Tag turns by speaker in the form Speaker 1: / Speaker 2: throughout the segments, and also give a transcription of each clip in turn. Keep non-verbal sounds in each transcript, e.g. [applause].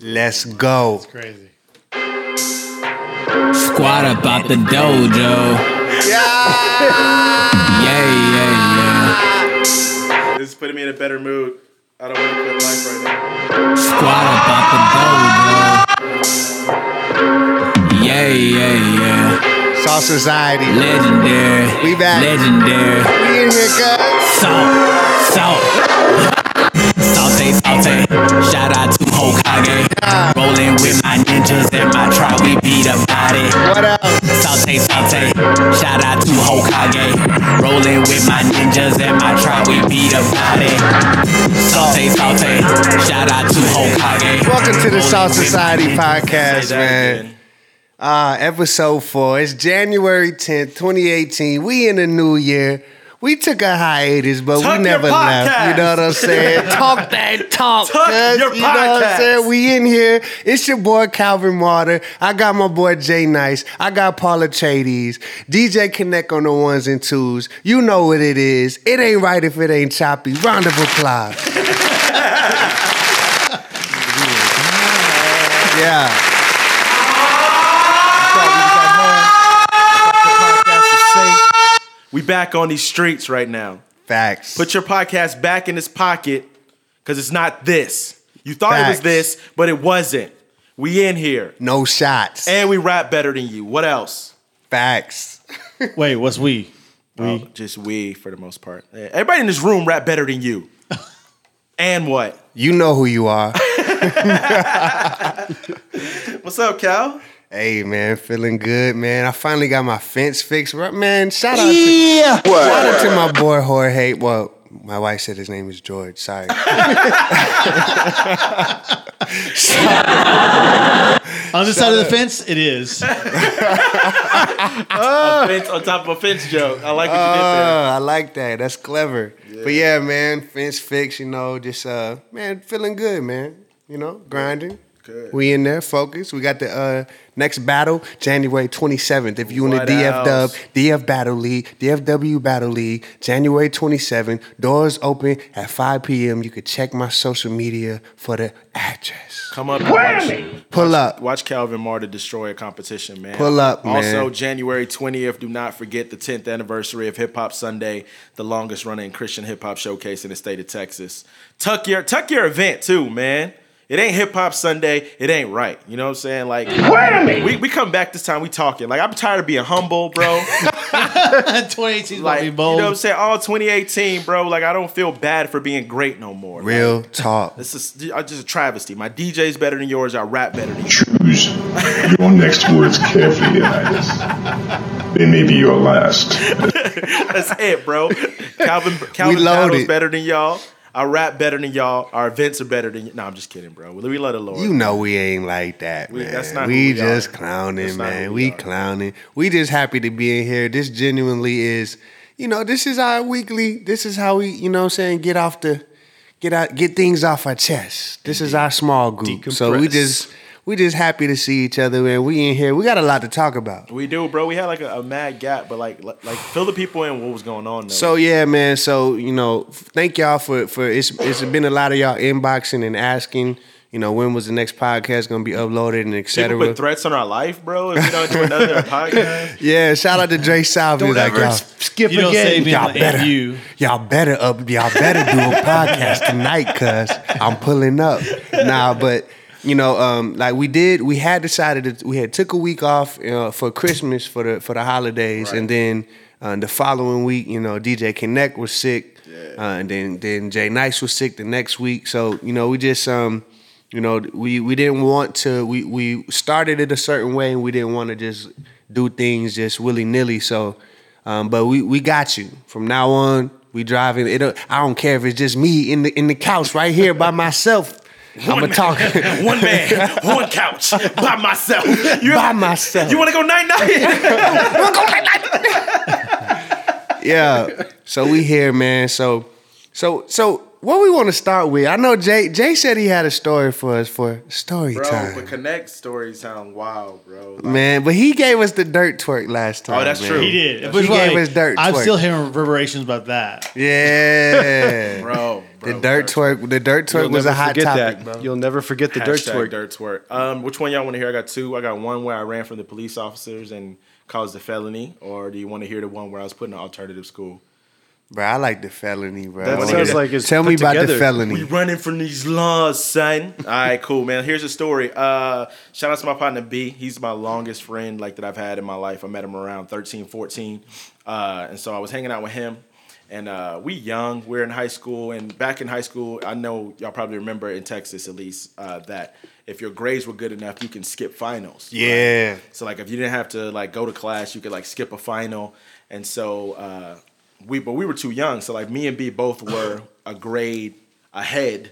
Speaker 1: Let's go.
Speaker 2: It's crazy.
Speaker 3: Squad up out the dojo. Yeah, yeah, yeah.
Speaker 4: This is putting me in a better mood. I don't want to quit life right now.
Speaker 3: Squad up out the dojo. Yeah, yeah, yeah.
Speaker 1: Salt Society.
Speaker 3: Legendary.
Speaker 1: We back.
Speaker 3: Legendary.
Speaker 1: We in here, cuz.
Speaker 3: Salt, salt. Saute. Shout out to Hokage. Rolling with my ninjas and my tribe, we beat up body.
Speaker 1: What else?
Speaker 3: Saute, saute. Shout out to Hokage. Rolling with my ninjas and my tribe, we beat up body. Saute, saute. Shout out to Hokage.
Speaker 1: Welcome to the
Speaker 3: with
Speaker 1: Society podcast, man. Uh, episode four. It's January 10th, 2018. We in the new year. We took a hiatus, but
Speaker 4: Tuck
Speaker 1: we never left. You know what I'm saying? [laughs] talk that talk.
Speaker 4: Tuck
Speaker 1: cuz.
Speaker 4: your
Speaker 1: you know what I'm saying? We in here. It's your boy Calvin Martyr. I got my boy J-Nice. I got Paula Chades. DJ Connect on the ones and twos. You know what it is. It ain't right if it ain't choppy. Round of applause. [laughs] yeah.
Speaker 4: We back on these streets right now.
Speaker 1: Facts.
Speaker 4: Put your podcast back in its pocket because it's not this. You thought it was this, but it wasn't. We in here.
Speaker 1: no shots.
Speaker 4: And we rap better than you. What else?
Speaker 1: Facts. [laughs]
Speaker 2: Wait, what's we?
Speaker 4: Oh, just we for the most part. Yeah, Everybody in this room rap better than you. [laughs] and what?
Speaker 1: You know who you are. [laughs]
Speaker 4: What's up, Cal?
Speaker 1: Hey man, feeling good, man. I finally got my fence fixed. Right, Man, shout out to shout out to my boy Jorge. Well, my wife said his name is George. Sorry. [laughs]
Speaker 2: On this side of the fence, it is. [laughs]
Speaker 4: A fence on top of a fence joke. I like what you did there.
Speaker 1: Uh, I like that. That's clever. But yeah, man, fence fixed. You know, just uh, man, feeling good, man. You know, grinding.
Speaker 4: Good.
Speaker 1: We in there, focus. We got the uh, next battle January 27th. If you in the
Speaker 4: What
Speaker 1: DF Dub,
Speaker 4: else?
Speaker 1: DF Battle League, DFW Battle League, January 27th. Doors open at 5 p.m. You could check my social media for the address.
Speaker 4: Come up and watch,
Speaker 1: Pull up.
Speaker 4: watch Calvin Martyr destroy a competition, man.
Speaker 1: Pull up, man.
Speaker 4: Also, January 20th, do not forget the 10th anniversary of Hip Hop Sunday, the longest running Christian hip hop showcase in the state of Texas. Tuck your tuck your event too, man. It ain't Hip Hop Sunday. It ain't right. You know what I'm saying? Like, wait a we, we come back this time, we talking. Like, I'm tired of being humble, bro. [laughs]
Speaker 2: 2018 is
Speaker 4: like,
Speaker 2: about to
Speaker 4: you know what I'm saying? All 2018, bro. Like, I don't feel bad for being great no more.
Speaker 1: Real talk.
Speaker 4: This is uh, just a travesty. My DJ's better than yours. I rap better than you.
Speaker 5: Choose your next words carefully, Elias. They may be your last. [laughs]
Speaker 4: That's it, bro. Calvin Calvin
Speaker 1: loaded.
Speaker 4: battles better than y'all. I rap better than y'all. Our events are better than you. No, I'm just kidding, bro. We love the Lord.
Speaker 1: You know we ain't like that,
Speaker 4: We-
Speaker 1: man.
Speaker 4: that's not
Speaker 1: we
Speaker 4: we
Speaker 1: just
Speaker 4: are.
Speaker 1: clowning, man. We,
Speaker 4: we
Speaker 1: clowning. We just happy to be in here. This genuinely is, you know, this is our weekly. This is how we, you know, what I'm saying, get off the, get out, get things off our chest. This is our small group. So we just, we just happy to see each other, man. We in here. We got a lot to talk about.
Speaker 4: We do, bro. We had like a, a mad gap, but like like like, fill the people in what was going on. Though.
Speaker 1: So yeah, man. So you know, thank y'all for for it's it's been a lot of y'all inboxing and asking. You know, when was the next podcast gonna be uploaded and et
Speaker 4: people put threats on our life, bro. If we don't do another [laughs] podcast,
Speaker 1: Yeah, shout out to Dre South. He's like, y'all,
Speaker 4: skip
Speaker 2: You don't say
Speaker 1: y'all
Speaker 2: and
Speaker 1: better,
Speaker 2: you.
Speaker 1: y'all better up, y'all better do a podcast tonight, cause I'm pulling up. Nah, but you know, um, like we did, we had decided to, we had took a week off uh, for Christmas for the for the holidays, and then uh, the following week, you know, DJ Connect was sick, uh, and then then J-Nice was sick the next week. So you know, we just um. You know, we, we didn't want to. We, we started it a certain way, and we didn't want to just do things just willy nilly. So, um, but we, we got you from now on. We driving. It. I don't care if it's just me in the in the couch right here by [laughs] myself. I'm gonna talk [laughs]
Speaker 4: one man, one couch, by myself. You
Speaker 1: by myself.
Speaker 4: You want to [laughs] go night night?
Speaker 1: yeah. So we here, man. So, so, so what we want to start with? I know Jay. Jay said he had a story for us for story
Speaker 4: bro,
Speaker 1: time,
Speaker 4: but Connect stories sound wild, bro. Like,
Speaker 1: man. But he gave us the dirt twerk last oh, time.
Speaker 4: Oh, that's
Speaker 1: man.
Speaker 4: true.
Speaker 2: He did.
Speaker 1: He
Speaker 2: But
Speaker 1: gave us dirt
Speaker 2: I'm
Speaker 1: twerk.
Speaker 2: still hearing reverberations about that.
Speaker 1: Yeah. [laughs]
Speaker 4: bro,
Speaker 1: The dirt twerk, the dirt twerk
Speaker 6: You'll
Speaker 1: was a
Speaker 6: never
Speaker 1: hot topic,
Speaker 6: that.
Speaker 1: bro.
Speaker 6: You'll never forget the dirt
Speaker 4: Hashtag
Speaker 6: twerk.
Speaker 4: dirt twerk. Um, which one y'all want to hear? I got two. I got one where I ran from the police officers and caused a felony, or do you want to hear the one where I was put in an alternative school?
Speaker 1: Bro, I like the felony, bro.
Speaker 6: That sounds
Speaker 1: hear
Speaker 6: like it's
Speaker 1: Tell me
Speaker 6: put
Speaker 1: about the felony.
Speaker 4: We running from these laws, son. All right, cool, man. Here's a story. Uh, shout out to my partner B. He's my longest friend like that I've had in my life. I met him around 13, 14. Uh, and so I was hanging out with him. And uh, we young, we're in high school, and back in high school, I know y'all probably remember in Texas at least uh, that if your grades were good enough, you can skip finals. right?
Speaker 1: Yeah.
Speaker 4: So like if you didn't have to like go to class, you could like skip a final. And so uh we but we were too young. So like me and B both were a grade ahead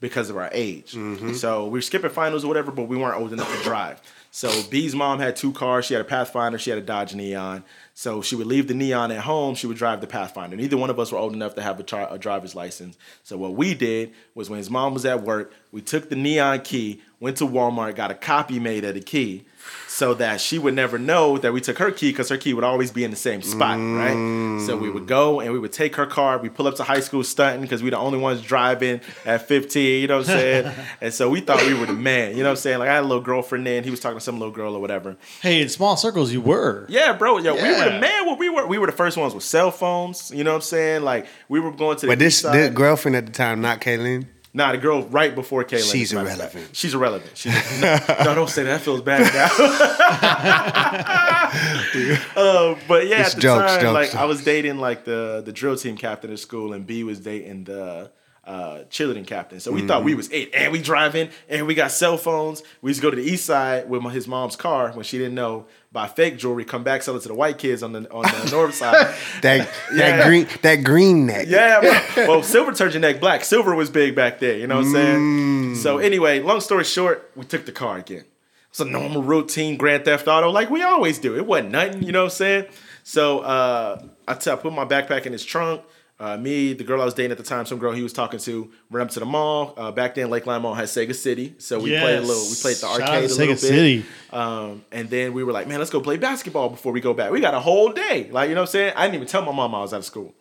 Speaker 4: because of our age. So we were skipping finals or whatever, but we weren't old enough to drive. So B's mom had two cars. She had a Pathfinder. She had a Dodge Neon. So she would leave the Neon at home. She would drive the Pathfinder. Neither one of us were old enough to have a, a driver's license. So what we did was when his mom was at work, we took the Neon key, went to Walmart, got a copy made of the key, so that she would never know that we took her key because her key would always be in the same spot, right? So we would go and we would take her car. We pull up to high school stunting because we the only ones driving at 15, you know what I'm saying? [laughs] and so we thought we were the man, you know what I'm saying? Like I had a little girlfriend then, he was talking to some little girl or whatever.
Speaker 2: Hey, in small circles, you were.
Speaker 4: Yeah, bro, yo, we were the man. What we were, we were the first ones with cell phones, you know what I'm saying? Like we were going to the
Speaker 1: But this, this girlfriend at the time, not Kaylin.
Speaker 4: Nah, the girl right before Kaylin.
Speaker 1: She's
Speaker 4: as a matter of fact.
Speaker 1: irrelevant.
Speaker 4: She's irrelevant. She's, [laughs] no, no, don't say that. That feels bad now. uh, [laughs] [laughs] but yeah,
Speaker 1: It's
Speaker 4: at the
Speaker 1: jokes,
Speaker 4: time,
Speaker 1: jokes,
Speaker 4: like I was dating like the the drill team captain at school, and B was dating the uh, cheerleading captain. So we thought
Speaker 1: Mm-hmm.
Speaker 4: we was it, and we driving, and we got cell phones. We used to go to the east side with my, his mom's car when she didn't know. Buy fake jewelry, come back, sell it to the white kids on the on the [laughs] north side.
Speaker 1: That
Speaker 4: Yeah.
Speaker 1: that green that green neck.
Speaker 4: Yeah, well, well, [laughs] silver turned your neck black. Silver was big back there, you know what I'm saying? So anyway, long story short, we took the car again. It's a normal routine Grand Theft Auto, like we always do. It wasn't nothing, you know what I'm saying? So uh, I, t- I put my backpack in his trunk. Uh, me, the girl I was dating at the time, some girl he was talking to, went up to the mall. Uh, back then, Lakeline Mall had Sega City, so we played a little. We played the
Speaker 2: Shout out
Speaker 4: arcade a little bit.
Speaker 2: City.
Speaker 4: Um, and then we were like, man, let's go play basketball before we go back. We got a whole day. Like, you know what I'm saying? I didn't even tell my mom I was out of school.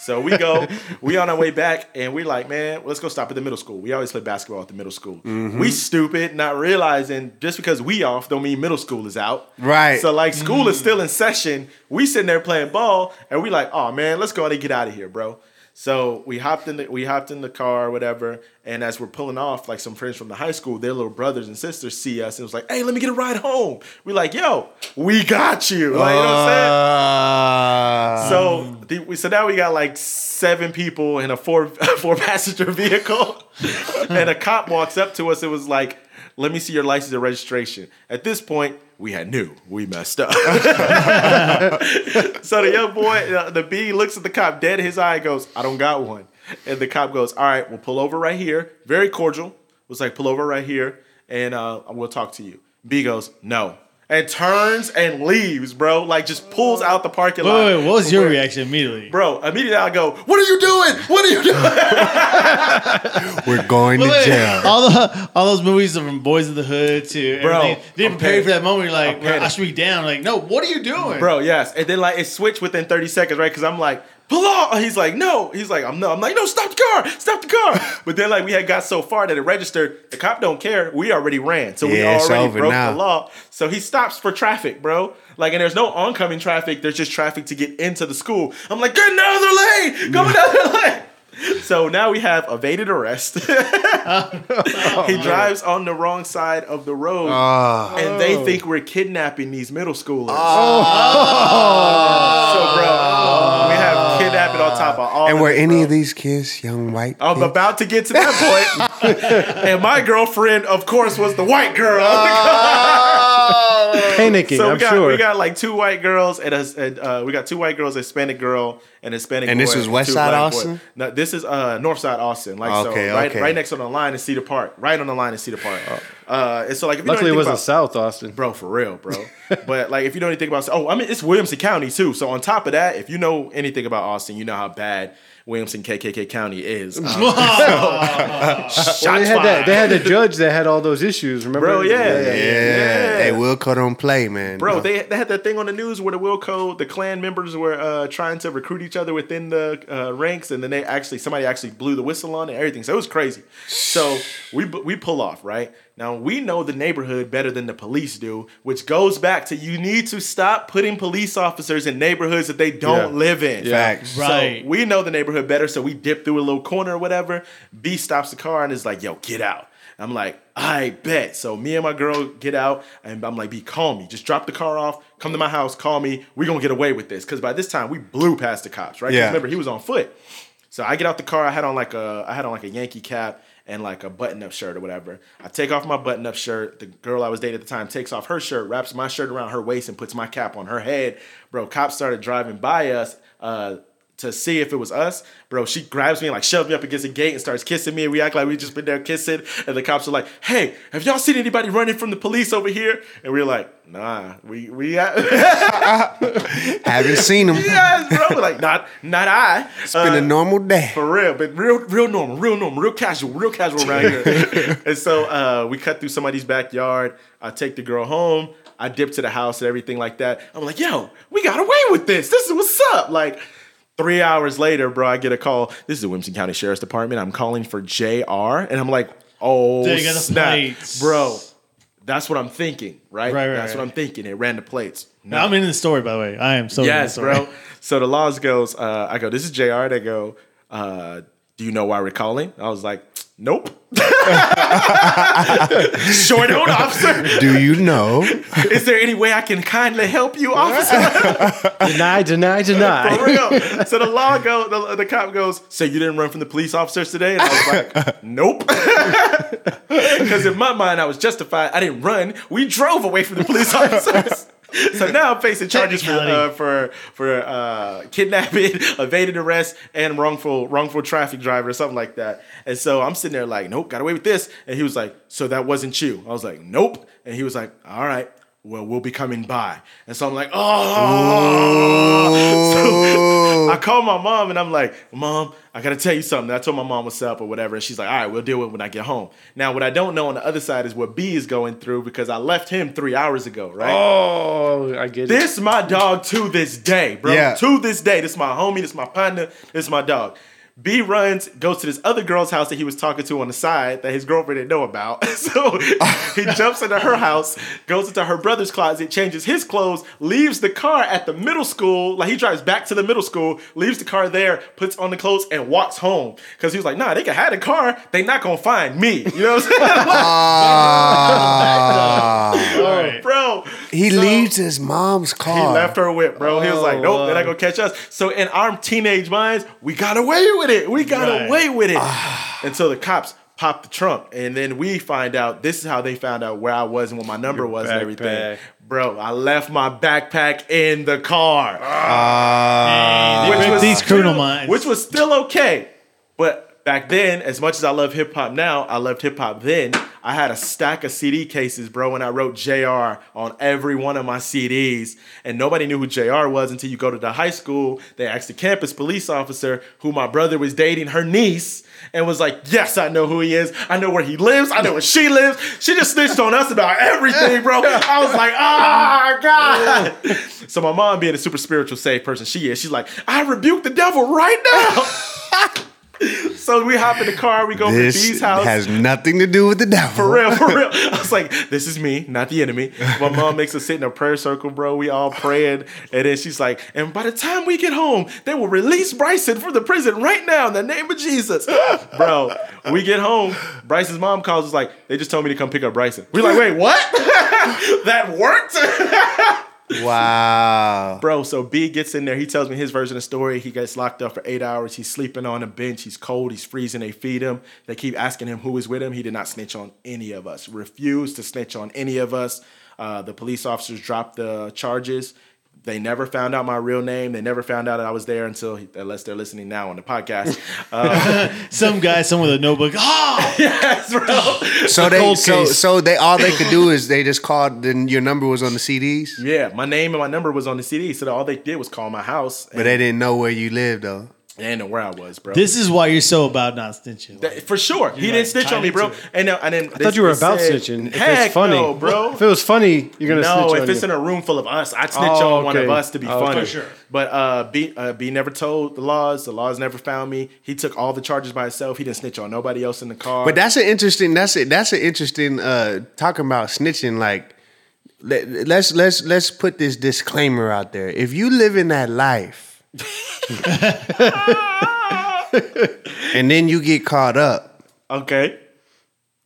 Speaker 4: So we go, we on our way back, and we like, man, let's go stop at the middle school. We always play basketball at the middle school. Mm-hmm. We stupid, not realizing just because we off don't mean middle school is out.
Speaker 1: Right.
Speaker 4: So like school is mm. still in session. We sitting there playing ball, and we like, oh man, let's go and get out of here, bro. So we hopped in the we hopped in the car, or whatever, and as we're pulling off, like some friends from the high school, their little brothers and sisters see us and was like, "Hey, let me get a ride home." We're like, "Yo, we got you." Like, you know what I'm saying?
Speaker 1: Uh,
Speaker 4: So the, we- so now we got like seven people in a four [laughs] four passenger vehicle, [laughs] and a cop walks up to us It was like, "Let me see your license and registration." At this point, we had knew we messed up. [laughs] so the young boy, uh, the B, looks at the cop dead in his eye, and goes, "I don't got one," and the cop goes, "All right, we'll pull over right here." Very cordial. Was like, "Pull over right here, and uh, we'll talk to you." B goes, "No." And turns and leaves, bro. Like just pulls out the parking lot.
Speaker 2: Wait, wait, what was your
Speaker 4: Where-
Speaker 2: reaction immediately?
Speaker 4: Bro, immediately I go, What are you doing? What are you doing? [laughs]
Speaker 1: we're going to jail.
Speaker 2: all the all those movies from Boys of the Hood to
Speaker 4: Bro,
Speaker 2: everything. They didn't prepare you for that moment. You're like,
Speaker 4: I'm
Speaker 2: I
Speaker 4: pissed.
Speaker 2: should be down. Like, no, what are you doing,
Speaker 4: Bro, yes. And then like it switched within 30 seconds, right? Because I'm like, pull off. He's like, no. He's like, I'm no. I'm like, no, stop the car. Stop the car. [laughs] But then like we had got so far that it registered. The cop don't care. We already ran. So we
Speaker 1: Yeah, it's
Speaker 4: already broke
Speaker 1: now.
Speaker 4: the law. So he stops for traffic, bro. Like, and there's no oncoming traffic. There's just traffic to get into the school. I'm like, get another lane. Go another [laughs] lane. So now we have evaded arrest. [laughs] he drives on the wrong side of the road, ah. and they oh. think we're kidnapping these middle schoolers. Ah. So, bro, we have kidnapping on top of all.
Speaker 1: and were any
Speaker 4: bro.
Speaker 1: of these kids young white?
Speaker 4: I'm
Speaker 1: kids?
Speaker 4: about to get to that point. point, [laughs] and my girlfriend, of course, was the white girl. Ah. [laughs]
Speaker 6: Panicking,
Speaker 4: so we
Speaker 6: I'm
Speaker 4: got
Speaker 6: sure.
Speaker 4: we got like two white girls and a and, uh, we got two white girls, a Hispanic girl, and a Hispanic. Girl.
Speaker 1: And this
Speaker 4: boy,
Speaker 1: was West Side
Speaker 4: black boys.
Speaker 1: Austin?
Speaker 4: No, this is uh, North Side Austin. Like
Speaker 1: Okay,
Speaker 4: so, right,
Speaker 1: okay.
Speaker 4: right next on the line is Cedar Park. Right on the line is Cedar Park. Uh, and so like, if you
Speaker 6: Luckily, it
Speaker 4: know anything
Speaker 6: wasn't
Speaker 4: about,
Speaker 6: South Austin.
Speaker 4: bro, for real, bro. [laughs] but like, if you know anything about, oh, I mean, it's Williamson County too. So on top of that, if you know anything about Austin, you know how bad Williamson KKK County is. [laughs] Um,
Speaker 6: Well, they had [laughs] that. They had a judge that had all those issues. Remember,
Speaker 4: Bro, yeah.
Speaker 1: Yeah. yeah Hey, Wilco don't play, man.
Speaker 4: Bro, they, they had that thing on the news where the Wilco, the Klan members were uh, trying to recruit each other within the uh, ranks, and then they actually somebody actually blew the whistle on it, and everything. So it was crazy. So we we pull off right now. We know the neighborhood better than the police do, which goes back to you need to stop putting police officers in neighborhoods that they don't
Speaker 6: Yeah.
Speaker 4: live in.
Speaker 1: Facts.
Speaker 2: Right.
Speaker 4: So we know the neighborhood better, so we dip through a little corner or whatever. B stops the car and is like, "Yo, get out." I'm like, I bet. So me and my girl get out, and I'm like, "B, call me. Just drop the car off. Come to my house. Call me. We're gonna get away with this." Because by this time we blew past the cops, right?
Speaker 1: Yeah.
Speaker 4: Remember, he was on foot. So I get out the car. I had on like a I had on like a Yankee cap and like a button up shirt or whatever. I take off my button up shirt. The girl I was dating at the time takes off her shirt, wraps my shirt around her waist, and puts my cap on her head. Bro, cops started driving by us. Uh, to see if it was us, bro. She grabs me and like shoves me up against the gate and starts kissing me. And we act like we just been there kissing. And the cops are like, "Hey, have y'all seen anybody running from the police over here?" And we are like, "Nah, we we [laughs]
Speaker 1: Haven't seen them.
Speaker 4: yes, bro." We're like, "Not not I."
Speaker 1: It's been a
Speaker 4: Uh,
Speaker 1: normal day.
Speaker 4: for real, but real, real normal, real normal, real casual, real casual around here. [laughs] and so uh, we cut through somebody's backyard. I take the girl home. I dip to the house and everything like that. I'm like, yo, we got away with this. This is what's up. Like three hours later, bro, I get a call. This is the Williamson County Sheriff's Department. I'm calling for JR, and I'm like, oh
Speaker 2: They got the
Speaker 4: snap, bro. That's what I'm thinking, right?
Speaker 2: Right, right,
Speaker 4: That's what. I'm thinking. It ran the plates.
Speaker 2: Now, I'm in the story, by the way. I am so
Speaker 4: Yes,
Speaker 2: in the story.
Speaker 4: bro. So the laws goes, uh, I go, this is JR. They go, uh, do you know why we're calling? I was like, nope. [laughs] sure don't, officer.
Speaker 1: Do you know?
Speaker 4: Is there any way I can kindly help you, officer? [laughs]
Speaker 6: deny, deny, deny.
Speaker 4: For
Speaker 6: deny.
Speaker 4: real. So the law go, the, the cop goes, so you didn't run from the police officers today? And I was like, [laughs] nope. Because in my mind, I was justified. I didn't run. We drove away from the police officers. [laughs] So now I'm facing charges for uh, for for uh, kidnapping, [laughs] evaded arrest, and wrongful wrongful traffic driver or something like that. And so I'm sitting there like, nope, got away with this. And he was like, so that wasn't you? I was like, nope. And he was like, all right. Well, we'll be coming by. And so I'm like, oh. [laughs] So I call my mom and I'm like, Mom, I gotta tell you something. I told my mom what's up or whatever. And she's like, all right, we'll deal with it when I get home. Now, what I don't know on the other side is what B is going through because I left him three hours ago, right?
Speaker 6: Oh, I get it.
Speaker 4: This my dog to this day, bro.
Speaker 1: Yeah.
Speaker 4: To this day. This my homie, this my partner, this my dog. B runs, goes to this other girl's house that he was talking to on the side that his girlfriend didn't know about. [laughs] So [laughs] he jumps into her house, goes into her brother's closet, changes his clothes, leaves the car at the middle school. Like he drives back to the middle school, leaves the car there, puts on the clothes, and walks home. Cause he was like, nah, they can have the car, they not gonna find me. You know what I'm saying? [laughs]
Speaker 1: Ah.
Speaker 2: All right.
Speaker 4: Bro.
Speaker 1: he
Speaker 4: so-
Speaker 1: leaves his mom's car.
Speaker 4: He left her whip, bro. he was like, nope, they're not gonna catch us. So in our teenage minds, we got away with it. We got
Speaker 2: Right.
Speaker 4: away with it. Until the cops popped the trunk. And then we find out this is how they found out where I was and what my number was and everything. Bro, I left my backpack in the car.
Speaker 1: Ah.
Speaker 2: They break these criminal minds.
Speaker 4: Which was still okay. But back then, as much as I love hip hop now, I loved hip hop then. I had a stack of CD cases, bro, and I wrote JR on every one of my CDs. And nobody knew who JR was until you go to the high school. They asked the campus police officer who my brother was dating, her niece, and was like, Yes, I know who he is. I know where he lives. I know where she lives. She just snitched on us about everything, bro. I was like, Oh, God. So my mom being a super spiritual, safe person she is, she's like, I rebuke the devil right now. [laughs] [laughs] so we hop in the car, we go to B's house.
Speaker 1: has nothing to do with the devil.
Speaker 4: for real, for real. [laughs] I was like, this is me, not the enemy. My mom makes us sit in a prayer circle, bro. We all praying. And then she's like, and by the time we get home, they will release Bryson from the prison right now in the name of Jesus. [laughs] Bro, we get home. Bryson's mom calls us like, they just told me to come pick up Bryson. We're like, wait, what? that worked?
Speaker 1: Wow. [laughs]
Speaker 4: Bro, so B gets in there. He tells me his version of the story. He gets locked up for eight hours. He's sleeping on a bench. He's cold. He's freezing. They feed him. They keep asking him who is with him. He did not snitch on any of us. Refused to snitch on any of us. Uh, the police officers dropped the charges. They never found out my real name. They never found out that I was there until, unless they're listening now on the podcast. Uh, [laughs]
Speaker 2: Some guy, someone with a notebook. Oh, [laughs]
Speaker 4: yes, bro.
Speaker 1: So they so
Speaker 2: case.
Speaker 1: so they all they could do is they just called. Then your number was on the CDs,
Speaker 4: Yeah, my name and my number was on the CD, so all they did was call my house,
Speaker 1: but they didn't know where you lived though.
Speaker 4: They didn't know where I was, bro.
Speaker 2: this is why you're so about not snitching.
Speaker 4: That- for sure, he didn't snitch on me, bro. And, uh, and then
Speaker 6: I thought you were about snitching. If it's funny,
Speaker 4: no, bro.
Speaker 6: If it was funny, you're gonna
Speaker 4: no,
Speaker 6: snitch No,
Speaker 4: if
Speaker 6: on
Speaker 4: it's
Speaker 6: you.
Speaker 4: in a room full of us, I'd snitch
Speaker 6: Oh,
Speaker 4: on one of us to be
Speaker 6: Oh,
Speaker 4: funny.
Speaker 6: for
Speaker 2: sure.
Speaker 4: But uh, B, uh, B never told the laws. The laws never found me. He took all the charges by himself. He didn't snitch on nobody else in the car.
Speaker 1: But that's an interesting. That's it. That's an interesting. Uh, talking about snitching. Like, let, let's let's let's put this disclaimer out there. If you live in that life, [laughs] and then you get caught up,
Speaker 4: okay.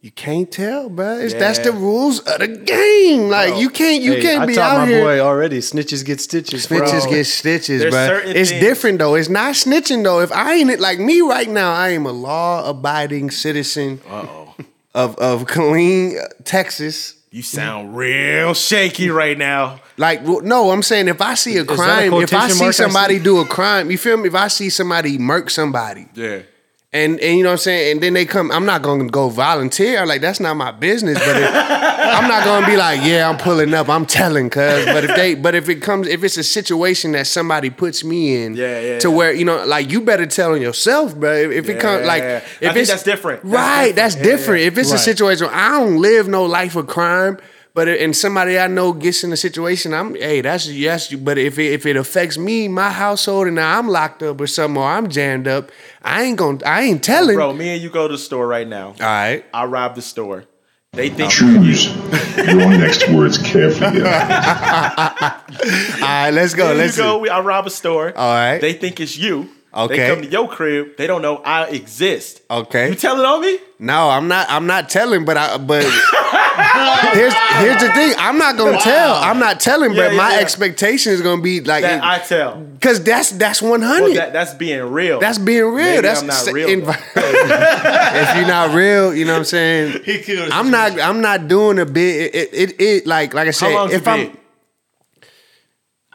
Speaker 1: you can't tell, bro. It's, That's the rules of the game. Like,
Speaker 4: Bro.
Speaker 1: you can't you
Speaker 6: Hey,
Speaker 1: can't
Speaker 6: I
Speaker 1: be out
Speaker 6: my
Speaker 1: here.
Speaker 6: boy already. Snitches get stitches. bro.
Speaker 1: Snitches get stitches,
Speaker 4: There's
Speaker 1: bro. It's
Speaker 4: things-
Speaker 1: different though. It's not snitching though. If I ain't it like me right now, I am a law abiding citizen of of Killeen, uh, Texas.
Speaker 4: You sound real shaky right now.
Speaker 1: Like no, I'm saying if I see a
Speaker 6: that a
Speaker 1: crime, if I see
Speaker 6: mark I
Speaker 1: somebody
Speaker 6: see?
Speaker 1: do a crime, you feel me? If I see somebody murk somebody,
Speaker 4: Yeah.
Speaker 1: And and you know what I'm saying, and then they come, I'm not gonna go volunteer. Like that's not my business. But if, [laughs] I'm not gonna be like, yeah, I'm pulling up, I'm telling, cuz. But if they, but if it comes, if it's a situation that somebody puts me in,
Speaker 4: Yeah, yeah,
Speaker 1: to
Speaker 4: yeah.
Speaker 1: where you know, like you better tell on yourself, bro. If, if it comes, like,
Speaker 4: Yeah.
Speaker 1: if
Speaker 4: I think
Speaker 1: it's
Speaker 4: that's different. That's
Speaker 1: right?
Speaker 4: different.
Speaker 1: That's
Speaker 4: Yeah,
Speaker 1: different.
Speaker 4: yeah.
Speaker 1: If it's a situation, I don't live no life of crime. But it- and somebody I know gets in a situation, I'm hey, that's yes. But if it, if it affects me, my household, and now I'm locked up or something, or I'm jammed up, I ain't gonna, I ain't telling.
Speaker 4: Bro, me and you go to the store right now.
Speaker 1: All right.
Speaker 4: I rob the store. They think
Speaker 5: Choose your next words carefully.
Speaker 1: All right, let's go.
Speaker 4: There
Speaker 1: let's
Speaker 4: go. We, I rob a store.
Speaker 1: All right.
Speaker 4: They think it's you.
Speaker 1: Okay.
Speaker 4: They come to your crib. They don't know I exist.
Speaker 1: Okay.
Speaker 4: You telling on me?
Speaker 1: No, I'm not. I'm not telling. But I. But [laughs] here's here's the thing. I'm not gonna tell. I'm not telling.
Speaker 4: Yeah,
Speaker 1: but
Speaker 4: yeah,
Speaker 1: my
Speaker 4: yeah.
Speaker 1: expectation is gonna be like
Speaker 4: That I tell.
Speaker 1: because that's that's 100.
Speaker 4: Well, that, that's being real.
Speaker 1: that's being real.
Speaker 4: Maybe
Speaker 1: that's
Speaker 4: I'm not real,
Speaker 1: inv- [laughs] if you're not real, you know what I'm saying. [laughs] I'm not. I'm not doing a bit. It, it, it, it like like I said. If I'm,
Speaker 4: been?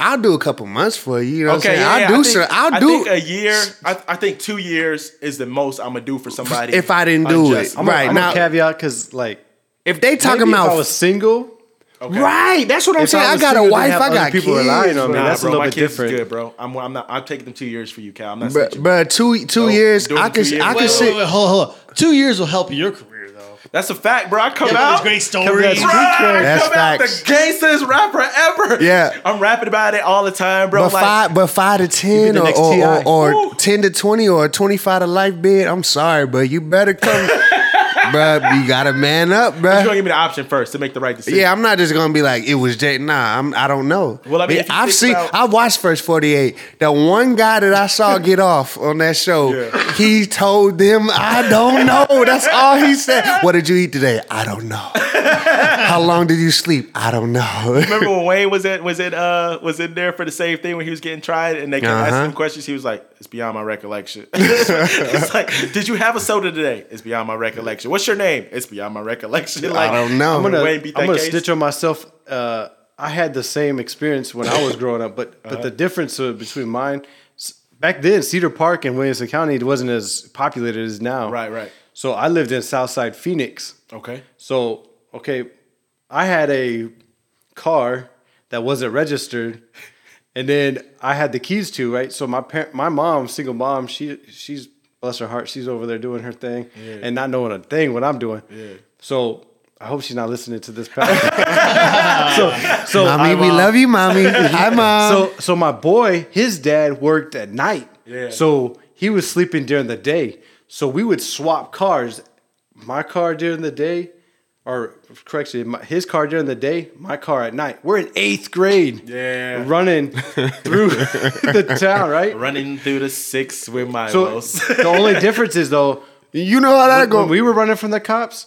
Speaker 1: I'll do a couple months for you. You know what
Speaker 4: Okay,
Speaker 1: I'm saying?
Speaker 4: yeah,
Speaker 1: I'll do
Speaker 4: I think,
Speaker 1: some. I'll
Speaker 4: I
Speaker 1: do
Speaker 4: think a year. I, I think two years is the most I'm gonna do for somebody.
Speaker 1: if I didn't do it.
Speaker 6: I'm
Speaker 1: right
Speaker 6: a, I'm
Speaker 1: now,
Speaker 6: a caveat because like
Speaker 1: if they talking
Speaker 6: maybe
Speaker 1: about
Speaker 6: if I was single,
Speaker 4: Okay.
Speaker 1: right, that's what I'm
Speaker 6: If
Speaker 1: saying.
Speaker 6: I
Speaker 1: I, got a wife. I got
Speaker 6: people
Speaker 1: kids.
Speaker 6: relying on me.
Speaker 4: Nah,
Speaker 6: that's a little
Speaker 4: my
Speaker 6: bit
Speaker 4: kids
Speaker 6: different.
Speaker 4: Is good, bro. I'm, I'm not. I'm taking them two years for you, Cal. I'm not.
Speaker 1: Bruh,
Speaker 4: snitching.
Speaker 1: bruh, two two
Speaker 4: No,
Speaker 1: years. I
Speaker 4: two
Speaker 1: could
Speaker 4: years.
Speaker 1: I
Speaker 2: Wait,
Speaker 1: could
Speaker 2: wait,
Speaker 1: sit.
Speaker 2: wait, hold on, hold. Two years will help your career, though.
Speaker 4: That's a fact, bro. I come
Speaker 2: Yeah,
Speaker 4: out.
Speaker 2: great stories.
Speaker 6: That's
Speaker 4: Bruh,
Speaker 1: That's
Speaker 4: come out the gangstest rapper ever.
Speaker 1: Yeah.
Speaker 4: I'm rapping about it all the time, bro.
Speaker 1: But
Speaker 4: like,
Speaker 1: five, but five to ten, or, or, or, or ten to twenty, or twenty five to life bid. I'm sorry, but you better come, [laughs] bruh. You gotta man up, bro.
Speaker 4: you gonna give me the option first to make the right decision.
Speaker 1: Yeah, I'm not just gonna be like it was Jay. Nah, I'm. I don't know.
Speaker 4: Well, I mean,
Speaker 1: I've seen.
Speaker 4: about-
Speaker 1: I watched first 48. The one guy that I saw [laughs] get off on that show,
Speaker 4: Yeah.
Speaker 1: he told them, "I don't know." That's all he said. [laughs] What did you eat today? I don't know. [laughs] How long did you sleep? I don't know.
Speaker 4: Remember when Wayne was in was in uh was in there for the same thing when he was getting tried and they kept asking
Speaker 1: Uh-huh.
Speaker 4: him questions? He was like, "It's beyond my recollection." [laughs] it's like, "Did you have a soda today?" It's beyond my recollection. What's your name? It's beyond my recollection. [laughs] Like,
Speaker 1: I don't know.
Speaker 6: I'm gonna,
Speaker 4: Wayne beat that
Speaker 6: I'm gonna
Speaker 4: case.
Speaker 6: snitch on myself. Uh, I had the same experience when I was [laughs] growing up, but but
Speaker 4: Uh-huh.
Speaker 6: the difference uh, between mine back then, Cedar Park and Williamson County it wasn't as populated as now.
Speaker 4: Right, right.
Speaker 6: So I lived in Southside Phoenix.
Speaker 4: Okay.
Speaker 6: So okay, I had a car that wasn't registered, and then I had the keys to right. So my parent, my mom, single mom, she she's bless her heart, she's over there doing her thing and not knowing a thing what I'm doing. So I hope she's not listening to this podcast. [laughs] so so
Speaker 1: mommy,
Speaker 6: I,
Speaker 1: we love you, mommy. [laughs] Hi, mom.
Speaker 6: So so my boy, his dad worked at night.
Speaker 4: Yeah.
Speaker 6: So he was sleeping during the day. So we would swap cars. My car during the day, or correction, my, his car during the day, my car at night. We're in eighth grade.
Speaker 4: Yeah.
Speaker 6: Running [laughs] through [laughs] the town, right?
Speaker 4: Running through the six with my
Speaker 6: So the only [laughs] difference is though,
Speaker 1: you know how that
Speaker 6: when,
Speaker 1: go.
Speaker 6: we were running from the cops,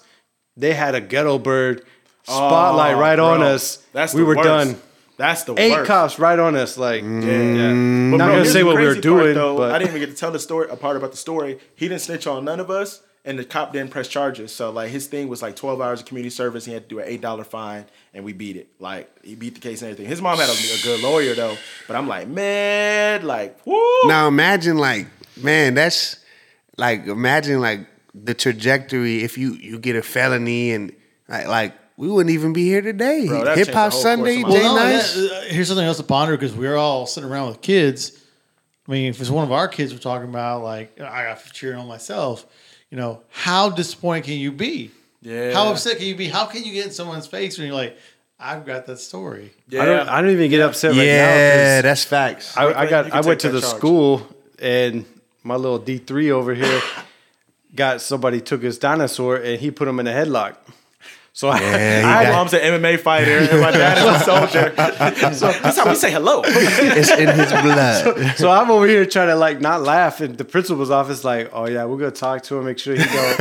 Speaker 6: they had a ghetto bird oh, spotlight
Speaker 4: Oh,
Speaker 6: right on us.
Speaker 4: That's
Speaker 6: we
Speaker 4: the
Speaker 6: were
Speaker 4: worst.
Speaker 6: done.
Speaker 4: That's the
Speaker 6: Eight
Speaker 4: worst.
Speaker 6: cops right on us, like yeah. Mm.
Speaker 4: But
Speaker 6: Not
Speaker 4: bro,
Speaker 6: gonna say what we were
Speaker 4: crazy part,
Speaker 6: doing,
Speaker 4: though.
Speaker 6: but-
Speaker 4: I didn't even get to tell the story. A part about the story. He didn't snitch on none of us, and the cop didn't press charges. So like his thing was like 12 hours of community service. He had to do an eight dollar fine, and we beat it. Like he beat the case and everything. His mom had a, a good lawyer though, but I'm like, man, like whoo.
Speaker 1: Now imagine like, man, that's like imagine like the trajectory if you you get a felony and like like we wouldn't even be here today. Hip Hop Sunday,
Speaker 4: course of
Speaker 2: Well, not
Speaker 1: Nice.
Speaker 2: that, uh, here's something else to ponder because we're all sitting around with kids. I mean, if it's one of our kids we're talking about, like I got cheering on myself, you know, how disappointed can you be?
Speaker 4: Yeah.
Speaker 2: How upset can you be? How can you get in someone's face when you're like, I've got that story?
Speaker 4: yeah.
Speaker 6: I don't. I don't even get upset right now.
Speaker 1: Yeah,
Speaker 6: 'cause
Speaker 1: that's facts.
Speaker 6: I, I got. I went to the
Speaker 4: charge.
Speaker 6: school and my little D three over here [laughs] got somebody took his dinosaur and he put him in a headlock. So [laughs] I,
Speaker 1: Yeah,
Speaker 4: my mom's an MMA fighter and my dad is a [laughs] soldier. so that's how we say hello. [laughs]
Speaker 1: it's in his blood.
Speaker 6: so I'm over here trying to like not laugh, and the principal's office like, oh yeah, we're gonna talk to him, make sure he go.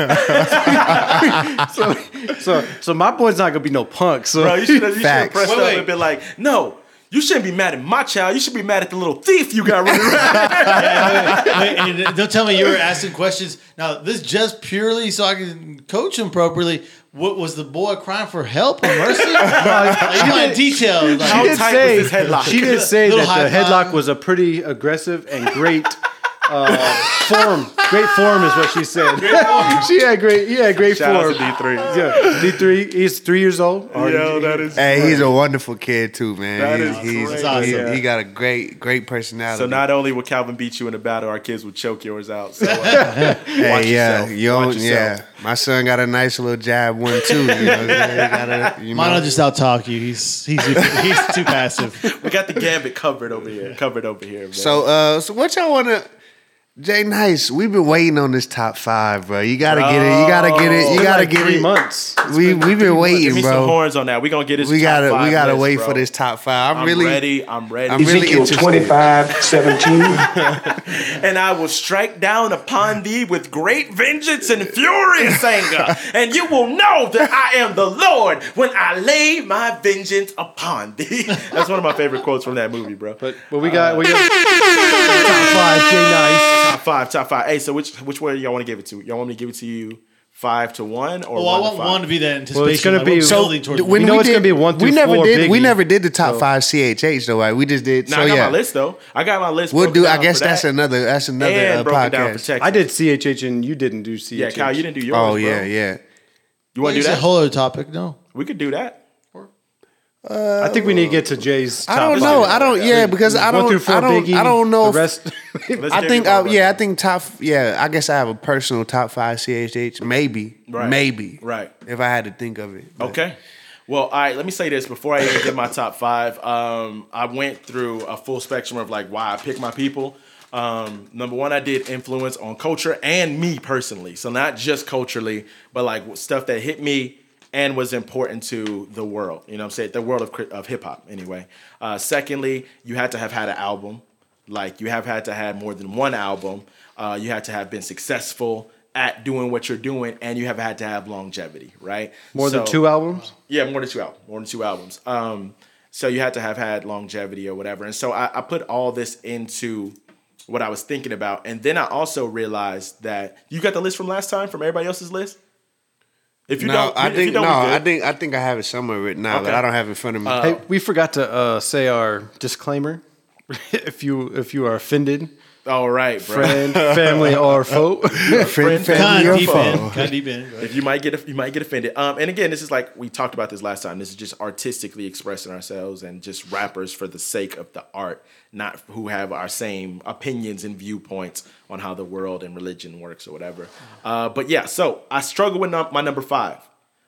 Speaker 6: so, so, so my boy's not gonna be no punk. So
Speaker 4: Bro, you should have
Speaker 1: Facts.
Speaker 4: pressed
Speaker 2: Wait,
Speaker 4: up
Speaker 2: wait.
Speaker 4: and been like, no, you shouldn't be mad at my child. You should be mad at the little thief you got running around.
Speaker 2: Wait, and don't tell me you were asking questions. Now, this just purely so I can coach him properly. What was the boy crying for help or mercy? [laughs] like, you want detail. Like,
Speaker 4: How
Speaker 6: she did
Speaker 4: tight
Speaker 6: say
Speaker 4: was this headlock?
Speaker 6: she did say that the headlock
Speaker 2: five.
Speaker 6: was a pretty aggressive and great uh, form. Great form is what she said. [laughs] she had great. He had great
Speaker 4: Shout
Speaker 6: form.
Speaker 4: out to D3.
Speaker 6: Yeah, D three. He's three years old.
Speaker 4: Yo, that is.
Speaker 1: Hey, he's a wonderful kid too, man.
Speaker 4: That
Speaker 1: he's,
Speaker 4: is
Speaker 1: he's,
Speaker 4: great.
Speaker 2: That's
Speaker 1: he,
Speaker 2: awesome.
Speaker 1: he got a great, great personality.
Speaker 4: So not only will Calvin beat you in a battle, our kids will choke yours out. So uh, [laughs]
Speaker 1: hey,
Speaker 4: watch
Speaker 1: yeah,
Speaker 4: yourself.
Speaker 1: you don't-
Speaker 4: Watch yourself.
Speaker 1: yeah. My son got a nice little jab one too. You know, what I'm saying? Got a- you
Speaker 2: Mine
Speaker 1: know.
Speaker 2: will just out talk you. He's he's he's too passive.
Speaker 4: we got the gambit covered over here. Covered over here. Man.
Speaker 1: So, uh, so what y'all want to? J-Nice, we've been waiting on this top five, bro. You gotta get it. You gotta get it. You
Speaker 6: Been
Speaker 1: gotta
Speaker 6: like
Speaker 1: get
Speaker 6: three
Speaker 1: it.
Speaker 6: months.
Speaker 1: We we've been
Speaker 4: give
Speaker 1: waiting,
Speaker 4: me some horns on that. We gonna get his.
Speaker 1: We gotta
Speaker 4: five
Speaker 1: we gotta
Speaker 4: list,
Speaker 1: wait
Speaker 4: bro.
Speaker 1: for this top five. I'm,
Speaker 4: I'm
Speaker 1: really
Speaker 4: ready. I'm ready.
Speaker 1: I'm really
Speaker 5: Ezekiel
Speaker 1: interested.
Speaker 5: 25, 17. [laughs]
Speaker 4: and I will strike down upon thee with great vengeance and furious anger, and you will know that I am the Lord when I lay my vengeance upon thee. [laughs] That's one of my favorite quotes from that movie, bro.
Speaker 6: But but we got uh, we got [laughs] top five. Jay Nice.
Speaker 4: Top five, top five. Hey, so which which way y'all want to give it to? Y'all want me to give it to you five to one or
Speaker 2: Well,
Speaker 4: one
Speaker 2: I
Speaker 4: to
Speaker 2: want
Speaker 4: five?
Speaker 2: one to be that anticipation.
Speaker 6: Well, it's gonna be-
Speaker 2: we're
Speaker 6: So,
Speaker 2: building towards
Speaker 1: when
Speaker 6: We know
Speaker 1: we
Speaker 6: it's gonna be one
Speaker 1: we never
Speaker 6: four,
Speaker 1: did. We never did the top
Speaker 6: So-
Speaker 1: five CHH though, right? We just did.
Speaker 4: Now
Speaker 1: so
Speaker 4: I got
Speaker 1: yeah,
Speaker 4: my list though. I got my list.
Speaker 1: we'll do. I guess that's
Speaker 4: that.
Speaker 1: another. That's another
Speaker 4: and
Speaker 1: uh,
Speaker 4: broken down for
Speaker 1: podcast.
Speaker 6: I did CHH and you didn't do CHH.
Speaker 4: Yeah, Kyle, you didn't do yours.
Speaker 1: Oh
Speaker 4: bro.
Speaker 1: yeah, yeah.
Speaker 4: You want to do
Speaker 2: a
Speaker 4: that?
Speaker 2: whole other topic. No.
Speaker 4: we could do that.
Speaker 6: I think we need to get to Jay's.
Speaker 1: I don't
Speaker 6: five.
Speaker 1: know. I don't. Yeah, because I don't.
Speaker 6: through four,
Speaker 1: I don't.
Speaker 6: Biggie,
Speaker 1: I don't know.
Speaker 6: The rest. [laughs]
Speaker 1: I think.
Speaker 4: you
Speaker 1: Uh, yeah, I think top. Yeah, I guess I have a personal top five CHH. Maybe.
Speaker 4: Right.
Speaker 1: Maybe.
Speaker 4: Right.
Speaker 1: If I had to think of it. But-
Speaker 4: Okay. Well, all right. Let me say this before I even get my top five. Um, I went through a full spectrum of like why I pick my people. Um, number one, I did influence on culture and me personally. So not just culturally, but like stuff that hit me and was important to the world. You know what I'm saying? The world of, of hip hop, anyway. Uh, secondly, you had to have had an album. Like you have had to have more than one album. Uh, you had to have been successful at doing what you're doing, and you have had to have longevity, right?
Speaker 6: More than two albums.
Speaker 4: yeah, more than two albums. More than two albums. Um, so you had to have had longevity or whatever. And so I, I put all this into what I was thinking about, and then I also realized that you got the list from last time from everybody else's list. If you
Speaker 1: No,
Speaker 4: don't,
Speaker 1: I think
Speaker 4: you don't,
Speaker 1: no.
Speaker 4: good.
Speaker 1: I think I think I have it somewhere written out, but
Speaker 4: Okay.
Speaker 1: I don't have it in front of me.
Speaker 6: Hey, we forgot to uh, say our disclaimer. [laughs] if you if you are offended,
Speaker 4: All right, bro.
Speaker 6: friend, [laughs] family, or foe. [laughs]
Speaker 1: friend, family, or foe.
Speaker 2: in. Kind deep in.
Speaker 4: if you might get you might get offended. Um, and again, this is like we talked about this last time. This is just artistically expressing ourselves and just rappers for the sake of the art, not who have our same opinions and viewpoints on how the world and religion works or whatever. Uh, but yeah, so I struggle with num- my number five.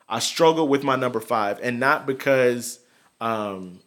Speaker 4: I struggle with my number five, and not because um,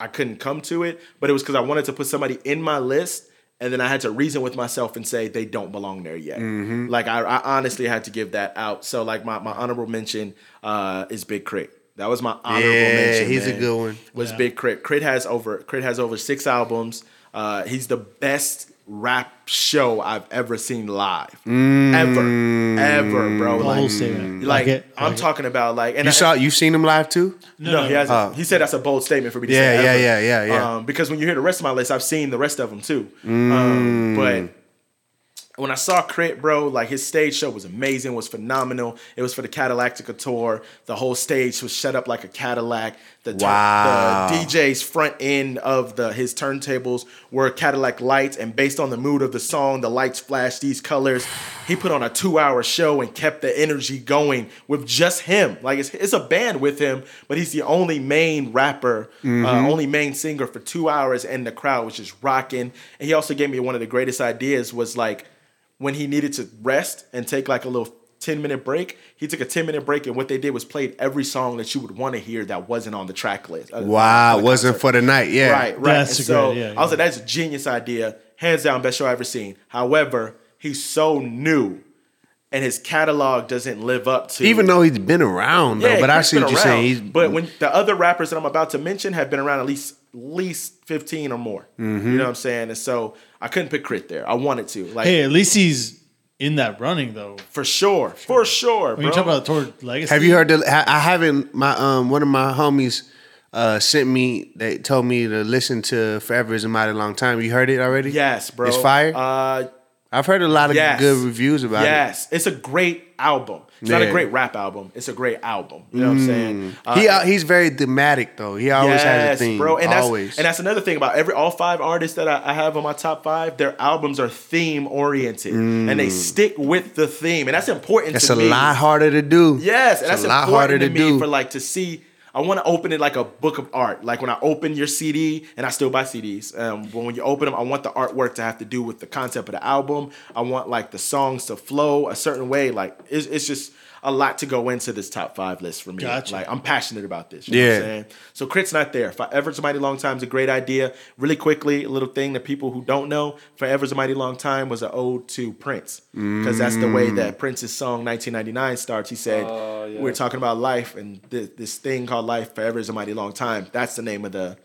Speaker 4: I couldn't come to it, but it was because I wanted to put somebody in my list, and then I had to reason with myself and say they don't belong there yet.
Speaker 1: Mm-hmm.
Speaker 4: Like I, I honestly had to give that out. So like my, my honorable mention uh, is Big Crit. That was my honorable
Speaker 1: Yeah,
Speaker 4: mention.
Speaker 1: he's a good one.
Speaker 4: Was Big Crit. K.R.I.T. has over K.R.I.T. has over six albums. Uh, he's the best rap show I've ever seen live.
Speaker 1: Mm.
Speaker 4: Ever. Ever, bro.
Speaker 2: The
Speaker 4: Like,
Speaker 2: whole statement.
Speaker 4: like,
Speaker 2: it.
Speaker 4: I'm
Speaker 2: Like it.
Speaker 4: talking about like and
Speaker 1: You
Speaker 4: I-
Speaker 1: saw you've seen him live too?
Speaker 4: no, he hasn't.
Speaker 1: Oh.
Speaker 4: He said that's a bold statement for me to
Speaker 1: Yeah,
Speaker 4: say.
Speaker 1: yeah,
Speaker 4: ever.
Speaker 1: yeah, yeah, yeah.
Speaker 4: Um, because when you hear the rest of my list, I've seen the rest of them too.
Speaker 1: Mm.
Speaker 4: Um, but when I saw K.R.I.T., bro, like his stage show was amazing, was phenomenal. It was for the Cadillactica tour. The whole stage was set up like a Cadillac. The, tur-
Speaker 1: Wow.
Speaker 4: the DJ's front end of the his turntables were Cadillac lights, and based on the mood of the song, the lights flashed these colors. He put on a two-hour show and kept the energy going with just him. Like it's, it's a band with him, but he's the only main rapper, uh, only main singer for two hours, and the crowd was just rocking. And he also gave me one of the greatest ideas was like when he needed to rest and take like a little 10 minute break, he took a 10 minute break and what they did was played every song that you would want to hear that wasn't on the track list. uh,
Speaker 1: Wow, wasn't
Speaker 4: concert.
Speaker 1: for the night. Yeah.
Speaker 4: Right, right.
Speaker 2: That's
Speaker 4: and so
Speaker 2: great- yeah,
Speaker 4: I was
Speaker 2: yeah.
Speaker 4: like, that's a genius idea. Hands down, best show I've ever seen. However, he's so new and his catalog doesn't live up to
Speaker 1: Even though he's been around, though, but I see what you're
Speaker 4: around.
Speaker 1: saying. He's,
Speaker 4: but when the other rappers that I'm about to mention have been around at least least 15 or more.
Speaker 1: Mm-hmm.
Speaker 4: You know what I'm saying? And so I couldn't pick K.R.I.T. there. I wanted to. Like
Speaker 2: Hey, at least he's in that running though.
Speaker 4: for sure. For sure,
Speaker 2: When
Speaker 4: bro.
Speaker 2: you talk about the tour legacy,
Speaker 1: have you heard? The, ha- I haven't. My um, one of my homies uh sent me. They told me to listen to "Forever Is a Mighty Long Time." You heard it already?
Speaker 4: Yes, bro.
Speaker 1: It's fire.
Speaker 4: Uh
Speaker 1: I've heard a lot of
Speaker 4: yes.
Speaker 1: good reviews about it.
Speaker 4: Yes. It's a great album. It's not a great rap album. It's a great album. You know what I'm saying? Uh,
Speaker 1: He uh, he's very thematic though. He always has a theme,
Speaker 4: bro. And that's and that's another thing about every all five artists that I, I have on my top five. Their albums are theme oriented, and they stick with the theme, and that's important.
Speaker 1: That's a
Speaker 4: me.
Speaker 1: lot harder to do.
Speaker 4: Yes, and
Speaker 1: It's
Speaker 4: that's
Speaker 1: a lot
Speaker 4: important
Speaker 1: harder
Speaker 4: to,
Speaker 1: to
Speaker 4: me
Speaker 1: do.
Speaker 4: for like to see. I want to open it like a book of art. Like when I open your CD, and I still buy CDs. Um, but when you open them, I want the artwork to have to do with the concept of the album. I want like the songs to flow a certain way. Like it's, it's just a lot to go into this top five list for me.
Speaker 2: Gotcha.
Speaker 4: Like I'm passionate about this. You know what
Speaker 1: Yeah.
Speaker 4: I'm saying? So K.R.I.T.'s not there. Forever's a Mighty Long Time is a great idea. Really quickly, a little thing that people who don't know, Forever's a Mighty Long Time was an ode to Prince. Because that's the way that Prince's song 1999 starts. He said, oh, we're talking about life and th- this thing called life, Forever is a Mighty Long Time. That's the name of the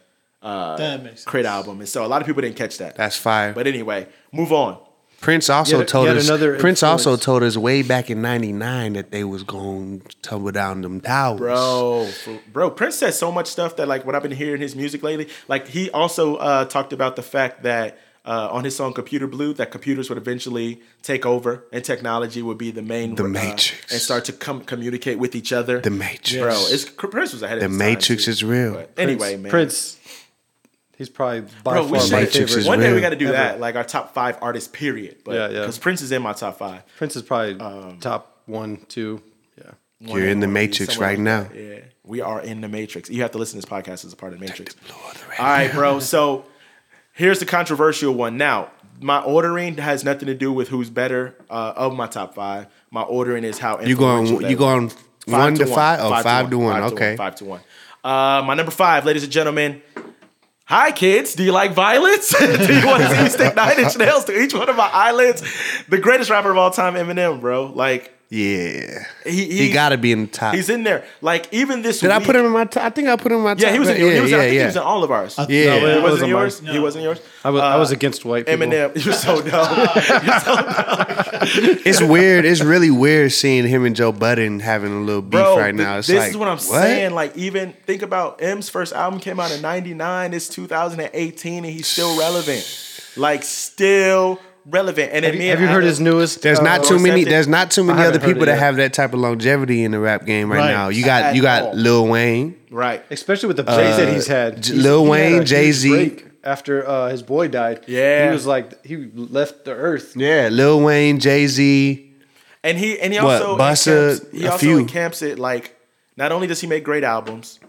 Speaker 4: uh,
Speaker 2: that makes.
Speaker 4: K.R.I.T. album. And so a lot of people didn't catch that.
Speaker 1: That's fire.
Speaker 4: but anyway, move on.
Speaker 1: Prince also
Speaker 6: Yet-
Speaker 1: told
Speaker 6: yet
Speaker 1: us.
Speaker 6: another
Speaker 1: Prince also told us way back in '99 that they was going to tumble down them towers.
Speaker 4: Bro, bro, Prince says so much stuff that like what I've been hearing his music lately. Like he also uh, talked about the fact that uh, on his song "Computer Blue," that computers would eventually take over and technology would be the main
Speaker 1: The
Speaker 4: uh,
Speaker 1: Matrix.
Speaker 4: and start to come communicate with each other.
Speaker 1: The Matrix.
Speaker 4: bro, it's Prince was ahead of
Speaker 1: The
Speaker 4: his time,
Speaker 1: Matrix is real.
Speaker 4: But anyway, man,
Speaker 6: Prince, he's probably by
Speaker 4: Bro, we
Speaker 6: far
Speaker 4: should,
Speaker 6: my
Speaker 1: Matrix
Speaker 6: favorite.
Speaker 1: is
Speaker 4: one day we
Speaker 1: real.
Speaker 4: got to do
Speaker 6: Ever.
Speaker 4: that, like our top five artists, period. But
Speaker 6: Yeah, yeah.
Speaker 4: because Prince is in my top five.
Speaker 6: Prince is probably
Speaker 4: Um,
Speaker 6: top one, two. Yeah.
Speaker 1: You're in the
Speaker 4: One,
Speaker 1: Matrix
Speaker 4: somewhere
Speaker 1: right
Speaker 4: like
Speaker 1: now.
Speaker 4: that. Yeah, we are in the Matrix. You have to listen to this podcast as a part of the Matrix. All right, bro. So here's the controversial one. Now, my ordering has nothing to do with who's better uh, of my top five. My ordering is how
Speaker 1: You going?
Speaker 4: influential
Speaker 1: You
Speaker 4: were.
Speaker 1: going one to five? Oh, five to one.
Speaker 4: Five
Speaker 1: Okay.
Speaker 4: Five to one. Uh, my number five, ladies and gentlemen. Hi, kids. Do you like violence? [laughs] Do you want to see me stick nine inch nails to each one of my eyelids? The greatest rapper of all time, Eminem, bro. Like,
Speaker 1: Yeah.
Speaker 4: he,
Speaker 1: He, got to be in the top.
Speaker 4: He's in there. Like, even this
Speaker 1: Did I put him in my top? I think I put him in my top.
Speaker 4: Yeah, he was in,
Speaker 1: Yeah,
Speaker 4: he was in, I
Speaker 1: yeah,
Speaker 4: think
Speaker 1: yeah.
Speaker 4: he was in all of ours.
Speaker 1: Uh, yeah.
Speaker 6: No,
Speaker 4: he
Speaker 6: it
Speaker 4: wasn't
Speaker 6: wasn't
Speaker 4: in yours?
Speaker 6: mine.
Speaker 4: He wasn't yours?
Speaker 6: I was, I was uh, against white people.
Speaker 4: Eminem. [laughs] You're so dumb. You're so dumb. [laughs]
Speaker 1: It's weird. It's really weird seeing him and Joe Budden having a little beef
Speaker 4: Bro,
Speaker 1: right now. It's
Speaker 4: this
Speaker 1: like,
Speaker 4: is what I'm saying. Like, even think about M's first album came out in 99. It's 2018 and he's still relevant. Like, still relevant. And
Speaker 6: Have
Speaker 4: then
Speaker 6: you, have you heard his newest?
Speaker 1: There's
Speaker 6: uh,
Speaker 1: not too many. There's not too many other people that have that type of longevity in the rap game right,
Speaker 2: Right.
Speaker 1: now. You got
Speaker 4: At
Speaker 1: you got
Speaker 4: all.
Speaker 1: Lil Wayne.
Speaker 4: Right.
Speaker 6: especially with the break that he's had.
Speaker 1: J-
Speaker 6: He's-
Speaker 1: Lil
Speaker 6: he
Speaker 1: Wayne, Jay-Z.
Speaker 6: After uh, his boy died,
Speaker 4: Yeah.
Speaker 6: he was like he left the earth.
Speaker 1: Yeah, Lil Wayne, Jay Z.
Speaker 4: And he and he
Speaker 1: What,
Speaker 4: also
Speaker 1: Busta,
Speaker 4: encamps, he
Speaker 1: a
Speaker 4: also
Speaker 1: few.
Speaker 4: encamps it like not only does he make great albums,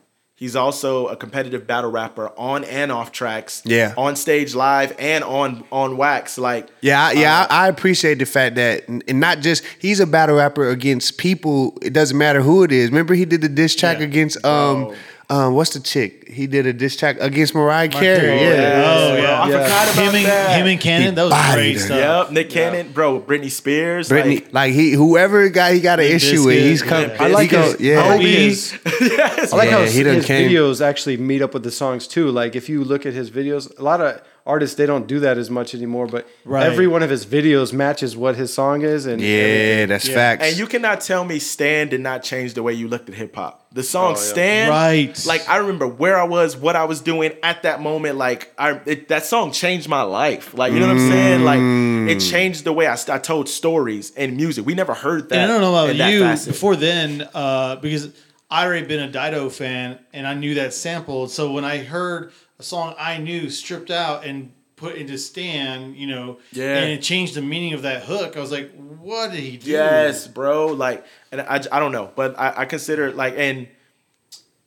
Speaker 4: he's also a competitive battle rapper on and off tracks.
Speaker 1: Yeah.
Speaker 4: On stage live and on on wax. Like
Speaker 1: Yeah, I- yeah,
Speaker 4: uh,
Speaker 1: I, I appreciate the fact that, and not just he's a battle rapper against people. It doesn't matter who it is. Remember, he did the diss track
Speaker 2: Yeah.
Speaker 1: against um, um, what's the chick? He did a diss track against Mariah Carey.
Speaker 2: Carey.
Speaker 1: Yeah,
Speaker 2: Oh,
Speaker 4: bro,
Speaker 2: yeah.
Speaker 4: I
Speaker 6: Yeah.
Speaker 4: forgot about
Speaker 2: him and
Speaker 4: that.
Speaker 2: him and Cannon. That was great
Speaker 1: her.
Speaker 2: stuff.
Speaker 4: Yep, Nick Cannon, bro, Britney Spears.
Speaker 1: Britney,
Speaker 4: like,
Speaker 1: like he, whoever got he got an issue with, he's come.
Speaker 2: yeah.
Speaker 6: I like
Speaker 1: go,
Speaker 6: his,
Speaker 1: yeah. [laughs]
Speaker 6: I like
Speaker 2: Kobe.
Speaker 6: his,
Speaker 4: yes,
Speaker 6: I like
Speaker 1: Yeah,
Speaker 6: how
Speaker 1: he done
Speaker 6: his videos actually meet up with the songs too. Like if you look at his videos, a lot of artists they don't do that as much anymore. But
Speaker 2: Right.
Speaker 6: every one of his videos matches what his song is, and
Speaker 1: Yeah, that's facts.
Speaker 4: And you cannot tell me Stan did not change the way you looked at hip hop. The song
Speaker 6: Oh, yeah.
Speaker 4: Stan,
Speaker 2: Right.
Speaker 4: Like I remember where I was, what I was doing at that moment. Like I, it, that song changed my life. Like you know what I'm saying? Like it
Speaker 2: Mm.
Speaker 4: changed the way I, I told stories and music. We never heard that.
Speaker 2: And I don't know about you
Speaker 4: facet.
Speaker 2: before then, uh, because I'd already been a Dido fan and I knew that sample. So when I heard a song I knew stripped out and put into Stan, you know,
Speaker 4: Yeah.
Speaker 2: and it changed the meaning of that hook, I was like, what did he do?
Speaker 4: Yes, bro. Like, and I, I don't know, but I, I consider like, and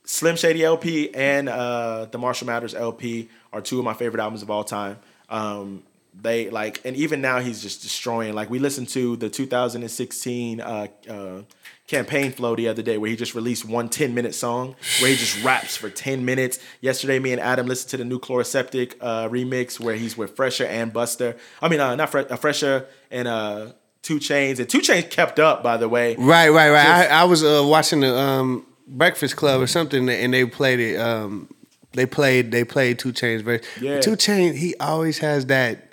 Speaker 4: Slim Shady LP and uh, the Marshall Mathers LP are two of my favorite albums of all time. Um, they like, and even now he's just destroying. Like, we listened to the 2016 uh, uh, campaign flow the other day where he just released one 10 minute song where he just raps for 10 minutes. Yesterday, me and Adam listened to the new Chloraseptic uh, remix where he's with PHresher and Busta. I mean, uh, not Fre- uh, PHresher and uh, 2 Chainz. And 2 Chainz kept up, by the way.
Speaker 1: Right, right, right.
Speaker 4: Just-
Speaker 1: I, I was uh, watching the um, Breakfast Club or something, and they played it. Um, they played they played 2 Chainz verse.
Speaker 4: Yeah.
Speaker 1: 2 Chainz, he always has that.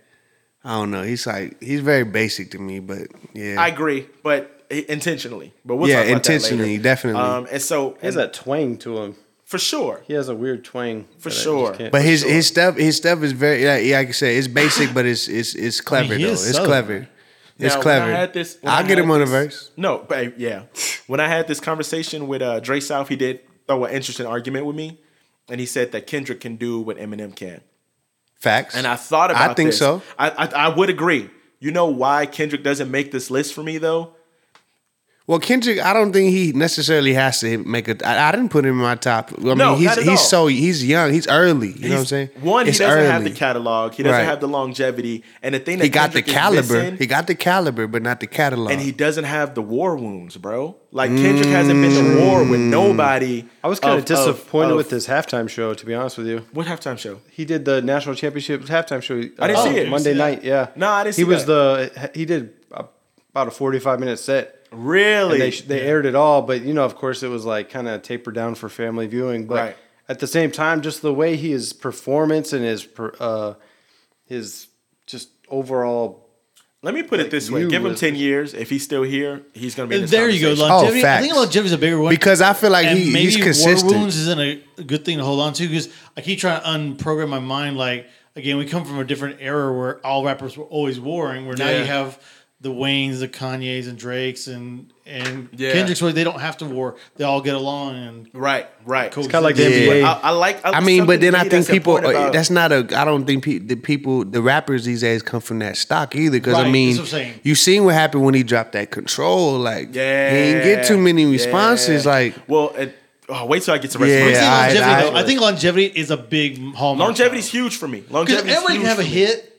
Speaker 1: I don't know. He's like he's very basic to me, but yeah,
Speaker 4: I agree, but intentionally. But we'll
Speaker 1: Yeah,
Speaker 4: talk about that
Speaker 1: intentionally,
Speaker 4: later.
Speaker 1: definitely.
Speaker 4: Um, and so
Speaker 6: he has
Speaker 4: and
Speaker 6: that twang to him.
Speaker 4: for sure.
Speaker 6: He has a weird twang
Speaker 4: For
Speaker 6: that I just
Speaker 4: sure.
Speaker 1: But his
Speaker 4: sure.
Speaker 1: his stuff his stuff is very yeah, yeah, like I said, it's basic, but it's it's it's clever
Speaker 2: he
Speaker 1: though. It's
Speaker 2: Southern.
Speaker 1: clever. It's
Speaker 4: Now, when
Speaker 1: clever.
Speaker 4: I had this,
Speaker 1: I'll
Speaker 4: I
Speaker 1: get him
Speaker 4: had
Speaker 1: on a verse.
Speaker 4: No, but yeah. When I had this conversation with uh, Dre South, he did throw an interesting argument with me, and he said that Kendrick can do what Eminem can.
Speaker 1: Facts.
Speaker 4: And I thought about it.
Speaker 1: I think
Speaker 4: this.
Speaker 1: so.
Speaker 4: I, I I would agree. You know why Kendrick doesn't make this list for me though?
Speaker 1: Well, Kendrick, I don't think he necessarily has to make a. I, I didn't put him in my top. I mean,
Speaker 4: No,
Speaker 1: he's
Speaker 4: not at
Speaker 1: he's
Speaker 4: all.
Speaker 1: so he's young. He's early. You know what I'm saying?
Speaker 4: One,
Speaker 1: It's
Speaker 4: he doesn't have
Speaker 1: early.
Speaker 4: the catalog. He doesn't
Speaker 1: Right.
Speaker 4: have the longevity, and the thing that
Speaker 1: He got the
Speaker 4: Kendrick is
Speaker 1: caliber.
Speaker 4: missing-
Speaker 1: He got the caliber, but not the catalog.
Speaker 4: and he doesn't have the war wounds, bro. Like Kendrick hasn't been to war with nobody.
Speaker 6: I was kind of
Speaker 4: of-
Speaker 6: disappointed
Speaker 4: of-
Speaker 6: with this halftime show. To be honest with you,
Speaker 4: What halftime show?
Speaker 6: he did the national championship halftime show.
Speaker 4: I didn't
Speaker 6: uh,
Speaker 4: see it.
Speaker 6: Monday
Speaker 2: You see
Speaker 6: night. Yeah,
Speaker 4: No, I didn't see
Speaker 6: He was
Speaker 4: that.
Speaker 6: the he did about a forty-five minute set.
Speaker 4: Really?
Speaker 6: And they they aired it all, but you know, of course, it was like kind of tapered down for family viewing. But
Speaker 4: Right.
Speaker 6: at the same time, just the way he his performance and his uh, his just overall.
Speaker 4: Let me put it this way: give him ten years. If he's still here, he's going to be. In this
Speaker 2: There you go.
Speaker 4: conversation.
Speaker 2: Longevity. I
Speaker 1: facts.
Speaker 2: think longevity is a bigger one
Speaker 1: because I feel like
Speaker 2: and
Speaker 1: he,
Speaker 2: maybe
Speaker 1: he's
Speaker 2: war
Speaker 1: consistent.
Speaker 2: wounds isn't a, a good thing to hold on to because I keep trying to unprogram my mind. Like again, we come from a different era where all rappers were always warring. Where now
Speaker 4: Yeah.
Speaker 2: you have the Waynes, the Kanyes, and Drakes, and and
Speaker 4: Yeah.
Speaker 2: Kendrick's where they don't have to war. They all get along and
Speaker 4: Right, right.
Speaker 2: Cool.
Speaker 6: Kind of like the
Speaker 1: Yeah.
Speaker 6: NBA.
Speaker 4: I, I like.
Speaker 1: I mean, but then I think people uh,
Speaker 4: That's not
Speaker 1: a. I don't think pe- the people the rappers these days come from that stock either. Because I
Speaker 2: Right,
Speaker 1: mean,
Speaker 2: I'm saying.
Speaker 1: you seen what happened when he dropped that control. Like,
Speaker 4: yeah,
Speaker 1: he didn't get too many responses.
Speaker 4: yeah.
Speaker 1: Like,
Speaker 4: well, it, oh, wait till I get to the rest
Speaker 1: Yeah,
Speaker 4: of
Speaker 2: I think
Speaker 1: I-
Speaker 2: longevity,
Speaker 1: I-
Speaker 2: I think longevity is a big hallmark.
Speaker 4: Longevity's huge for me.
Speaker 2: Longevity.
Speaker 4: Longevity's
Speaker 2: everybody can have a
Speaker 4: for me.
Speaker 2: hit,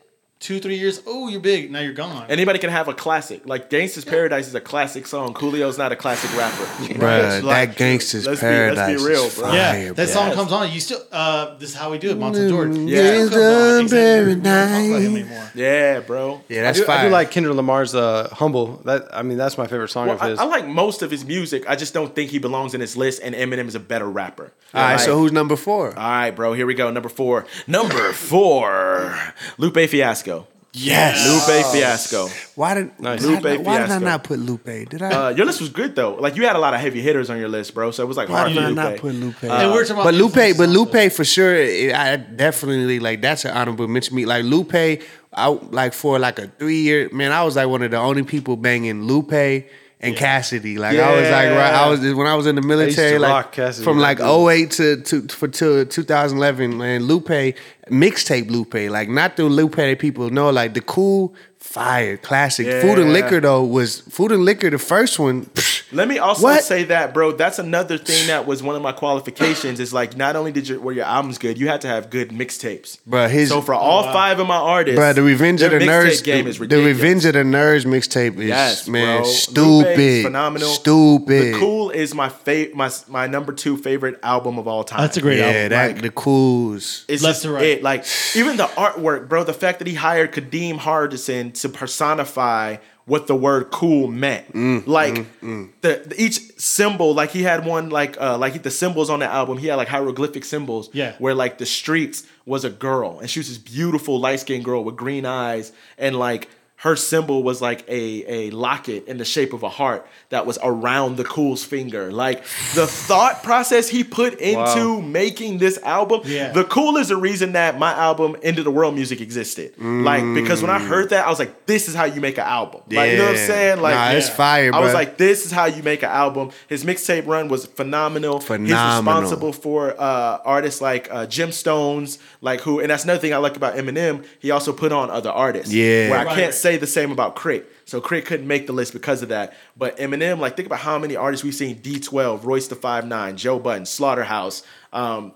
Speaker 2: two three years. Oh, you're big. Now you're gone.
Speaker 4: Anybody can have a classic. Like Gangsta's Paradise is a classic song. Coolio's not a classic rapper. [laughs]
Speaker 1: bruh,
Speaker 4: Like,
Speaker 1: that gangster's
Speaker 4: let's be-
Speaker 1: paradise.
Speaker 4: let's be real, bro.
Speaker 1: fire,
Speaker 2: yeah, that
Speaker 1: bro.
Speaker 2: song
Speaker 4: Yes.
Speaker 2: comes on. You still. Uh, this is how we do it. Montel Jordan.
Speaker 4: Yeah.
Speaker 2: It still on. Except we don't talk about him
Speaker 1: Paradise.
Speaker 4: yeah, bro.
Speaker 1: Yeah, that's
Speaker 6: I do, I
Speaker 1: fire.
Speaker 6: do like Kendrick Lamar's uh, "Humble." That I mean, that's my favorite song
Speaker 4: Well,
Speaker 6: of his.
Speaker 4: I like most of his music. I just don't think he belongs in this list. And Eminem is a better rapper.
Speaker 1: All right,
Speaker 4: Like-
Speaker 1: so who's number four?
Speaker 4: All right, bro. Here we go. Number four. Number four. Lupe Fiasco.
Speaker 1: Yes.
Speaker 4: Lupe Fiasco.
Speaker 1: Why did
Speaker 6: Nice.
Speaker 1: why,
Speaker 4: Lupe
Speaker 1: did I, why did I not put Lupe? Did I?
Speaker 4: Uh, your list was good though. Like you had a lot of heavy hitters on your list, bro. So it was like
Speaker 1: why
Speaker 4: hard
Speaker 1: did
Speaker 4: for
Speaker 1: I
Speaker 4: Lupe.
Speaker 1: not put Lupe?
Speaker 2: and we're talking about
Speaker 1: but Lupe, but
Speaker 2: also.
Speaker 1: Lupe for sure. it- I definitely like that's an honorable mention. Me like Lupe, I like for like a three year man. I was like one of the only people banging Lupe and Cassidy. Like I was like right, I was when I was in the military. like from like
Speaker 6: Like,
Speaker 1: 08 to to for to 2011. Man, Lupe mixtape Lupe. Like not the Lupe that people know. Like the cool. Fire, classic. Food and liquor though was food and liquor. The first one,
Speaker 4: Let me also
Speaker 1: What?
Speaker 4: say that, bro. That's another thing that was one of my qualifications. Is like not only did your were your albums good, you had to have good mixtapes.
Speaker 1: Bruh, his-
Speaker 4: so for oh, all five of my artists,
Speaker 1: Bro, the Revenge of the Nerds
Speaker 4: game is
Speaker 1: the. Revenge of the Nerds mixtape is
Speaker 4: Yes,
Speaker 1: man
Speaker 4: bro.
Speaker 1: stupid,
Speaker 4: Lupe's phenomenal.
Speaker 1: stupid.
Speaker 4: The Cool is my favorite, my my number two favorite album of all time.
Speaker 2: That's a great
Speaker 1: yeah,
Speaker 2: album.
Speaker 1: that
Speaker 4: Like-
Speaker 1: the cools.
Speaker 4: It's
Speaker 2: Left
Speaker 4: just
Speaker 2: to right.
Speaker 4: it. Like even the artwork, bro. The fact that he hired Kadeem Hardison to personify what the word cool meant.
Speaker 1: Mm,
Speaker 4: like The, the- each symbol, like he had one like uh like the symbols on the album, he had like hieroglyphic symbols.
Speaker 2: Yeah.
Speaker 4: Where like the streets was a girl and she was this beautiful light skinned girl with green eyes and like her symbol was like a, a locket in the shape of a heart that was around the cool's finger. Like the thought process he put into making this album.
Speaker 2: Yeah.
Speaker 4: The cool is the reason that my album End of the World Music existed. Like because when I heard that, I was like, this is how you make an album. Like you know what I'm saying? Like
Speaker 1: Nah, it's fire, Bro.
Speaker 4: I was like, this is how you make an album. His mixtape run was phenomenal.
Speaker 1: Phenomenal.
Speaker 4: He's responsible for uh, artists like uh, Gemstones, like who, and that's another thing I like about Eminem. He also put on other artists.
Speaker 1: Yeah.
Speaker 4: where I
Speaker 2: Right.
Speaker 4: can't say the same about K.R.I.T. So K.R.I.T couldn't make the list because of that. But Eminem, like think about how many artists we've seen: D12, Royce the Five Nine, Joe Budden, Slaughterhouse. Um,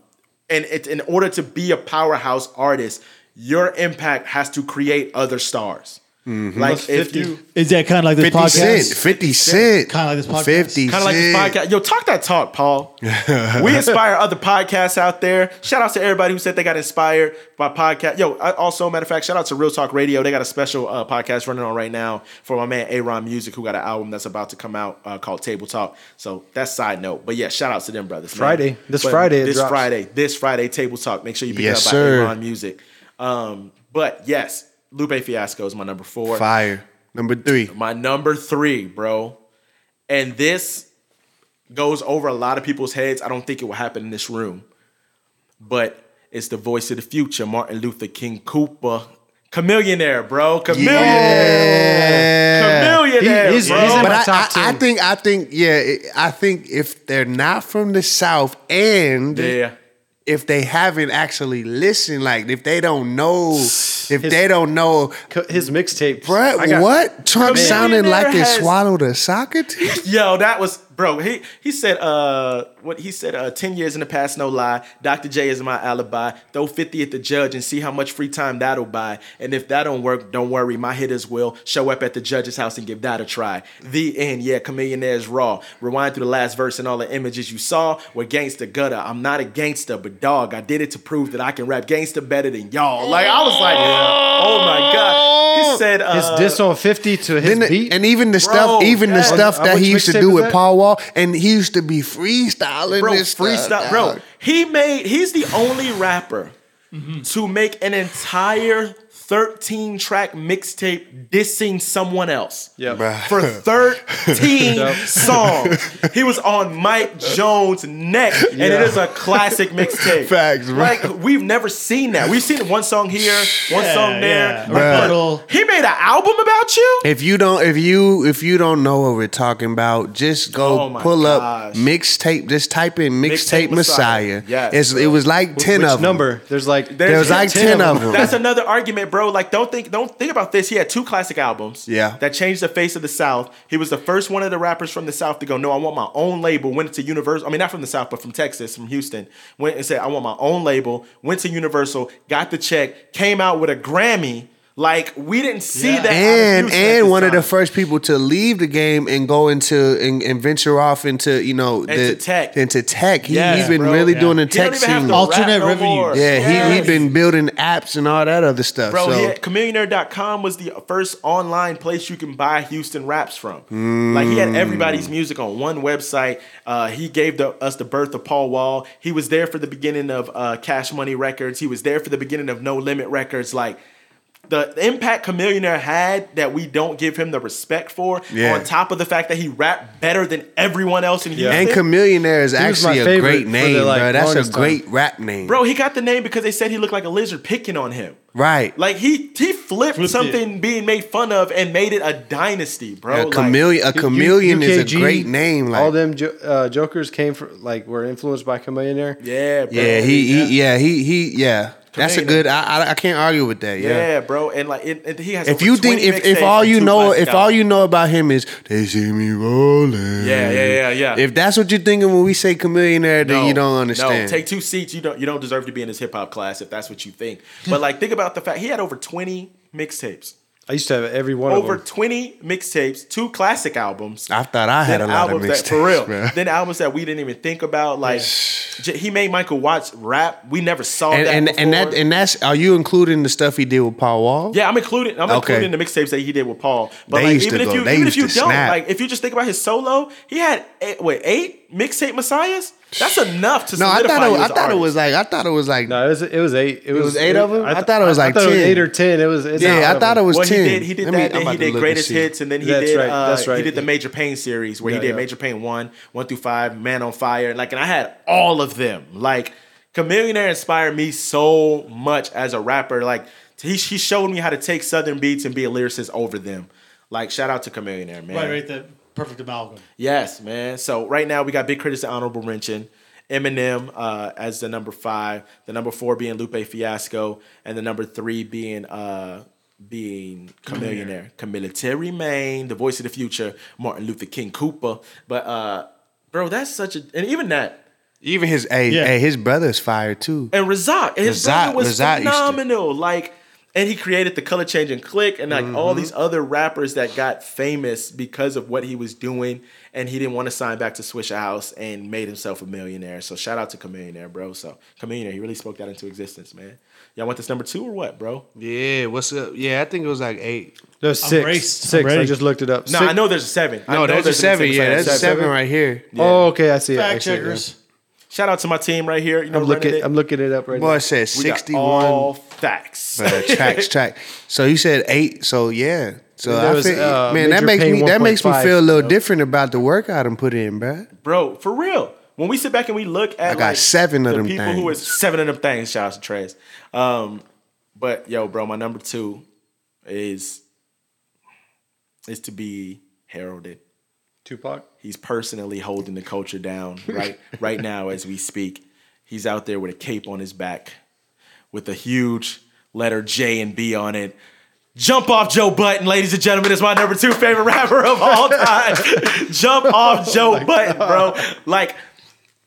Speaker 4: and it, in order to be a powerhouse artist, your impact has to create other stars.
Speaker 1: Mm-hmm.
Speaker 4: Like
Speaker 6: Almost
Speaker 4: if
Speaker 6: 50.
Speaker 4: you.
Speaker 2: Is that kind of like this
Speaker 1: 50
Speaker 2: podcast?
Speaker 1: Cent. 50 Cent.
Speaker 2: Kinda like this podcast.
Speaker 1: 50
Speaker 4: Kind of like this
Speaker 1: Cent.
Speaker 4: podcast. Yo, talk that talk, Paul. [laughs] we inspire other podcasts out there. Shout out to everybody who said they got inspired by podcast. Yo, I, also, matter of fact, shout out to Real Talk Radio. They got a special uh, podcast running on right now for my man Aaron Music, who got an album that's about to come out uh, called Table Talk. So that's side note. But yeah, shout out to them brothers. man.
Speaker 6: Friday. This
Speaker 4: But
Speaker 6: Friday
Speaker 4: This
Speaker 6: drops.
Speaker 4: Friday. This Friday, Table Talk. Make sure you pick
Speaker 1: Yes,
Speaker 4: it up
Speaker 1: sir.
Speaker 4: by Aaron Music. Um, but yes, Lupe Fiasco is my number four.
Speaker 1: Fire. Number three.
Speaker 4: My number three, bro. And this goes over a lot of people's heads. I don't think it will happen in this room. But it's the voice of the future, Martin Luther King Koopa. Chamillionaire, bro. Chamillionaire. Yeah.
Speaker 6: Chamillionaire, He- he's-
Speaker 4: bro.
Speaker 6: he's in
Speaker 1: But
Speaker 6: my
Speaker 1: I,
Speaker 6: top
Speaker 1: I, I
Speaker 6: 10.
Speaker 1: think I think yeah I think if they're not from the South and
Speaker 4: yeah.
Speaker 1: if they haven't actually listened, like if they don't know, if they don't know,
Speaker 6: Co- His mixtape. got-
Speaker 1: what Trump sounding like it
Speaker 4: has-
Speaker 1: swallowed a Socrates? [laughs]
Speaker 4: Yo, that was bro. He he said uh what he said uh ten years in the past, no lie. Dr. J is my alibi. Throw fifty at the judge and see how much free time that'll buy. And if that don't work, don't worry, my hitters will show up at the judge's house and give that a try. The end. Yeah, Chamillionaire's raw. Rewind through the last verse and all the images you saw were gangsta gutter. I'm not a gangster, but dog, I did it to prove that I can rap gangsta better than y'all. Like I was like, oh my god. He said uh,
Speaker 6: His diss on 50 to his
Speaker 1: Then the-
Speaker 6: beat.
Speaker 1: and even the
Speaker 4: Bro,
Speaker 1: stuff, even the
Speaker 4: yes.
Speaker 1: stuff
Speaker 6: On-
Speaker 1: that
Speaker 6: on
Speaker 1: he used to
Speaker 6: mixtape
Speaker 1: do
Speaker 6: is
Speaker 1: with
Speaker 6: that?
Speaker 1: Paul Wall, and he used to be freestyling
Speaker 4: bro,
Speaker 1: this stuff,
Speaker 4: freestyle, bro.
Speaker 1: dog.
Speaker 4: He made. He's the only rapper to make an entire 13 track mixtape dissing someone else.
Speaker 6: Yep.
Speaker 4: For 13 [laughs] songs. He was on Mike Jones' neck, and it
Speaker 6: Yeah.
Speaker 4: is a classic mixtape.
Speaker 1: Facts, bro.
Speaker 4: Like, we've never seen that. We've seen one song here, one song there.
Speaker 2: yeah.
Speaker 1: Bruh.
Speaker 4: He made an album about you?
Speaker 1: If you don't, if you if you don't know what we're talking about, just go
Speaker 4: Oh my
Speaker 1: pull up mixtape. Just type in
Speaker 4: Mixtape
Speaker 1: mixtape Messiah.
Speaker 4: Messiah. Yes,
Speaker 1: it's, it was like ten
Speaker 6: Which
Speaker 1: of them.
Speaker 6: number? There's like
Speaker 1: There was like 10 of them.
Speaker 4: That's another argument, bro. Like, don't think, don't think about this. He had two classic albums.
Speaker 1: Yeah.
Speaker 4: That changed the face of the South. He was the first one of the rappers from the South to go, no, I want my own label. Went to Universal. I mean, not from the South, but from Texas, from Houston. Went and said, I want my own label. Went to Universal, got the check, came out with a Grammy. Like, we didn't see
Speaker 2: Yeah.
Speaker 4: that.
Speaker 1: and and
Speaker 4: this
Speaker 1: one of the first people to leave the game and go into and, and venture off into you know
Speaker 4: Into
Speaker 1: the
Speaker 4: tech.
Speaker 1: into tech. He,
Speaker 4: Yes,
Speaker 1: he's been
Speaker 4: bro.
Speaker 1: really
Speaker 2: Yeah.
Speaker 1: doing the
Speaker 4: He don't
Speaker 1: tech
Speaker 4: even have
Speaker 1: scene.
Speaker 4: to
Speaker 2: Alternate
Speaker 4: rap no
Speaker 2: revenue.
Speaker 4: more.
Speaker 1: yeah, he
Speaker 4: Yes.
Speaker 1: he been building apps and all that other stuff.
Speaker 4: Bro,
Speaker 1: so
Speaker 4: he had, Chamillionaire.com was the first online place you can buy Houston raps from. Like he had everybody's music on one website. Uh, he gave the, us the birth of Paul Wall. He was there for the beginning of uh, Cash Money Records. He was there for the beginning of No Limit Records. Like the impact Chamillionaire had that we don't give him the respect for.
Speaker 1: Yeah.
Speaker 4: On top of the fact that he rapped better than everyone else in Houston.
Speaker 1: and Chamillionaire is
Speaker 6: was
Speaker 1: actually a great name,
Speaker 6: the, like,
Speaker 1: bro. That's a
Speaker 6: longest time.
Speaker 1: great rap name,
Speaker 4: Bro, he got the name because they said he looked like a lizard picking on him.
Speaker 1: Right.
Speaker 4: Like he he flipped,
Speaker 2: Flipped
Speaker 4: something being made fun of and made it a dynasty, bro.
Speaker 1: a
Speaker 4: Like,
Speaker 1: chameleon. A
Speaker 6: U-
Speaker 1: chameleon is a great name. Like
Speaker 6: all them jo- uh, jokers came from like were influenced by Chamillionaire.
Speaker 4: yeah, bro.
Speaker 1: yeah, he, he yeah he he yeah. That's a good. I, I can't argue with that.
Speaker 4: yeah.
Speaker 1: Yeah.
Speaker 4: bro, and like it, it- he has.
Speaker 1: If you think if, if all you know if all you know about him is they see me rolling.
Speaker 4: Yeah, yeah, yeah, yeah.
Speaker 1: If that's what you're thinking when we say Chamillionaire, then you don't understand.
Speaker 4: No, take two seats. You don't you don't deserve to be in this hip hop class if that's what you think. But like think about the fact he had over twenty mixtapes.
Speaker 6: I used to have every one
Speaker 4: Over
Speaker 6: of them.
Speaker 4: 20 mixtapes, two classic albums.
Speaker 1: I thought I had
Speaker 4: then
Speaker 1: a lot of mixtapes,
Speaker 4: for real.
Speaker 1: bro.
Speaker 4: Then albums that we didn't even think about, like J- he made Michael Watts rap. We never saw
Speaker 1: And
Speaker 4: that
Speaker 1: and,
Speaker 4: before.
Speaker 1: and that and that's are you including the stuff he did with Paul Wall?
Speaker 4: Yeah, I'm including. I'm
Speaker 1: Okay.
Speaker 4: including the mixtapes that he did with Paul. But
Speaker 1: They
Speaker 4: like,
Speaker 1: used to
Speaker 4: even if
Speaker 1: go-
Speaker 4: you even if you don't
Speaker 1: snap.
Speaker 4: like, if you just think about his solo, he had eh, eight, wait eight mixtape messiahs. That's enough to
Speaker 1: No, I
Speaker 4: solidify
Speaker 1: thought it,
Speaker 4: you
Speaker 1: I
Speaker 4: as an
Speaker 1: thought it was like I thought it was like
Speaker 6: No, it was it was eight. It,
Speaker 1: was eight of them. I
Speaker 6: th-
Speaker 1: thought it was like
Speaker 6: it was eight or ten. It was. It's
Speaker 1: yeah, I thought it was
Speaker 4: Well,
Speaker 1: ten.
Speaker 4: he did. He did
Speaker 1: Let me-
Speaker 4: that.
Speaker 1: I'm
Speaker 4: Then
Speaker 1: about
Speaker 4: he did greatest hits, and then he
Speaker 6: That's
Speaker 4: did.
Speaker 6: right,
Speaker 4: Uh,
Speaker 6: that's
Speaker 4: He did the Major Pain series where he did
Speaker 6: yeah.
Speaker 4: Major Pain one, one through five, Man on Fire, like, and I had all of them. Like, Chamillionaire inspired me so much as a rapper. Like, he he showed me how to take Southern beats and be a lyricist over them. Like, shout out to Chamillionaire, man.
Speaker 2: Right, right. That perfect amalgam.
Speaker 4: Yes, man. So right now we got Big K.R.I.T's and Honorable Mention. Eminem uh, as the number five, the number four being Lupe Fiasco, and the number three being uh, being Chamillionaire, Camilitary Maine, the voice of the future, Martin Luther King Koopa. But uh, bro, that's such a and even that
Speaker 1: Even his hey,
Speaker 2: Yeah.
Speaker 1: hey his brother's fired too.
Speaker 4: and Rasaq, and his
Speaker 1: Rasaq-
Speaker 4: brother was
Speaker 1: Rasaq
Speaker 4: phenomenal. Like, and he created the color changing click and like all
Speaker 1: Mm-hmm.
Speaker 4: these other rappers that got famous because of what he was doing, and he didn't want to sign back to Swishahouse and made himself a millionaire. So shout out to Chamillionaire, bro. So Chamillionaire, he really spoke that into existence, man. Y'all want this number two or what, bro?
Speaker 1: Yeah, what's up? Yeah, I think it was like eight.
Speaker 6: There's
Speaker 2: I'm
Speaker 6: six.
Speaker 2: raced. I'm
Speaker 6: Six. I just looked it up.
Speaker 4: No,
Speaker 6: Six-
Speaker 4: I know there's a seven. I
Speaker 1: No,
Speaker 4: know
Speaker 1: there's a seven. Yeah,
Speaker 4: saying
Speaker 1: that's a seven right here.
Speaker 6: Oh, okay. I see it.
Speaker 2: Fact checkers.
Speaker 4: Shout out to my team right here. You know,
Speaker 6: I'm looking.
Speaker 4: it.
Speaker 6: I'm looking it up right
Speaker 1: Boy
Speaker 6: now.
Speaker 1: said
Speaker 4: We got
Speaker 1: sixty
Speaker 4: all
Speaker 1: one.
Speaker 4: Facts.
Speaker 1: But uh, tracks, [laughs] track. So you said eight. So yeah. So
Speaker 6: There
Speaker 1: I
Speaker 6: was,
Speaker 1: think,
Speaker 6: uh,
Speaker 1: man, that makes me that makes me feel a little
Speaker 6: so.
Speaker 1: different about the work I done put in, bruh.
Speaker 4: bro, for real. When we sit back and we look at
Speaker 1: I got
Speaker 4: like,
Speaker 1: seven of
Speaker 4: the
Speaker 1: them
Speaker 4: people who
Speaker 1: things.
Speaker 4: is seven of them things. Shout out to Trez. Um, but yo, bro, my number two is is to be heralded.
Speaker 6: Tupac.
Speaker 4: He's personally holding the culture down right right now as we speak. He's out there with a cape on his back, with a huge letter J and B on it. Jump off Joe Budden, ladies and gentlemen, is my number two favorite [laughs] rapper of all time. [laughs] Jump off Joe Budden, bro. Like,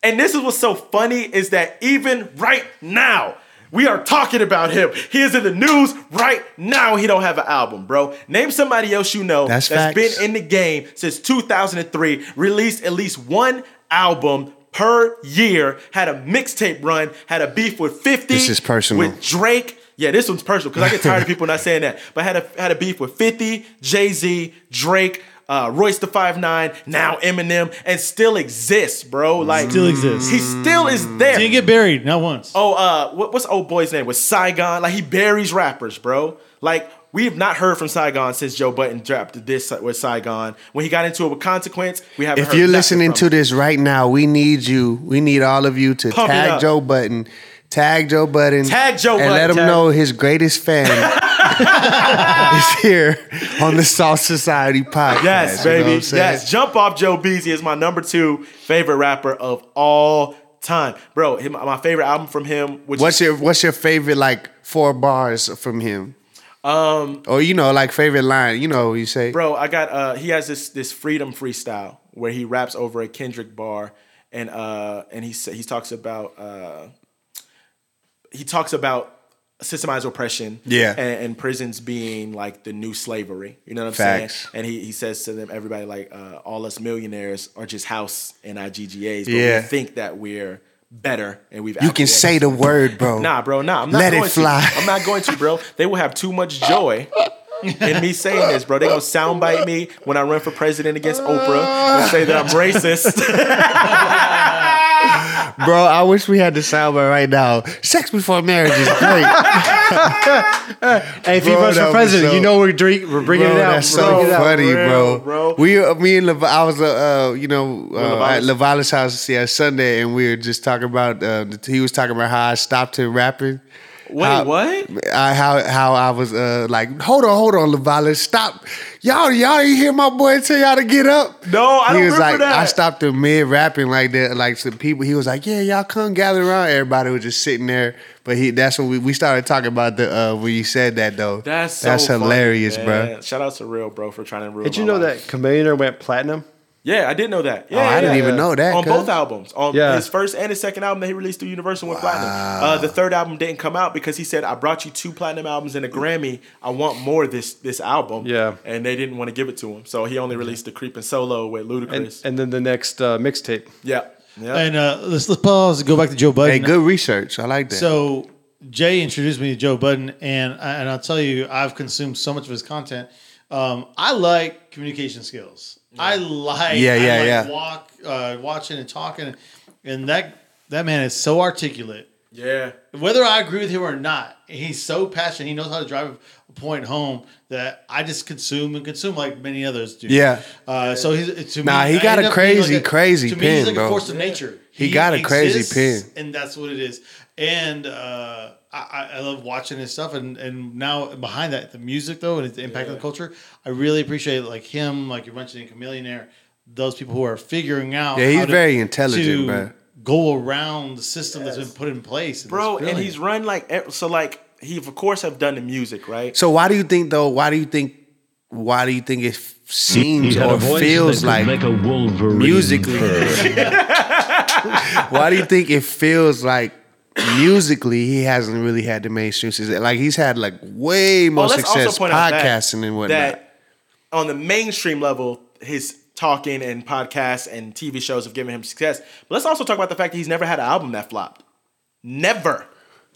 Speaker 4: and this is what's so funny is that even right now, we are talking about him. He is in the news right now. He don't have an album, bro. Name somebody else you know
Speaker 1: That's
Speaker 4: that's been in the game since 2003, released at least one album per year, had a mixtape run, had a beef with 50.
Speaker 1: This is personal.
Speaker 4: With Drake. Yeah, this one's personal because I get tired of people not saying that. But had a had a beef with 50, Jay-Z, Drake, uh, Royce the Five Nine, now Eminem, and still exists, bro. Like
Speaker 2: Still exists.
Speaker 4: He still is there.
Speaker 2: Didn't get buried, not once.
Speaker 4: Oh, uh, what, what's old boy's name? Was Saigon? Like he buries rappers, bro. Like we have not heard from Saigon since Joe Budden dropped this with Saigon. When he got into it with Consequence, we haven't.
Speaker 1: If
Speaker 4: heard
Speaker 1: you're listening to this right now, we need you. We need all of you to
Speaker 4: Pump
Speaker 1: tag. Joe Budden, tag Joe Budden,
Speaker 4: Tag Joe
Speaker 1: and let him
Speaker 4: Tag-
Speaker 1: know his greatest fan [laughs] is here on the Salt Society podcast.
Speaker 4: Yes,
Speaker 1: You know
Speaker 4: baby. Yes. Jump off Joe Beasy is my number two favorite rapper of all time, bro. Him, my favorite album from him. Which
Speaker 1: What's your What's your favorite like four bars from him? Um, or you know, like favorite line. You know, you say.
Speaker 4: bro i got uh he has this this freedom freestyle where he raps over a kendrick bar and uh and he he talks about uh he talks about systemized oppression
Speaker 1: Yeah.
Speaker 4: and, and prisons being like the new slavery you know what i'm
Speaker 1: Facts.
Speaker 4: saying and he, he says to them everybody like uh, all us millionaires are just house in our ggas but
Speaker 1: Yeah.
Speaker 4: we think that we're better and we've
Speaker 1: You can say the word, bro.
Speaker 4: Nah, bro, nah. I'm not
Speaker 1: Let it fly.
Speaker 4: To. I'm not going to, bro. They will have too much joy in me saying this, bro. They gonna soundbite me when I run for president against Oprah and say that I'm racist. [laughs]
Speaker 1: Bro, I wish we had the soundbite right now. Sex before marriage is great. [laughs]
Speaker 6: Hey, if he
Speaker 1: Bro,
Speaker 6: runs
Speaker 1: that
Speaker 6: for
Speaker 1: was
Speaker 6: president,
Speaker 1: so-
Speaker 6: you know we're drink, we're bringing
Speaker 1: bro,
Speaker 6: it out.
Speaker 1: That's so
Speaker 6: bringing it out.
Speaker 1: funny,
Speaker 4: real,
Speaker 1: bro.
Speaker 4: bro.
Speaker 1: We, uh, me and Lev- I was, uh, uh, you know, uh, at?
Speaker 4: Levalis'
Speaker 1: house yeah Sunday, and we were just talking about. Uh, he was talking about how I stopped him rapping.
Speaker 4: Wait,
Speaker 1: How-
Speaker 4: what?
Speaker 1: I, how how I was uh, like, hold on, hold on, Levalis, stop, y'all, y'all ain't hear my boy tell y'all to get up.
Speaker 4: No, I
Speaker 1: he
Speaker 4: don't
Speaker 1: was like,
Speaker 4: that.
Speaker 1: I stopped him mid rapping like that, like some people. He was like, yeah, y'all come gather around. Everybody was just sitting there, but he that's when we, we started talking about the uh, when you said that though.
Speaker 4: That's so
Speaker 1: that's hilarious,
Speaker 4: man.
Speaker 1: bro.
Speaker 4: Shout out to real, bro, for trying to ruin.
Speaker 6: Did you
Speaker 4: my
Speaker 6: know
Speaker 4: life.
Speaker 6: that Chamillionaire went platinum?
Speaker 4: Yeah, I did know that. Yeah,
Speaker 1: Oh, I
Speaker 4: yeah,
Speaker 1: didn't
Speaker 4: yeah.
Speaker 1: even know that,
Speaker 4: On
Speaker 1: cuz.
Speaker 4: both albums, on
Speaker 6: Yeah.
Speaker 4: his first and his second album that he released through Universal went platinum. Uh, the third album didn't come out because he said, "I brought you two platinum albums and a Grammy. I want more this this album."
Speaker 6: Yeah.
Speaker 4: and they didn't want to give it to him, so he only released the Creeping Solo with Ludacris.
Speaker 6: and then the next uh, mixtape.
Speaker 4: yeah, yeah.
Speaker 2: And uh, let's let's pause and go back to Joe Budden.
Speaker 1: Hey, good research. I like that.
Speaker 2: So Jay introduced me to Joe Budden, and and I'll tell you, I've consumed so much of his content. Um, I like communication skills. I like
Speaker 1: Yeah,
Speaker 2: I
Speaker 1: yeah,
Speaker 2: like
Speaker 1: yeah.
Speaker 2: Walk, uh, watching and talking, and that that man is so articulate.
Speaker 4: Yeah.
Speaker 2: Whether I agree with him or not, he's so passionate. He knows how to drive a point home that I just consume and consume like many others do.
Speaker 1: Yeah.
Speaker 2: Uh, so he's to
Speaker 1: Nah,
Speaker 2: me,
Speaker 1: he
Speaker 2: I
Speaker 1: got a
Speaker 2: up being
Speaker 1: crazy, crazy
Speaker 2: to me, he's like
Speaker 1: bro.
Speaker 2: a force of nature.
Speaker 1: He got a crazy pin,
Speaker 2: and that's what it is. And uh, I, I- I love watching his stuff. And and now behind that, the music though, and its impact on the culture, I really appreciate like him, like you're mentioning, Chamillionaire. Those people who are figuring out.
Speaker 1: Yeah, he's
Speaker 2: how to-
Speaker 1: very intelligent,
Speaker 2: to
Speaker 1: bro.
Speaker 2: Go around the system that's been put in place, And
Speaker 4: Bro, and he's run like so like he of course have done the music, right?
Speaker 1: So why do you think though? Why do you think? Why do you think it seems
Speaker 7: He had a
Speaker 1: or feels like
Speaker 7: make a Wolverine
Speaker 1: musically? [laughs] why do you think it feels like musically he hasn't really had the mainstream success? Like he's had like way more
Speaker 4: Well,
Speaker 1: success podcasting and whatnot.
Speaker 4: That on the mainstream level, his talking and podcasts and TV shows have given him success. But let's also talk about the fact that he's never had an album that flopped. Never.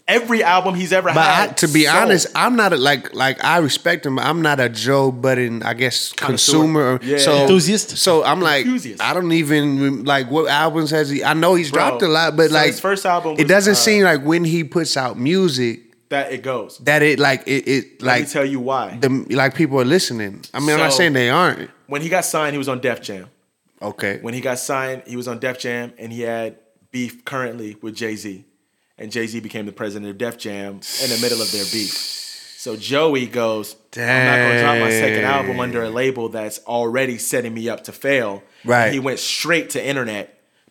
Speaker 4: Every album he's ever
Speaker 1: But I,
Speaker 4: had.
Speaker 1: to be
Speaker 4: sold.
Speaker 1: honest, I'm not a, like like I respect him. but I'm not a Joe Budden, I guess, consumer. Or,
Speaker 4: Yeah.
Speaker 1: So
Speaker 2: Enthusiast?
Speaker 1: So I'm like,
Speaker 4: Enthusiast.
Speaker 1: I don't even like what albums has he? I know he's
Speaker 4: Bro,
Speaker 1: dropped a lot, but
Speaker 4: so
Speaker 1: like
Speaker 4: his first album
Speaker 1: it doesn't
Speaker 4: uh,
Speaker 1: seem like when he puts out music
Speaker 4: that it goes.
Speaker 1: that it like it, it
Speaker 4: Let me tell you why.
Speaker 1: the like people are listening. I mean, I'm not saying they aren't.
Speaker 4: when he got signed, he was on Def Jam.
Speaker 1: Okay.
Speaker 4: When he got signed, he was on Def Jam and he had beef currently with Jay Z. And Jay Z became the president of Def Jam in the middle of their beef. So Joey goes, Damn, I'm not going to drop my second album under a label that's already setting me up to fail.
Speaker 1: Right.
Speaker 4: And he went straight to internet.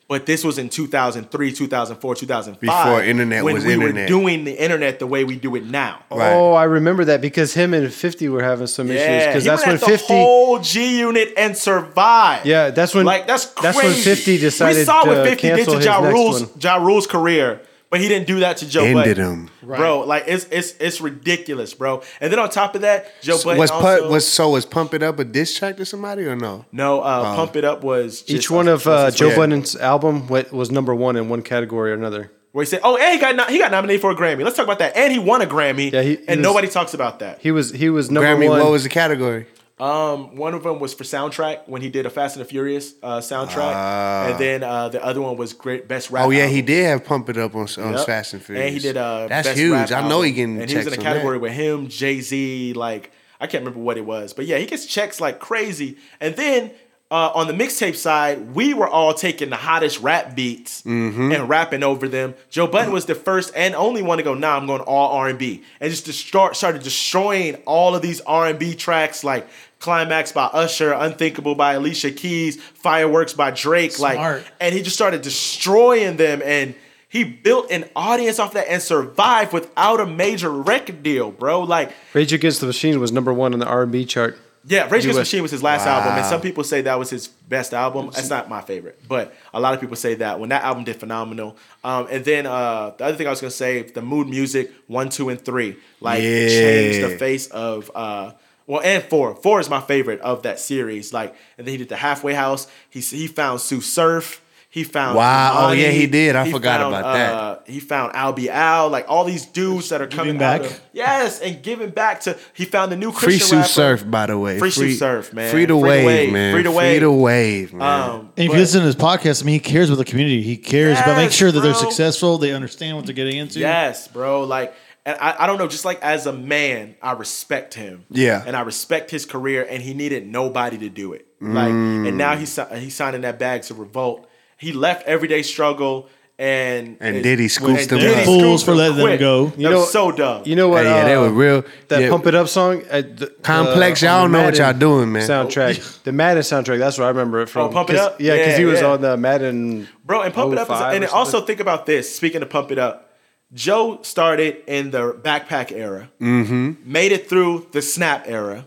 Speaker 4: But this was in 2003, 2004, 2005.
Speaker 1: Before internet
Speaker 4: when
Speaker 1: was
Speaker 4: we
Speaker 1: internet.
Speaker 4: were doing the internet the way we do it now.
Speaker 1: Right.
Speaker 6: Oh, I remember that because him and 50 were having some issues. Because that's
Speaker 4: went
Speaker 6: when 50.
Speaker 4: the whole G Unit and survived.
Speaker 6: Yeah, that's when-
Speaker 4: like that's crazy.
Speaker 6: that's when 50 decided
Speaker 4: We saw what
Speaker 6: to
Speaker 4: 50 did
Speaker 6: cancel
Speaker 4: to
Speaker 6: his
Speaker 4: Ja
Speaker 6: next
Speaker 4: Rule's
Speaker 6: one.
Speaker 4: Ja Rule's career, but he didn't do that to Joe
Speaker 1: Ended
Speaker 4: Budden.
Speaker 1: him.
Speaker 4: Bro, like it's it's it's ridiculous, bro. And then on top of that, Joe Budden
Speaker 1: was
Speaker 4: also,
Speaker 1: put was so was pump it up a diss track to somebody or no?
Speaker 4: no uh, pump it up was just
Speaker 6: Each one of uh,
Speaker 4: was
Speaker 6: Joe
Speaker 4: his-
Speaker 6: Budden's album wa- was number one in one category or another.
Speaker 4: where he said, "Oh, and he got no- he got nominated for a Grammy." Let's talk about that. And he won a Grammy.
Speaker 6: Yeah, he- he
Speaker 4: and
Speaker 6: was-
Speaker 4: nobody talks about that.
Speaker 6: He was he was number
Speaker 1: Grammy,
Speaker 6: one.
Speaker 1: what was the category?
Speaker 4: Um, one of them was for soundtrack when he did a Fast and the Furious uh, soundtrack, and then uh, the other one was great best rap.
Speaker 1: Oh yeah, he did have pump it up on, on
Speaker 4: Yep.
Speaker 1: Fast and Furious.
Speaker 4: And he did uh
Speaker 1: That's huge. I know he
Speaker 4: album.
Speaker 1: getting
Speaker 4: and he was in a category
Speaker 1: that.
Speaker 4: with him, Jay Z, like I can't remember what it was, but yeah, he gets checks like crazy. And then uh, on the mixtape side, we were all taking the hottest rap beats
Speaker 1: Mm-hmm.
Speaker 4: and rapping over them. Joe Budden was the first and only one to go, "Nah, I'm going all R and B," and just to start started destroying all of these R and B tracks like. Climax by Usher, Unthinkable by Alicia Keys, Fireworks by Drake,
Speaker 2: Smart.
Speaker 4: like, and he just started destroying them. And he built an audience off that and survived without a major record deal, bro. Like,
Speaker 6: Rage Against the Machine was number one on the R&B chart.
Speaker 4: yeah, Rage Against the Machine was his last album, and some people say that was his best album. That's not my favorite, but a lot of people say that when that album did phenomenal. Um, and then uh, the other thing I was gonna say, the mood music one, two, and three, like
Speaker 1: Yeah.
Speaker 4: changed the face of. Uh, well, and four. Four is my favorite of that series. Like, and then he did the Halfway House. He he found Tsu Surf. He found
Speaker 1: Wow. Oh, yeah, he did. I forgot about that.
Speaker 4: Uh, he found Albee Al, like all these dudes that are coming
Speaker 2: back.
Speaker 4: out of- yes, and giving back to. He found the new Christian Free
Speaker 1: Sue
Speaker 4: rapper.
Speaker 1: Surf, by the way.
Speaker 4: Free Tsu Surf, man.
Speaker 1: Free the
Speaker 4: Free the
Speaker 1: wave,
Speaker 4: wave.
Speaker 1: man.
Speaker 4: Free the
Speaker 1: Free the
Speaker 4: wave.
Speaker 1: wave, man.
Speaker 4: Um,
Speaker 2: And if
Speaker 4: but-
Speaker 2: you listen to his podcast, I mean, he cares about the community. He cares about making sure that they're successful. They understand what they're getting into.
Speaker 4: Yes, bro. Like, and I, I don't know. Just like as a man, I respect him.
Speaker 1: Yeah.
Speaker 4: and I respect his career, and he needed nobody to do it. Like,
Speaker 1: Mm.
Speaker 4: and now he's he's signing that bag to Revolt. He left Everyday Struggle and
Speaker 1: And Diddy scoops
Speaker 4: and
Speaker 1: them
Speaker 4: Diddy
Speaker 1: up.
Speaker 2: Fools for letting them go.
Speaker 4: You know, so dumb.
Speaker 6: You know what?
Speaker 1: Hey, yeah, they
Speaker 6: uh,
Speaker 1: were real.
Speaker 6: That
Speaker 1: yeah.
Speaker 6: Pump It Up song. Uh, the,
Speaker 1: Complex,
Speaker 6: uh,
Speaker 1: y'all
Speaker 6: on the
Speaker 1: know what y'all doing, man.
Speaker 6: Soundtrack. [laughs] the Madden soundtrack. That's where I remember it from.
Speaker 4: Oh, Pump it Up?
Speaker 6: Yeah, because he was
Speaker 4: yeah.
Speaker 6: on the Madden.
Speaker 4: Bro, and Pump It Up is, and also think about this. Speaking of Pump It Up, Joe started in the backpack era, mm-hmm. made it through the Snap era,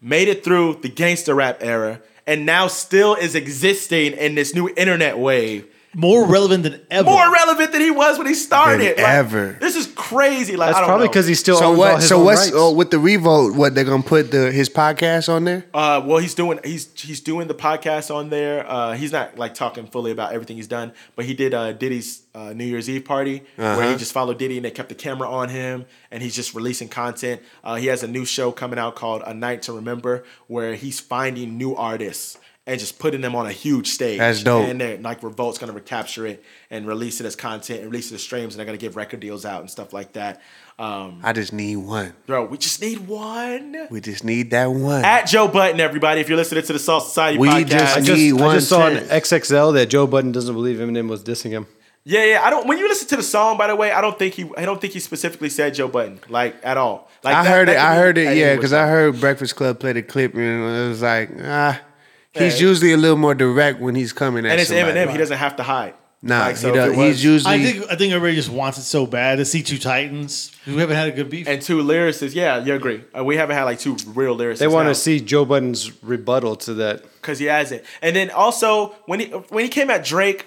Speaker 4: made it through the gangster rap era, and now still is existing in this new internet wave.
Speaker 2: More relevant than ever.
Speaker 4: more relevant than he was when he started.
Speaker 1: Than
Speaker 4: Like,
Speaker 1: ever.
Speaker 4: This is crazy. Like
Speaker 6: That's
Speaker 4: I don't
Speaker 6: probably because he still
Speaker 1: So
Speaker 6: owns all
Speaker 1: what?
Speaker 6: his
Speaker 1: So what's oh, with the revolt? What they're gonna put the his podcast on there?
Speaker 4: Uh, well, he's doing he's he's doing the podcast on there. Uh, he's not like talking fully about everything he's done, but he did uh, Diddy's uh, New Year's Eve party where
Speaker 1: Uh-huh.
Speaker 4: he just followed Diddy and they kept the camera on him, and he's just releasing content. Uh, he has a new show coming out called A Night to Remember, where he's finding new artists and just putting them on a huge stage.
Speaker 1: That's dope.
Speaker 4: And they're, like Revolt's gonna recapture it and release it as content and release it as streams, and they're gonna give record deals out and stuff like that. Um,
Speaker 1: I just need one.
Speaker 4: bro, we just need one.
Speaker 1: We just need that one.
Speaker 4: At Joe Budden, everybody. If you're listening to the Salt Society
Speaker 1: We
Speaker 4: podcast,
Speaker 1: just
Speaker 6: I just,
Speaker 1: need
Speaker 6: I
Speaker 1: one
Speaker 6: just saw on. XXL that Joe Budden doesn't believe Eminem was dissing him.
Speaker 4: Yeah, yeah. I don't. When you listen to the song, by the way, I don't think he. I don't think he specifically said Joe Budden like at all. Like
Speaker 1: I
Speaker 4: that-
Speaker 1: heard
Speaker 4: that
Speaker 1: it. I heard it. Yeah, because I heard Breakfast Club play the clip, and it was like, ah, he's usually a little more direct when he's coming at
Speaker 4: And it's
Speaker 1: somebody.
Speaker 4: Eminem. He doesn't have to hide.
Speaker 1: Nah,
Speaker 4: Like, so
Speaker 1: he
Speaker 4: if
Speaker 1: does,
Speaker 4: it was-
Speaker 1: he's usually.
Speaker 2: I think I think everybody just wants it so bad to see two Titans We haven't had a good beef.
Speaker 4: And two lyricists. Yeah, you agree. Uh, we haven't had like two real lyricists.
Speaker 6: They want to see Joe Budden's rebuttal to that.
Speaker 4: because he hasn't. And then also when he when he came at Drake,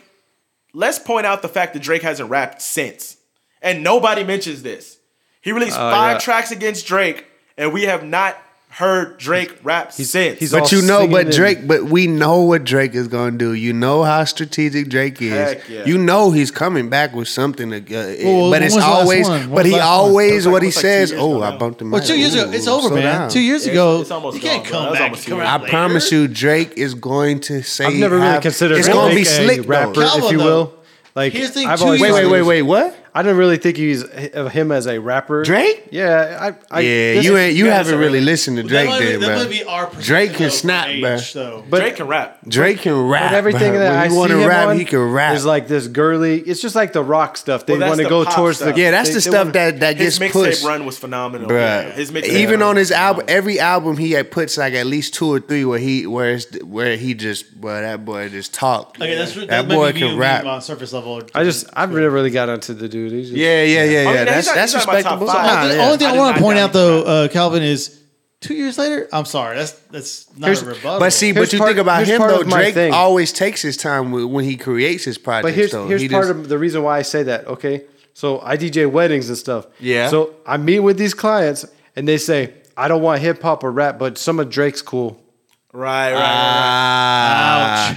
Speaker 4: let's point out the fact that Drake hasn't rapped since, and nobody mentions this. He released five
Speaker 6: yeah.
Speaker 4: tracks against Drake, and we have not heard Drake rap since.
Speaker 6: he's
Speaker 1: but you know, but
Speaker 6: and-
Speaker 1: Drake, but we know what Drake is gonna do. You know how strategic Drake is.
Speaker 4: Yeah.
Speaker 1: You know he's coming back with something. To, uh,
Speaker 2: Well,
Speaker 1: but it's
Speaker 2: was the last
Speaker 1: always, but he
Speaker 2: the last one?
Speaker 1: always
Speaker 4: like-
Speaker 1: what he
Speaker 4: like
Speaker 1: says. Oh,
Speaker 4: ago
Speaker 1: I bumped him.
Speaker 2: well, two years ago, it's over, man. Two years ago,
Speaker 4: it's almost
Speaker 2: you can't
Speaker 4: gone,
Speaker 2: come back come
Speaker 1: I promise you, Drake is going to say.
Speaker 6: I've never really considered
Speaker 1: It's gonna be slick, though.
Speaker 6: rapper, if you will. Like
Speaker 2: Here's the thing,
Speaker 6: I've
Speaker 2: two
Speaker 6: always
Speaker 2: years
Speaker 1: Wait, wait, wait, wait. What?
Speaker 6: I don't really think he's of him as a rapper.
Speaker 1: Drake?
Speaker 6: Yeah, I. I
Speaker 1: yeah, you ain't. You haven't really
Speaker 4: alright.
Speaker 1: listened to
Speaker 2: That
Speaker 1: Drake,
Speaker 2: might be-
Speaker 1: then,
Speaker 2: that
Speaker 1: bro.
Speaker 2: might be our
Speaker 1: Drake can snap,
Speaker 2: age,
Speaker 1: bro.
Speaker 2: though.
Speaker 6: But-
Speaker 4: Drake can rap.
Speaker 1: Drake can rap.
Speaker 6: But everything
Speaker 1: bro.
Speaker 6: that
Speaker 1: when
Speaker 6: I see
Speaker 1: want to
Speaker 6: him
Speaker 1: rap,
Speaker 6: on
Speaker 1: he can rap.
Speaker 6: is like this girly. It's just like the rock stuff. They
Speaker 4: Well,
Speaker 6: want to
Speaker 4: the
Speaker 6: go towards
Speaker 4: stuff.
Speaker 6: the.
Speaker 1: yeah, that's
Speaker 6: they-
Speaker 1: the stuff
Speaker 6: wanna-
Speaker 1: that that
Speaker 4: His
Speaker 1: gets
Speaker 4: mixtape
Speaker 1: pushed.
Speaker 4: run was phenomenal.
Speaker 1: Bruh.
Speaker 4: Yeah, His mixtape
Speaker 1: Even on his album, every album he puts like at least two or three where he where where he just boy that boy just talked.
Speaker 2: Okay, that's that,
Speaker 1: that boy can rap.
Speaker 2: on surface level.
Speaker 6: I just I've never really got onto the dude. He's just,
Speaker 1: Yeah, yeah, yeah, yeah.
Speaker 4: I mean,
Speaker 1: that's
Speaker 4: he's not-
Speaker 1: that's
Speaker 4: he's not my top
Speaker 1: respectable.
Speaker 4: five.
Speaker 1: Nah,
Speaker 2: the
Speaker 1: yeah.
Speaker 2: only thing
Speaker 4: I
Speaker 2: I,
Speaker 4: did
Speaker 2: want
Speaker 4: not
Speaker 2: to point
Speaker 4: doubt
Speaker 2: out though, uh, Calvin, is two years later. I'm sorry, that's that's not
Speaker 1: Here's-
Speaker 2: a rebuttal.
Speaker 1: but see,
Speaker 6: Here's
Speaker 1: but you
Speaker 6: part-
Speaker 1: think about
Speaker 6: here's
Speaker 1: him
Speaker 6: part
Speaker 1: though.
Speaker 6: of my
Speaker 1: Drake
Speaker 6: thing.
Speaker 1: always takes his time with, when he creates his projects.
Speaker 6: But here's
Speaker 1: though.
Speaker 6: here's
Speaker 1: He
Speaker 6: part
Speaker 1: just-
Speaker 6: of the reason why I say that. Okay, so I DJ weddings and stuff.
Speaker 1: Yeah.
Speaker 6: So I meet with these clients and they say I don't want hip hop or rap, but some of Drake's cool.
Speaker 4: Right, right, right.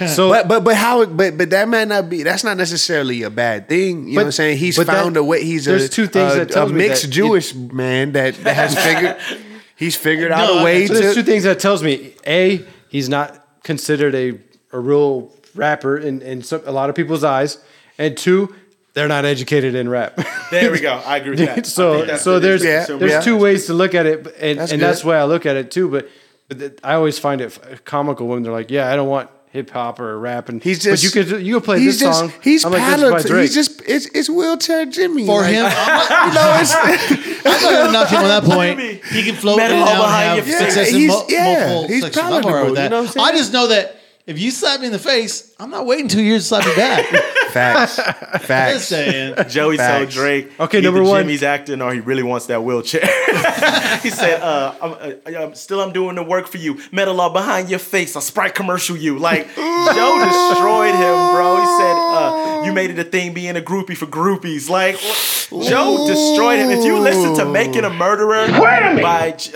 Speaker 1: Ah.
Speaker 6: So
Speaker 1: But but but how but but that might not be that's not necessarily a bad thing. You know what I'm saying? He's
Speaker 6: but that-
Speaker 1: found a way. He's a
Speaker 6: there's two things
Speaker 1: a,
Speaker 6: that tells
Speaker 1: a
Speaker 6: me
Speaker 1: mixed
Speaker 6: that
Speaker 1: Jewish man that, that has figured [laughs] he's figured out
Speaker 2: No,
Speaker 1: a way
Speaker 6: So there's two things that tells me: a, he's not considered a a real rapper in in some, a lot of people's eyes, and two, they're not educated in rap. [laughs]
Speaker 4: There we go. I agree with [laughs] that.
Speaker 6: So so
Speaker 4: the-
Speaker 6: there's
Speaker 1: Yeah,
Speaker 6: there's
Speaker 1: yeah.
Speaker 6: two ways to look at it, and
Speaker 1: That's
Speaker 6: and
Speaker 1: good.
Speaker 6: that's why I look at it too. But, but th- I always find it comical when they're like, "Yeah, I don't want hip hop or rap," and
Speaker 1: He's
Speaker 6: but
Speaker 1: just
Speaker 6: you could you could play
Speaker 1: he's
Speaker 6: this
Speaker 1: just,
Speaker 6: song.
Speaker 1: He's
Speaker 6: I'm like, "This is by. Drake."
Speaker 1: He's just it's it's wheelchair Jimmy
Speaker 2: for
Speaker 1: like,
Speaker 2: him, I'm [laughs] not,
Speaker 1: You know, it's,
Speaker 2: I'm not gonna knock him on that point. He can float in
Speaker 4: Metal
Speaker 2: and
Speaker 4: all
Speaker 2: out have
Speaker 4: your
Speaker 1: face.
Speaker 2: success
Speaker 1: Yeah,
Speaker 2: in
Speaker 1: he's-
Speaker 2: mul-
Speaker 1: yeah,
Speaker 2: multiple
Speaker 1: he's
Speaker 2: sections. I'm all right with that.
Speaker 1: you know I'm
Speaker 2: I
Speaker 1: saying?
Speaker 2: just know that if you slap me in the face, I'm not waiting two years to slap you back. [laughs] [laughs]
Speaker 1: facts,
Speaker 2: Just
Speaker 1: facts.
Speaker 2: saying.
Speaker 4: Joey
Speaker 1: Facts.
Speaker 4: told Drake.
Speaker 6: Okay,
Speaker 4: either
Speaker 6: number one.
Speaker 4: Jimmy's acting or he really wants that wheelchair. [laughs] he said, uh, I'm, uh, I'm still I'm doing the work for you. Metal all behind your face. I'll sprite commercial you. Like Joe destroyed him, bro. He said, uh, you made it a thing being a groupie for groupies. Like Joe destroyed him. If you listen to Making a Murderer by J-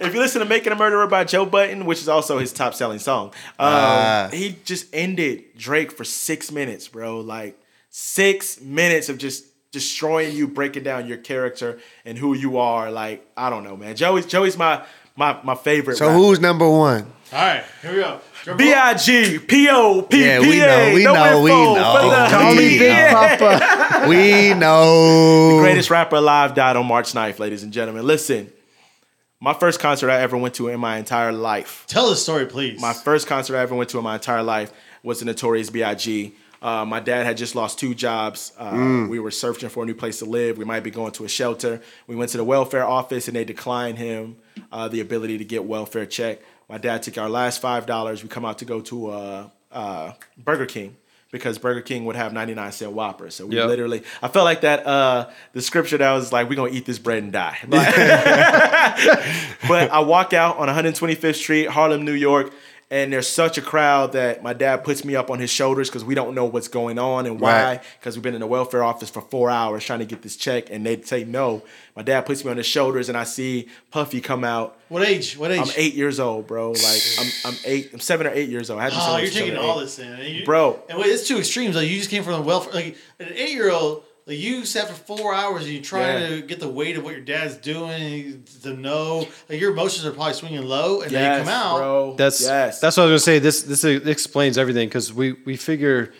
Speaker 4: if you listen to Making a Murderer by Joe Budden, which is also his top selling song, um,
Speaker 1: Ah.
Speaker 4: he just ended Drake for six minutes, bro. Like six minutes of just destroying you, breaking down your character and who you are. Like I don't know, man. Joey's Joey's my my my favorite.
Speaker 1: So
Speaker 4: rapper.
Speaker 1: who's number one?
Speaker 2: All right, here we go.
Speaker 4: B I G P O P P A.
Speaker 1: Yeah, we know, we
Speaker 4: no
Speaker 1: know, we know. Call me Big
Speaker 6: Papa. [laughs]
Speaker 1: We know.
Speaker 4: The Greatest rapper alive died on March 9th, ladies and gentlemen. Listen, my first concert I ever went to in my entire life.
Speaker 2: Tell the story, please.
Speaker 4: My first concert I ever went to in my entire life was the Notorious B.I.G. Uh, my dad had just lost two jobs. Uh, We were searching for a new place to live. We might be going to a shelter. We went to the welfare office and they declined him uh, the ability to get welfare check. My dad took our last five dollars. We come out to go to uh, uh, Burger King because Burger King would have 99 cent Whoppers. So we
Speaker 6: Yep.
Speaker 4: literally, I felt like that, uh, the scripture that was like, we're going to eat this bread and die. [laughs] Like- [laughs] but I walk out on 125th Street, Harlem, New York, and there's such a crowd that my dad puts me up on his shoulders because we don't know what's going on and why.
Speaker 1: Right.
Speaker 4: Because we've been in the welfare office for four hours trying to get this check, and they say no. My dad puts me on his shoulders, and I see Puffy come out.
Speaker 2: What age? What age?
Speaker 4: I'm eight years old, bro. Like I'm, I'm eight. I'm seven or eight years old. I had to be
Speaker 2: Oh,
Speaker 4: seven-
Speaker 2: you're taking all
Speaker 4: eight.
Speaker 2: this in, and you,
Speaker 4: Bro.
Speaker 2: And wait, it's two extremes. Like you just came from the welfare. Like an eight year old, like you sat for four hours and you're trying
Speaker 4: Yeah.
Speaker 2: to get the weight of what your dad's doing to know. Like your emotions are probably swinging low, and then
Speaker 4: Yes,
Speaker 2: you come out.
Speaker 4: bro.
Speaker 6: That's
Speaker 4: yes.
Speaker 6: that's what I was gonna say. This this explains everything because we we figure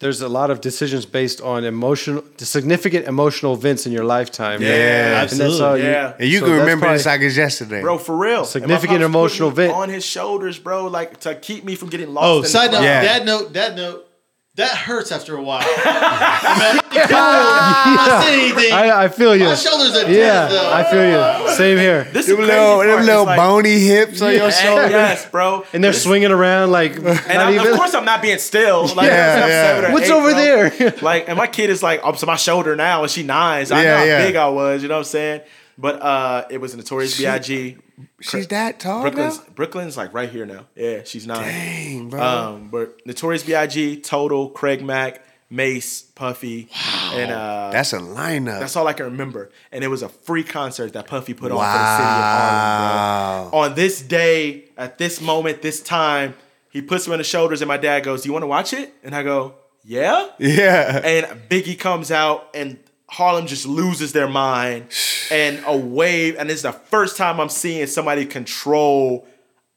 Speaker 6: there's a lot of decisions based on emotional, significant emotional events in your lifetime.
Speaker 1: Yeah,
Speaker 6: and that's all you-
Speaker 4: Yeah.
Speaker 1: And you
Speaker 6: so
Speaker 1: can
Speaker 6: that's
Speaker 1: remember this
Speaker 6: probably-
Speaker 1: like it's yesterday.
Speaker 4: Bro, for real.
Speaker 6: Significant emotional
Speaker 4: me
Speaker 6: event.
Speaker 4: on his shoulders, bro, like to keep me from getting oh, lost.
Speaker 2: Oh,
Speaker 4: in
Speaker 2: side note,
Speaker 4: crowd.
Speaker 1: Yeah.
Speaker 2: dad note, dad note. That hurts after a while. [laughs] I mean, I'm not saying anything.
Speaker 6: I, I feel you.
Speaker 2: My shoulders are
Speaker 6: Yeah,
Speaker 2: tense, though.
Speaker 6: I feel you. Same here.
Speaker 4: This
Speaker 1: them
Speaker 4: is the
Speaker 1: little,
Speaker 4: crazy
Speaker 1: them little
Speaker 4: like-
Speaker 1: bony hips on your
Speaker 4: Yes,
Speaker 1: shoulder.
Speaker 4: yes, bro.
Speaker 6: And they're swinging around like
Speaker 4: And
Speaker 6: not
Speaker 4: I'm,
Speaker 6: even.
Speaker 4: of course, I'm not being still. Like,
Speaker 1: Yeah,
Speaker 4: I'm
Speaker 1: yeah.
Speaker 4: seven or
Speaker 6: What's
Speaker 4: eight,
Speaker 6: over
Speaker 4: bro.
Speaker 6: there? [laughs]
Speaker 4: Like, and my kid is like up to my shoulder now, and she nines. I
Speaker 1: Yeah,
Speaker 4: know how
Speaker 1: yeah.
Speaker 4: big I was. You know what I'm saying? But uh, it was Notorious B.I.G.
Speaker 1: She's that tall
Speaker 4: Brooklyn's
Speaker 1: now?
Speaker 4: Brooklyn's like right here now. Yeah, she's nine.
Speaker 1: Dang, bro.
Speaker 4: Um, but Notorious B.I.G., Total, Craig Mack, Mase, Puffy, and uh,
Speaker 1: That's a lineup.
Speaker 4: that's all I can remember. And it was a free concert that Puffy put on for the city of Harlem, bro. On this day, at this moment, this time, he puts me on the shoulders, and my dad goes, "Do you want to watch it?" And I go, "Yeah." [laughs]
Speaker 1: yeah.
Speaker 4: And Biggie comes out, and Harlem just loses their mind, [sighs] and a wave. And it's the first time I'm seeing somebody control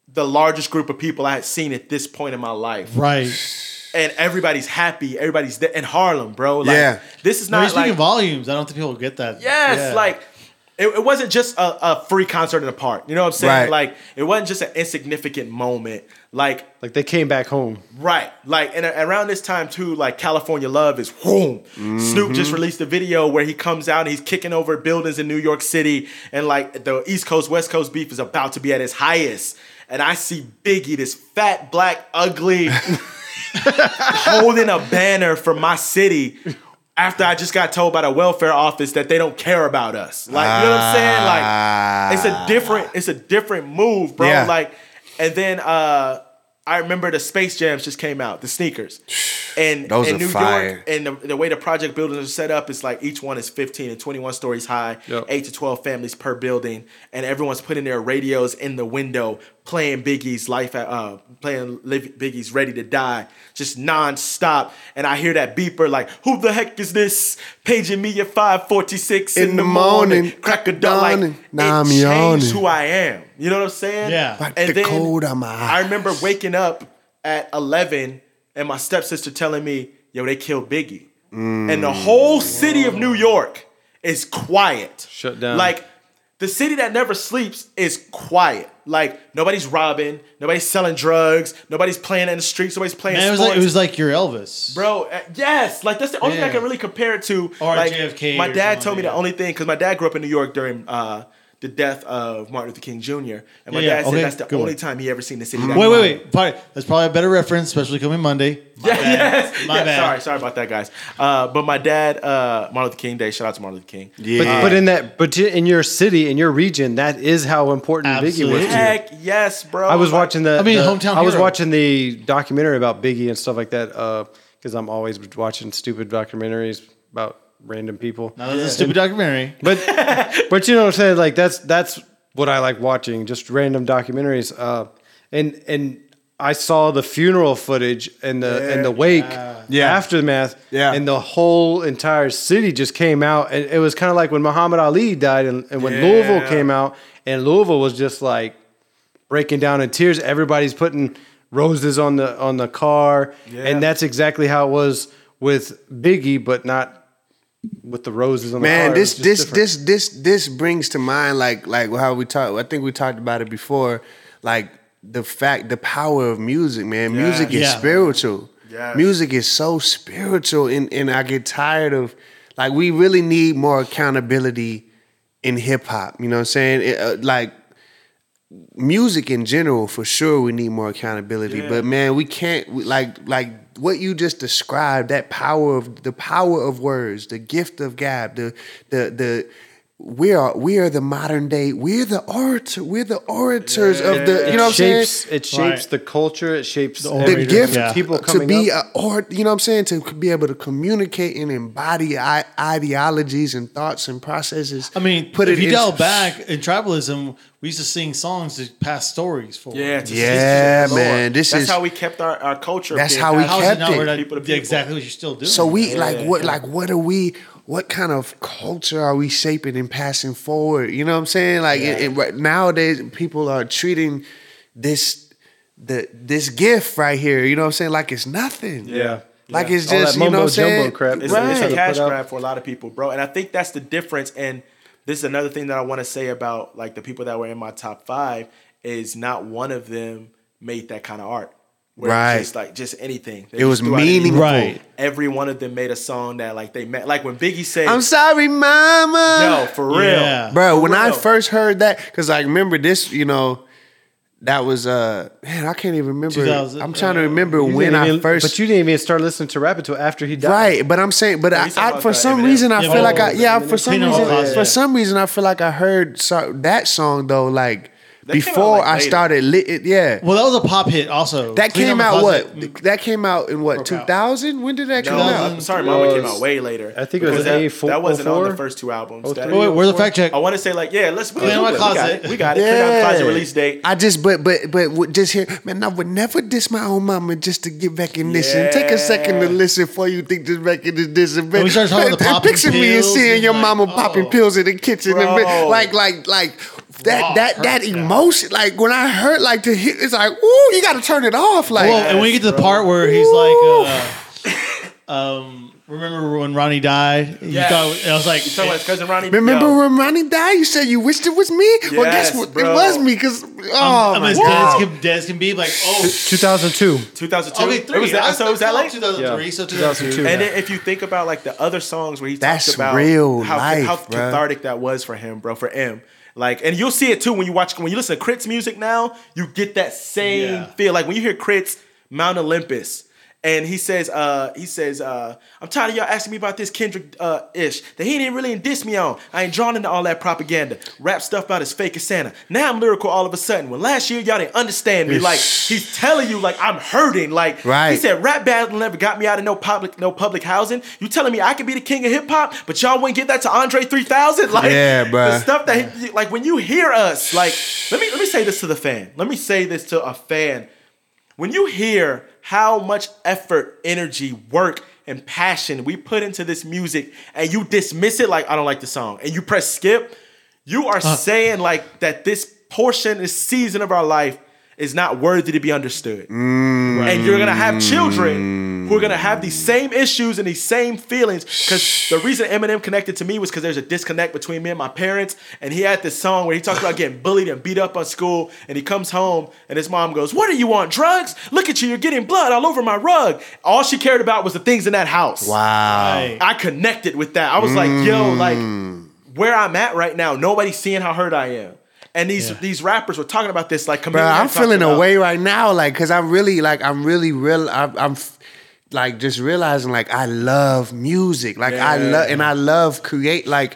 Speaker 4: the largest group of people I had seen at this point in my life
Speaker 2: Right. [sighs]
Speaker 4: and everybody's happy. Everybody's there in Harlem, bro. Like,
Speaker 1: Yeah.
Speaker 4: this is
Speaker 2: No, you're
Speaker 4: not
Speaker 2: speaking
Speaker 4: like
Speaker 2: volumes. I don't think people get that.
Speaker 4: yes,
Speaker 2: Yeah.
Speaker 4: like it, it wasn't just a, a free concert in a park. You know what I'm saying?
Speaker 1: Right.
Speaker 4: Like it wasn't just an insignificant moment. Like
Speaker 6: like they came back home.
Speaker 4: right, like and around this time too, like California Love is whoom. Snoop just released a video where he comes out and he's kicking over buildings in New York City, and like the East Coast West Coast beef is about to be at its highest. And I see Biggie, this fat black ugly [laughs] holding a banner for my city after I just got told by the welfare office that they don't care about us. Like, you know what I'm saying? Like, it's a different, it's a different move, bro.
Speaker 1: Yeah.
Speaker 4: Like, and then uh I remember the Space Jams just came out, the sneakers. [sighs] And
Speaker 1: Those
Speaker 4: in
Speaker 1: are
Speaker 4: New
Speaker 1: fire.
Speaker 4: York, and the, the way the project buildings are set up is like each one is 15 and 21 stories high,
Speaker 6: Yep.
Speaker 4: 8 to 12 families per building, and everyone's putting their radios in the window, playing Biggie's life, at uh, playing Biggie's Ready to Die, just nonstop. And I hear that beeper like, "Who the heck is this? Paging me at 5:46 in, the morning, crack a dawn." Like.
Speaker 1: Now
Speaker 4: it
Speaker 1: I'm
Speaker 4: changed
Speaker 1: yawning.
Speaker 4: who I am. You know what I'm saying?
Speaker 2: Yeah.
Speaker 1: Like the cold of my
Speaker 4: I remember waking up at 11 and my stepsister telling me, yo, they killed Biggie. And the whole city of New York is quiet.
Speaker 6: Shut down.
Speaker 4: Like, the city that never sleeps is quiet. Like, nobody's robbing, nobody's selling drugs, nobody's playing in the streets, nobody's playing
Speaker 2: Man, it was
Speaker 4: sports.
Speaker 2: like it was like your Elvis.
Speaker 4: Bro, uh, yes, like that's the only thing I can really compare it to.
Speaker 2: Or
Speaker 4: like,
Speaker 2: JFK
Speaker 4: My dad told me
Speaker 2: yeah.
Speaker 4: the only thing because my dad grew up in New York during uh, the death of Martin Luther King Jr. And my
Speaker 2: Yeah, yeah,
Speaker 4: dad said
Speaker 2: okay,
Speaker 4: that's the only
Speaker 2: one.
Speaker 4: time he ever seen the city. that
Speaker 2: Wait, wait,
Speaker 4: quiet.
Speaker 2: wait. Probably, that's probably a better reference, especially coming Monday. My
Speaker 4: Yeah,
Speaker 2: bad.
Speaker 4: yes.
Speaker 2: My
Speaker 4: yeah,
Speaker 2: bad.
Speaker 4: Sorry, sorry about that, guys. Uh, but my dad, uh, Martin Luther King Day. Shout out to Martin Luther King.
Speaker 1: yeah.
Speaker 6: But but in that but in your city in your region that is how important Biggie was
Speaker 2: Absolutely.
Speaker 6: to you.
Speaker 4: Heck yes, bro.
Speaker 6: I was
Speaker 4: Like,
Speaker 6: watching the.
Speaker 2: I mean,
Speaker 6: the-
Speaker 2: hometown
Speaker 6: I was watching the documentary about Biggie and stuff like that because I'm always watching stupid documentaries about random people.
Speaker 2: Now, that's a stupid documentary.
Speaker 6: But [laughs] but you know what I'm saying? Like that's that's what I like watching, just random documentaries. Uh, and and I saw the funeral footage and the and the wake
Speaker 1: Yeah.
Speaker 6: aftermath.
Speaker 1: Yeah.
Speaker 6: And the whole entire city just came out. And it was kind of like when Muhammad Ali died and, and when Louisville came out, and Louisville was just like breaking down in tears. Everybody's putting roses on the on the car.
Speaker 4: Yeah.
Speaker 6: And that's exactly how it was with Biggie, but not with the roses on the.
Speaker 1: Man,
Speaker 6: It was
Speaker 1: this this
Speaker 6: different.
Speaker 1: this this this brings to mind like like how we talked. I think we talked about it before. Like the fact, the power of music, man. Music is
Speaker 2: Yeah.
Speaker 1: spiritual.
Speaker 4: Yes.
Speaker 1: Music is so spiritual, and and I get tired of like we really need more accountability in hip hop. You know what I'm saying? It, uh, like music in general, for sure, we need more accountability.
Speaker 4: Yeah.
Speaker 1: But man, we can't we, like like what you just described. That power of the power of words, the gift of gab, the the the we are we are the modern day. We're the orator. We're the orators of the. You know what I'm saying?
Speaker 6: It shapes
Speaker 2: Right.
Speaker 6: the culture. It shapes
Speaker 2: The
Speaker 1: the gift
Speaker 2: yeah.
Speaker 6: people
Speaker 1: to be
Speaker 6: up.
Speaker 1: a, or you know what I'm saying to be able to communicate and embody I- ideologies and thoughts and processes.
Speaker 2: I mean,
Speaker 1: put
Speaker 2: if
Speaker 1: it
Speaker 2: you
Speaker 1: in-
Speaker 2: dial back in tribalism, we used to sing songs to pass stories for.
Speaker 4: Yeah, to-
Speaker 1: Yeah,
Speaker 4: to
Speaker 1: man,
Speaker 4: Lord.
Speaker 1: this
Speaker 4: that's
Speaker 1: is-
Speaker 4: how we kept our, our culture.
Speaker 1: That's how we
Speaker 4: passed
Speaker 1: kept
Speaker 2: it not
Speaker 1: it.
Speaker 4: People people.
Speaker 2: exactly what you're still doing?
Speaker 1: So we like
Speaker 4: Yeah.
Speaker 1: what like what are we what kind of culture are we shaping and passing forward? You know what I'm saying? Like and- and right nowadays people are treating this the this gift right here, you know what I'm saying, like it's nothing.
Speaker 6: Yeah.
Speaker 1: Like it's just you know what I'm saying?
Speaker 6: crap.
Speaker 4: It's,
Speaker 1: right.
Speaker 4: a, it's a cash grab for a lot of people, bro. And I think that's the difference. And this is another thing that I want to say about like the people that were in my top five is not one of them made that kind of art. Where
Speaker 1: Right.
Speaker 4: It's just like just anything. They
Speaker 1: It was
Speaker 4: just threw
Speaker 1: meaningful.
Speaker 2: Right.
Speaker 4: Every one of them made a song that like they met. Like when Biggie said,
Speaker 1: I'm sorry, mama.
Speaker 4: "Yo, for real,
Speaker 2: Yeah.
Speaker 1: Bro,
Speaker 4: For
Speaker 1: when I first heard that, because I remember this, you know, that was uh man, I can't even remember. I'm trying to remember
Speaker 6: You
Speaker 1: when I
Speaker 6: even-
Speaker 1: first
Speaker 6: But you didn't even start listening to rap until after he died.
Speaker 1: Right, but I'm saying, but I, I for some
Speaker 4: Eminem.
Speaker 1: reason I
Speaker 2: Yeah,
Speaker 1: feel like I yeah for some reason
Speaker 2: Cosby.
Speaker 1: for some reason I feel like I heard so, that song though like
Speaker 4: That
Speaker 1: before
Speaker 4: like,
Speaker 1: I started lit yeah
Speaker 2: well, that was a pop hit. Also,
Speaker 1: that
Speaker 2: Clean
Speaker 1: came out what
Speaker 2: Closet.
Speaker 1: that came out in what 2000 when did that come out
Speaker 4: I'm sorry, Mama came out way later.
Speaker 6: I think it was
Speaker 4: that,
Speaker 6: A4
Speaker 4: that wasn't on the
Speaker 6: oh
Speaker 4: first two albums. Oh, that-
Speaker 2: Oh, wait, where's the fact check?
Speaker 4: I want to say like, yeah, let's we,
Speaker 2: Clean
Speaker 4: can
Speaker 2: Out My
Speaker 4: it. we got
Speaker 2: Closet.
Speaker 4: it. We got it. Clean Out the closet release date.
Speaker 1: I just but but but would just here, man I would never diss my own mama just to get recognition. and listen. Take a second to listen before you think this record is this and
Speaker 2: And we started talking about the [laughs]
Speaker 1: and
Speaker 2: popping
Speaker 1: picture me and seeing your mama popping
Speaker 2: oh.
Speaker 1: pills in the kitchen and like like like that
Speaker 2: Wow,
Speaker 1: that that
Speaker 2: hurt that.
Speaker 1: emotion like when I heard like to hit it's like ooh you got to turn it off like
Speaker 2: Well, and when you get to the part where he's like, uh, um, remember when Ronnie died? You
Speaker 4: Yeah.
Speaker 2: thought, I was like,
Speaker 4: You talking cousin Ronnie?
Speaker 1: Remember
Speaker 4: Yo.
Speaker 1: when Ronnie died? You said you wished it was me. well, guess
Speaker 4: Yes,
Speaker 1: what? It was me because oh
Speaker 2: I'm, I'm
Speaker 1: my
Speaker 2: as
Speaker 1: god.
Speaker 2: dead as can, dead as can be. Like, oh,
Speaker 6: 2002.
Speaker 4: 2002.
Speaker 2: okay, three.
Speaker 4: It was that, so it was that late?
Speaker 2: 2003,
Speaker 6: Yeah.
Speaker 2: so 2002.
Speaker 6: 2002.
Speaker 4: And then if you think about like the other songs where he
Speaker 1: That's
Speaker 4: talks about
Speaker 1: real
Speaker 4: how,
Speaker 1: life,
Speaker 4: how
Speaker 1: bruh.
Speaker 4: cathartic that was for him, bro, for M. Like, and you'll see it too when you watch when you listen to K.R.I.T's music now. You get that same
Speaker 2: Yeah.
Speaker 4: feel. Like when you hear K.R.I.T's Mount Olympus, and he says, uh, he says, uh, I'm tired of y'all asking me about this Kendrick uh, ish that he didn't really diss me on. I ain't drawn into all that propaganda, rap stuff about as fake as Santa. Now I'm lyrical all of a sudden. When last year y'all didn't understand me, like he's telling you, like I'm hurting. Like
Speaker 1: right.
Speaker 4: he said, rap battle never got me out of no public no public housing. You telling me I could be the king of hip hop, but y'all wouldn't give that to Andre 3000? [laughs] Like
Speaker 1: Yeah,
Speaker 4: bro.
Speaker 1: the
Speaker 4: stuff that he, like when you hear us, like let me let me say this to the fan. Let me say this to a fan. When you hear how much effort, energy, work, and passion we put into this music, and you dismiss it like I don't like the song, and you press skip, you are uh. saying like that this portion, this season of our life is not worthy to be understood. And you're gonna have children who are gonna have these same issues and these same feelings. Because the reason Eminem connected to me was because there's a disconnect between me and my parents. And he had this song where he talks about getting bullied and beat up on school. And he comes home and his mom goes, What do you want? Drugs? Look at you, you're getting blood all over my rug. All she cared about was the things in that house.
Speaker 1: Wow.
Speaker 2: Right.
Speaker 4: I connected with that. I was like, yo, like where I'm at right now, nobody's seeing how hurt I am. And these
Speaker 2: Yeah.
Speaker 4: these rappers were talking about this like
Speaker 1: Bro, I'm feeling
Speaker 4: about-
Speaker 1: away right now, like, cause I'm really, like, I'm really real. I'm, I'm like just realizing, like, I love music, like, I
Speaker 4: Yeah.
Speaker 1: love, and I love create, like,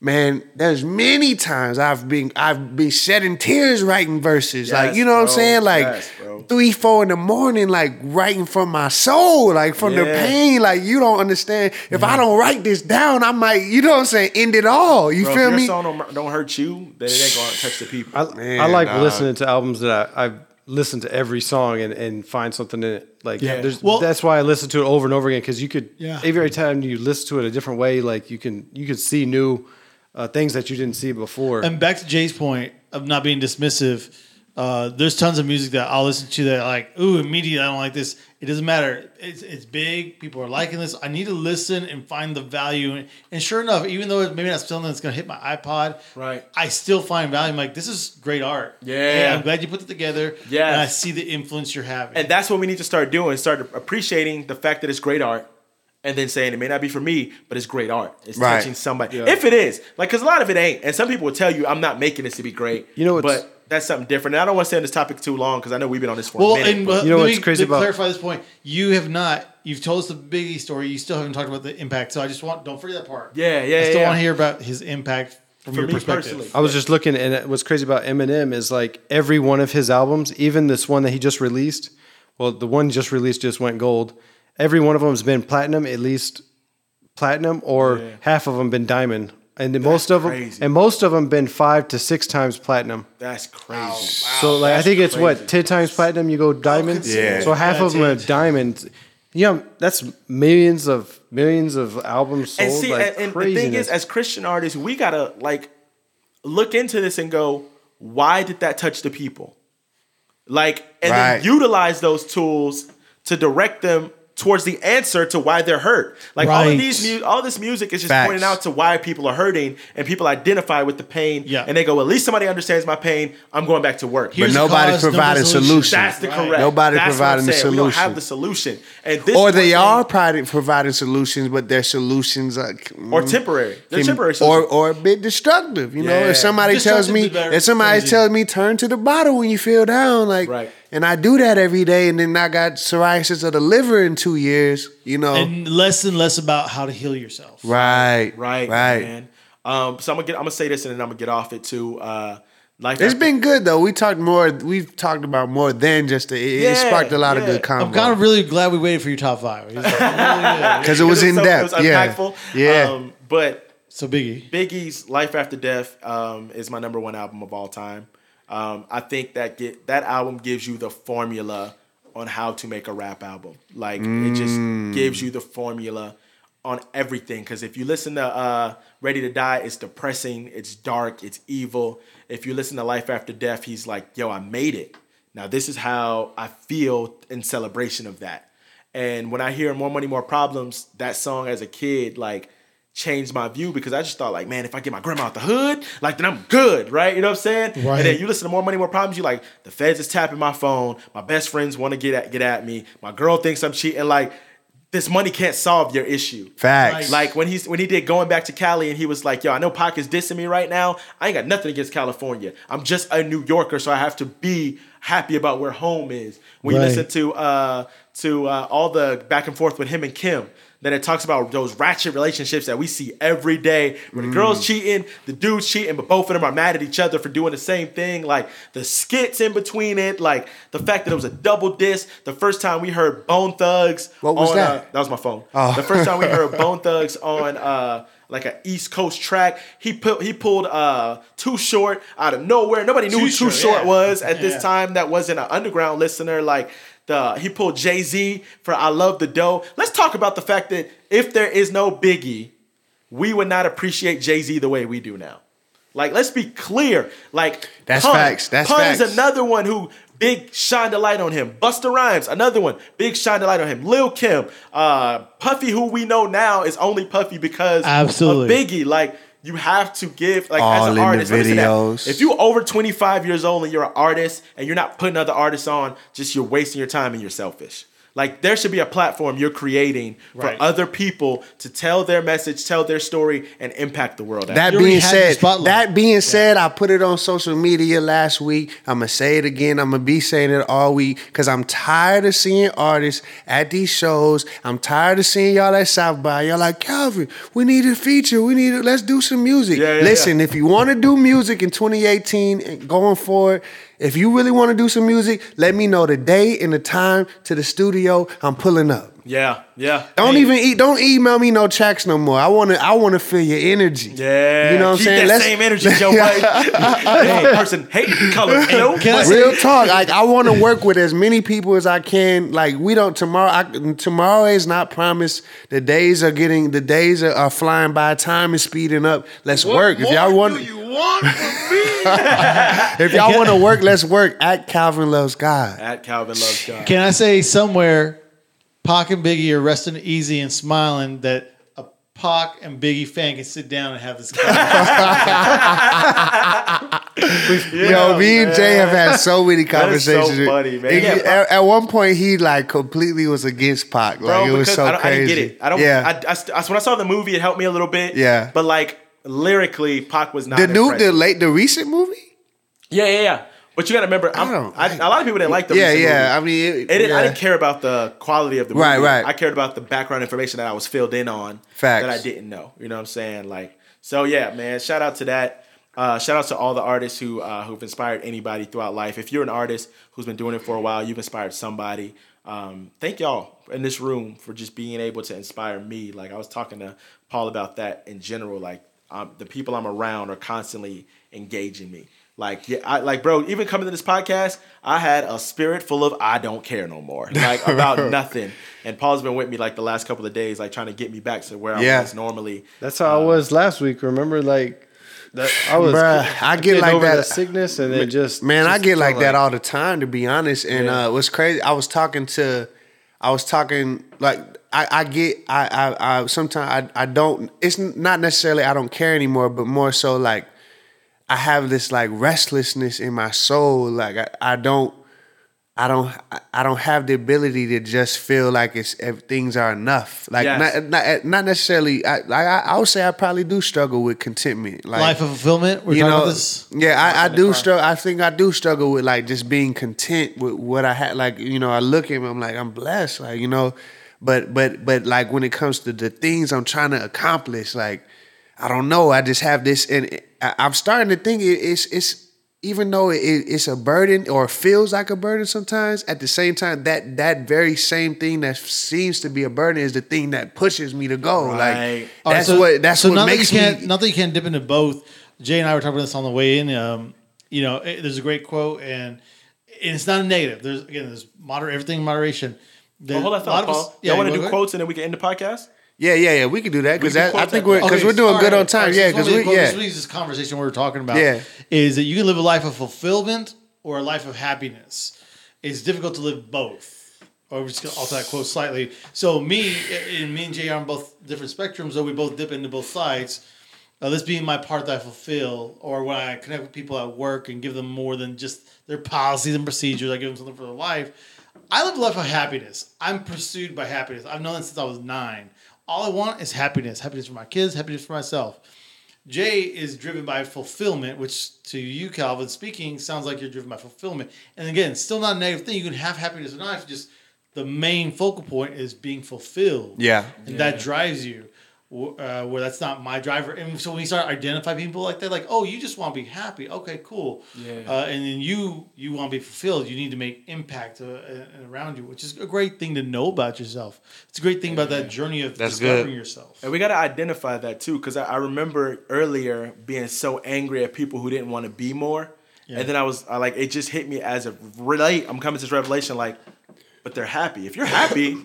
Speaker 1: man. There's many times I've been, I've been shedding tears writing verses, like, you know what I'm saying, like,
Speaker 4: Yes,
Speaker 1: three, four in the morning, like, writing from my soul, like, from the pain, like, you don't understand. If I mm. don't write this down, I might, you know what I'm saying, end it all. You
Speaker 4: Bro,
Speaker 1: feel
Speaker 4: if
Speaker 1: me?
Speaker 4: your song don't, don't hurt you, then it ain't gonna touch the people.
Speaker 6: I,
Speaker 1: Man,
Speaker 6: I like
Speaker 1: dog.
Speaker 6: listening to albums that I, I listen to every song and, and find something in it. Like,
Speaker 4: Yeah.
Speaker 6: there's,
Speaker 2: Well-
Speaker 6: that's why I listen to it over and over again because you could
Speaker 2: Yeah.
Speaker 6: every time you listen to it a different way, like you can you can see new uh, things that you didn't see before.
Speaker 2: And back to Jay's point of not being dismissive, uh, there's tons of music that I'll listen to that like, ooh, immediately I don't like this. It doesn't matter. It's it's big. People are liking this. I need to listen and find the value. And sure enough, even though it's maybe not something that's gonna hit my iPod,
Speaker 4: Right.
Speaker 2: I still find value. I'm like, this is great art.
Speaker 4: Yeah.
Speaker 2: And I'm glad you put it together.
Speaker 4: Yeah,
Speaker 2: And I see the influence you're having.
Speaker 4: And that's what we need to start doing. Start appreciating the fact that it's great art, and then saying it may not be for me, but it's great art. It's
Speaker 1: Right.
Speaker 4: touching somebody. If it is, like, because a lot of it ain't, and some people will tell you, "I'm not making this to be great."
Speaker 6: You know what's-
Speaker 4: but that's something different. And I don't want to stay on this topic too long because I know we've been on this for
Speaker 2: Well,
Speaker 4: a minute.
Speaker 2: and
Speaker 4: but-
Speaker 6: You know
Speaker 2: let
Speaker 6: what's
Speaker 2: me
Speaker 6: crazy
Speaker 2: to
Speaker 6: about-
Speaker 2: clarify this point. You have not. You've told us the Biggie story. You still haven't talked about the impact. So I just want don't forget that part.
Speaker 4: Yeah, yeah,
Speaker 2: I still
Speaker 4: yeah.
Speaker 2: want to hear about his impact from
Speaker 4: For
Speaker 2: your
Speaker 4: me
Speaker 2: perspective.
Speaker 4: personally.
Speaker 6: I was just looking, and what's crazy about Eminem is like every one of his albums, even this one that he just released. Well, the one just released just went gold. Every one of them has been platinum, at least platinum, or
Speaker 4: Yeah.
Speaker 6: half of them been diamond, and then most of them,
Speaker 4: crazy.
Speaker 6: and most of them been five to six times platinum.
Speaker 4: That's crazy.
Speaker 6: so like I
Speaker 4: that's
Speaker 6: think it's what ten times platinum. You go diamond.
Speaker 1: Yeah.
Speaker 6: So half
Speaker 2: Yeah,
Speaker 6: of them are
Speaker 2: it's-
Speaker 6: diamonds. Yeah, that's millions of millions of albums sold.
Speaker 4: and see,
Speaker 6: like
Speaker 4: and, and the thing is, as Christian artists, we gotta like look into this and go, why did that touch the people? Like, and
Speaker 1: Right.
Speaker 4: then utilize those tools to direct them towards the answer to why they're hurt. Like all of these, mu- all this music is just
Speaker 1: Facts.
Speaker 4: pointing out to why people are hurting, and people identify with the pain.
Speaker 2: Yeah.
Speaker 4: and they go, at least somebody understands my pain. I'm going back to work.
Speaker 2: Here's the
Speaker 1: nobody's
Speaker 2: cause, no
Speaker 1: providing
Speaker 2: solution.
Speaker 1: solution.
Speaker 4: That's the
Speaker 2: Right.
Speaker 4: correct.
Speaker 1: Nobody
Speaker 4: That's
Speaker 1: providing the
Speaker 4: saying. We don't have the solution, and this
Speaker 1: or they are
Speaker 4: thing-
Speaker 1: providing, providing solutions, but their solutions are mm,
Speaker 4: or temporary. They're
Speaker 1: can-
Speaker 4: temporary
Speaker 1: or
Speaker 4: solutions.
Speaker 1: or a bit destructive. You know, if somebody tells me, if somebody
Speaker 2: crazy.
Speaker 1: tells me turn to the bottle when you feel down, like,
Speaker 4: Right.
Speaker 1: And I do that every day, and then I got psoriasis of the liver in two years. You know,
Speaker 2: and less and less about how to heal yourself.
Speaker 1: right,
Speaker 4: Right,
Speaker 1: right.
Speaker 4: man. Um, so I'm gonna get. I'm gonna say this and then I'm gonna get off it too. Uh, life.
Speaker 1: It's
Speaker 4: after-
Speaker 1: been good though. We talked more. We've talked about more than just the, it,
Speaker 4: Yeah,
Speaker 1: it sparked a lot of good convo.
Speaker 2: I'm kind of really glad we waited for your top five. It was really good. [laughs]
Speaker 1: because it was in
Speaker 4: so-
Speaker 1: depth.
Speaker 4: It was
Speaker 1: yeah, yeah.
Speaker 4: Um, but
Speaker 2: So Biggie.
Speaker 4: Biggie's Life After Death um, is my number one album of all time. Um, I think that get that album gives you the formula on how to make a rap album. Like it just gives you the formula on everything. Because if you listen to uh, Ready to Die, it's depressing, it's dark, it's evil. If you listen to Life After Death, he's like, "Yo, I made it." Now this is how I feel in celebration of that. And when I hear More Money, More Problems, that song as a kid, like changed my view because I just thought like, man, if I get my grandma out the hood, like then I'm good, right? You know what I'm saying?
Speaker 2: Right.
Speaker 4: And then you listen to More Money, More Problems, you like, the feds is tapping my phone, my best friends want to get at get at me, my girl thinks I'm cheating, like this money can't solve your issue.
Speaker 1: Facts.
Speaker 4: Like when he's when he did going back to Cali and he was like, "Yo, I know Pac is dissing me right now. I ain't got nothing against California. I'm just a New Yorker, so I have to be happy about where home is." When you listen to uh to uh, all the back and forth with him and Kim, then it talks about those ratchet relationships that we see every day, where the
Speaker 1: Mm.
Speaker 4: girls cheating, the dudes cheating, but both of them are mad at each other for doing the same thing. Like the skits in between it, like the fact that it was a double disc. The first time we heard Bone Thugs,
Speaker 1: What was
Speaker 4: on,
Speaker 1: that?
Speaker 4: Uh, that was my phone.
Speaker 1: Oh.
Speaker 4: The first time we heard [laughs] Bone Thugs on uh like an East Coast track, he put he pulled uh Too Short out of nowhere. Nobody knew
Speaker 2: Too
Speaker 4: who Too
Speaker 2: Short,
Speaker 4: Short
Speaker 2: yeah.
Speaker 4: was at
Speaker 2: Yeah.
Speaker 4: this time. That wasn't an underground listener. Like the he pulled Jay Z for I Love the Dough. Let's talk about the fact that if there is no Biggie, we would not appreciate Jay Z the way we do now. Like, let's be clear. Like,
Speaker 1: That's
Speaker 4: Pun,
Speaker 1: facts. That's
Speaker 4: Pun
Speaker 1: facts.
Speaker 4: is another one who big shined a light on him. Busta Rhymes, another one, big shined a light on him. Lil Kim, uh, Puffy, who we know now is only Puffy because
Speaker 2: Absolutely.
Speaker 4: of Biggie. Like, you have to give like
Speaker 1: All
Speaker 4: as an artist. let me say that.
Speaker 1: videos.
Speaker 4: If you're over 25 years old and you're an artist and you're not putting other artists on, just you're wasting your time and you're selfish. Like there should be a platform you're creating for
Speaker 2: Right.
Speaker 4: other people to tell their message, tell their story, and impact the world.
Speaker 1: That
Speaker 2: You already
Speaker 1: being said, that being said, I put it on social media last week. I'm gonna say it again. I'm gonna be saying it all week because I'm tired of seeing artists at these shows. I'm tired of seeing y'all at South by. Y'all like Calvin. We need a feature. We need. To, let's do some music.
Speaker 4: Yeah, yeah,
Speaker 1: Listen, if you want to do music in 2018 and going forward. If you really want to do some music, let me know the day and the time to the studio. I'm pulling up.
Speaker 4: Yeah, yeah.
Speaker 1: Don't
Speaker 4: Hey,
Speaker 1: even eat. Don't email me no checks no more. I want to. I want to feel your energy.
Speaker 4: Yeah,
Speaker 1: you know what I'm saying.
Speaker 4: That
Speaker 1: Let's-
Speaker 4: same energy, Joe White. [laughs] This person hating color. Joe
Speaker 2: can I
Speaker 4: White.
Speaker 2: say-
Speaker 1: Real talk. Like I want to work with as many people as I can. Like we don't tomorrow. I, tomorrow is not promised. The days are getting. The days are, are flying by. Time is speeding up. Let's work. If y'all want. [laughs] if y'all want to work, let's work. At Calvin loves God.
Speaker 4: At Calvin loves God.
Speaker 2: Can I say somewhere, Pac and Biggie are resting easy and smiling that a Pac and Biggie fan can sit down and have this conversation. [laughs]
Speaker 1: Yo, me and Jay have had so many
Speaker 4: That is so
Speaker 1: conversations.
Speaker 4: funny, man.
Speaker 1: It-
Speaker 4: Yeah,
Speaker 1: at, at one point, he like completely was against Pac. Like
Speaker 4: Bro,
Speaker 1: it was
Speaker 4: because
Speaker 1: so
Speaker 4: I, don't, I didn't get it. I don't.
Speaker 1: Yeah.
Speaker 4: I, I, st- I- when I saw the movie, it helped me a little bit.
Speaker 1: Yeah.
Speaker 4: But like lyrically, Pac was not
Speaker 1: the new, the late, the recent movie.
Speaker 4: Yeah, yeah, yeah. But you got to remember, I'm,
Speaker 1: don't-
Speaker 4: I, a lot of people didn't like the
Speaker 1: yeah, yeah.
Speaker 4: movie.
Speaker 1: I mean, it,
Speaker 4: I didn't care about the quality of the movie.
Speaker 1: Right, right.
Speaker 4: I cared about the background information that I was filled in on
Speaker 1: Facts.
Speaker 4: that I didn't know. You know what I'm saying? Like, so yeah, man. Shout out to that. Uh, shout out to all the artists who uh, who've inspired anybody throughout life. If you're an artist who's been doing it for a while, you've inspired somebody. Um, thank y'all in this room for just being able to inspire me. Like I was talking to Paul about that in general. Like um, the people I'm around are constantly engaging me. Like yeah, I like bro. Even coming to this podcast, I had a spirit full of I don't care no more, [laughs] like about nothing. And Paul's been with me like the last couple of days, like trying to get me back to where
Speaker 1: Yeah.
Speaker 4: I was normally.
Speaker 6: That's how I was last week. Remember, like that I was.
Speaker 1: Bruh, I get like
Speaker 6: over
Speaker 1: that-
Speaker 6: the sickness, and then just
Speaker 1: Man, I get like
Speaker 6: felt
Speaker 1: that all the time, to be honest. And
Speaker 6: Yeah.
Speaker 1: uh, what's crazy, I was talking to, I was talking like I, I get, I, I, I sometimes I, I don't. It's not necessarily I don't care anymore, but more so like I have this like restlessness in my soul. Like I, I don't. I don't I- I don't have the ability to just feel like it's if things are enough. Like
Speaker 4: Yes.
Speaker 1: not, not not necessarily. I, like I I would say I probably do struggle with contentment. Like
Speaker 2: Life of fulfillment. We're
Speaker 1: you know,
Speaker 2: this.
Speaker 1: yeah, I, I do struggle. I think I do struggle with like just being content with what I had. Like you know, I look at me, I'm like, I'm blessed. Like you know, but but but like when it comes to the things I'm trying to accomplish, like I don't know. I just have this, and I, I'm starting to think it's it's even though it, it's a burden or feels like a burden sometimes. At the same time, that that very same thing that seems to be a burden is the thing that pushes me to go.
Speaker 4: Right.
Speaker 1: Like
Speaker 2: All right,
Speaker 1: that's
Speaker 2: so-
Speaker 1: what that's
Speaker 2: so
Speaker 1: what
Speaker 2: now
Speaker 1: makes
Speaker 2: that you can't,
Speaker 1: me.
Speaker 2: Not that you can't dip into both. Jay and I were talking about this on the way in. Um, you know, it- there's a great quote, and, and it's not a negative. There's again, there's moderate everything in moderation.
Speaker 4: Well, hold on,
Speaker 2: a lot us-
Speaker 4: Paul. Y'all want to do quotes and then we can end the podcast?
Speaker 1: Yeah, yeah, yeah. We can do that because I think
Speaker 4: that.
Speaker 1: we're because
Speaker 2: Okay,
Speaker 1: we're doing good
Speaker 2: right,
Speaker 1: on time.
Speaker 2: right,
Speaker 1: yeah, because we
Speaker 2: one of the-
Speaker 1: yeah.
Speaker 2: This week's this conversation we were talking about
Speaker 1: Yeah.
Speaker 2: is that you can live a life of fulfillment or a life of happiness. It's difficult to live both. Or we're just gonna alter that quote slightly. So me and me and Jay are on both different spectrums, though we both dip into both sides. Uh, this being my part that I fulfill, or when I connect with people at work and give them more than just their policies and procedures, I give them something for their life. I live a life of happiness. I'm pursued by happiness. I've known that since I was nine. All I want is happiness. Happiness for my kids, happiness for myself. Jay is driven by fulfillment, which to you, Calvin, speaking, sounds like you're driven by fulfillment. And again, still not a negative thing. You can have happiness or not. Just the main focal point is being fulfilled.
Speaker 1: Yeah.
Speaker 2: And that drives you. Wh- Uh, where that's not my driver. And so when you start identifying people like that, like, oh, you just want to be happy. Okay, cool.
Speaker 4: Yeah.
Speaker 2: Uh, and then you you want to be fulfilled. You need to make impact uh, uh, around you, which is a great thing to know about yourself. It's a great thing about that journey of
Speaker 1: That's
Speaker 2: discovering
Speaker 1: good.
Speaker 2: yourself.
Speaker 4: And we got to identify that too, because I, I remember earlier being so angry at people who didn't want to be more, and then I was I, like, it just hit me as a relate. I'm coming to this revelation, like, but they're happy. If you're happy,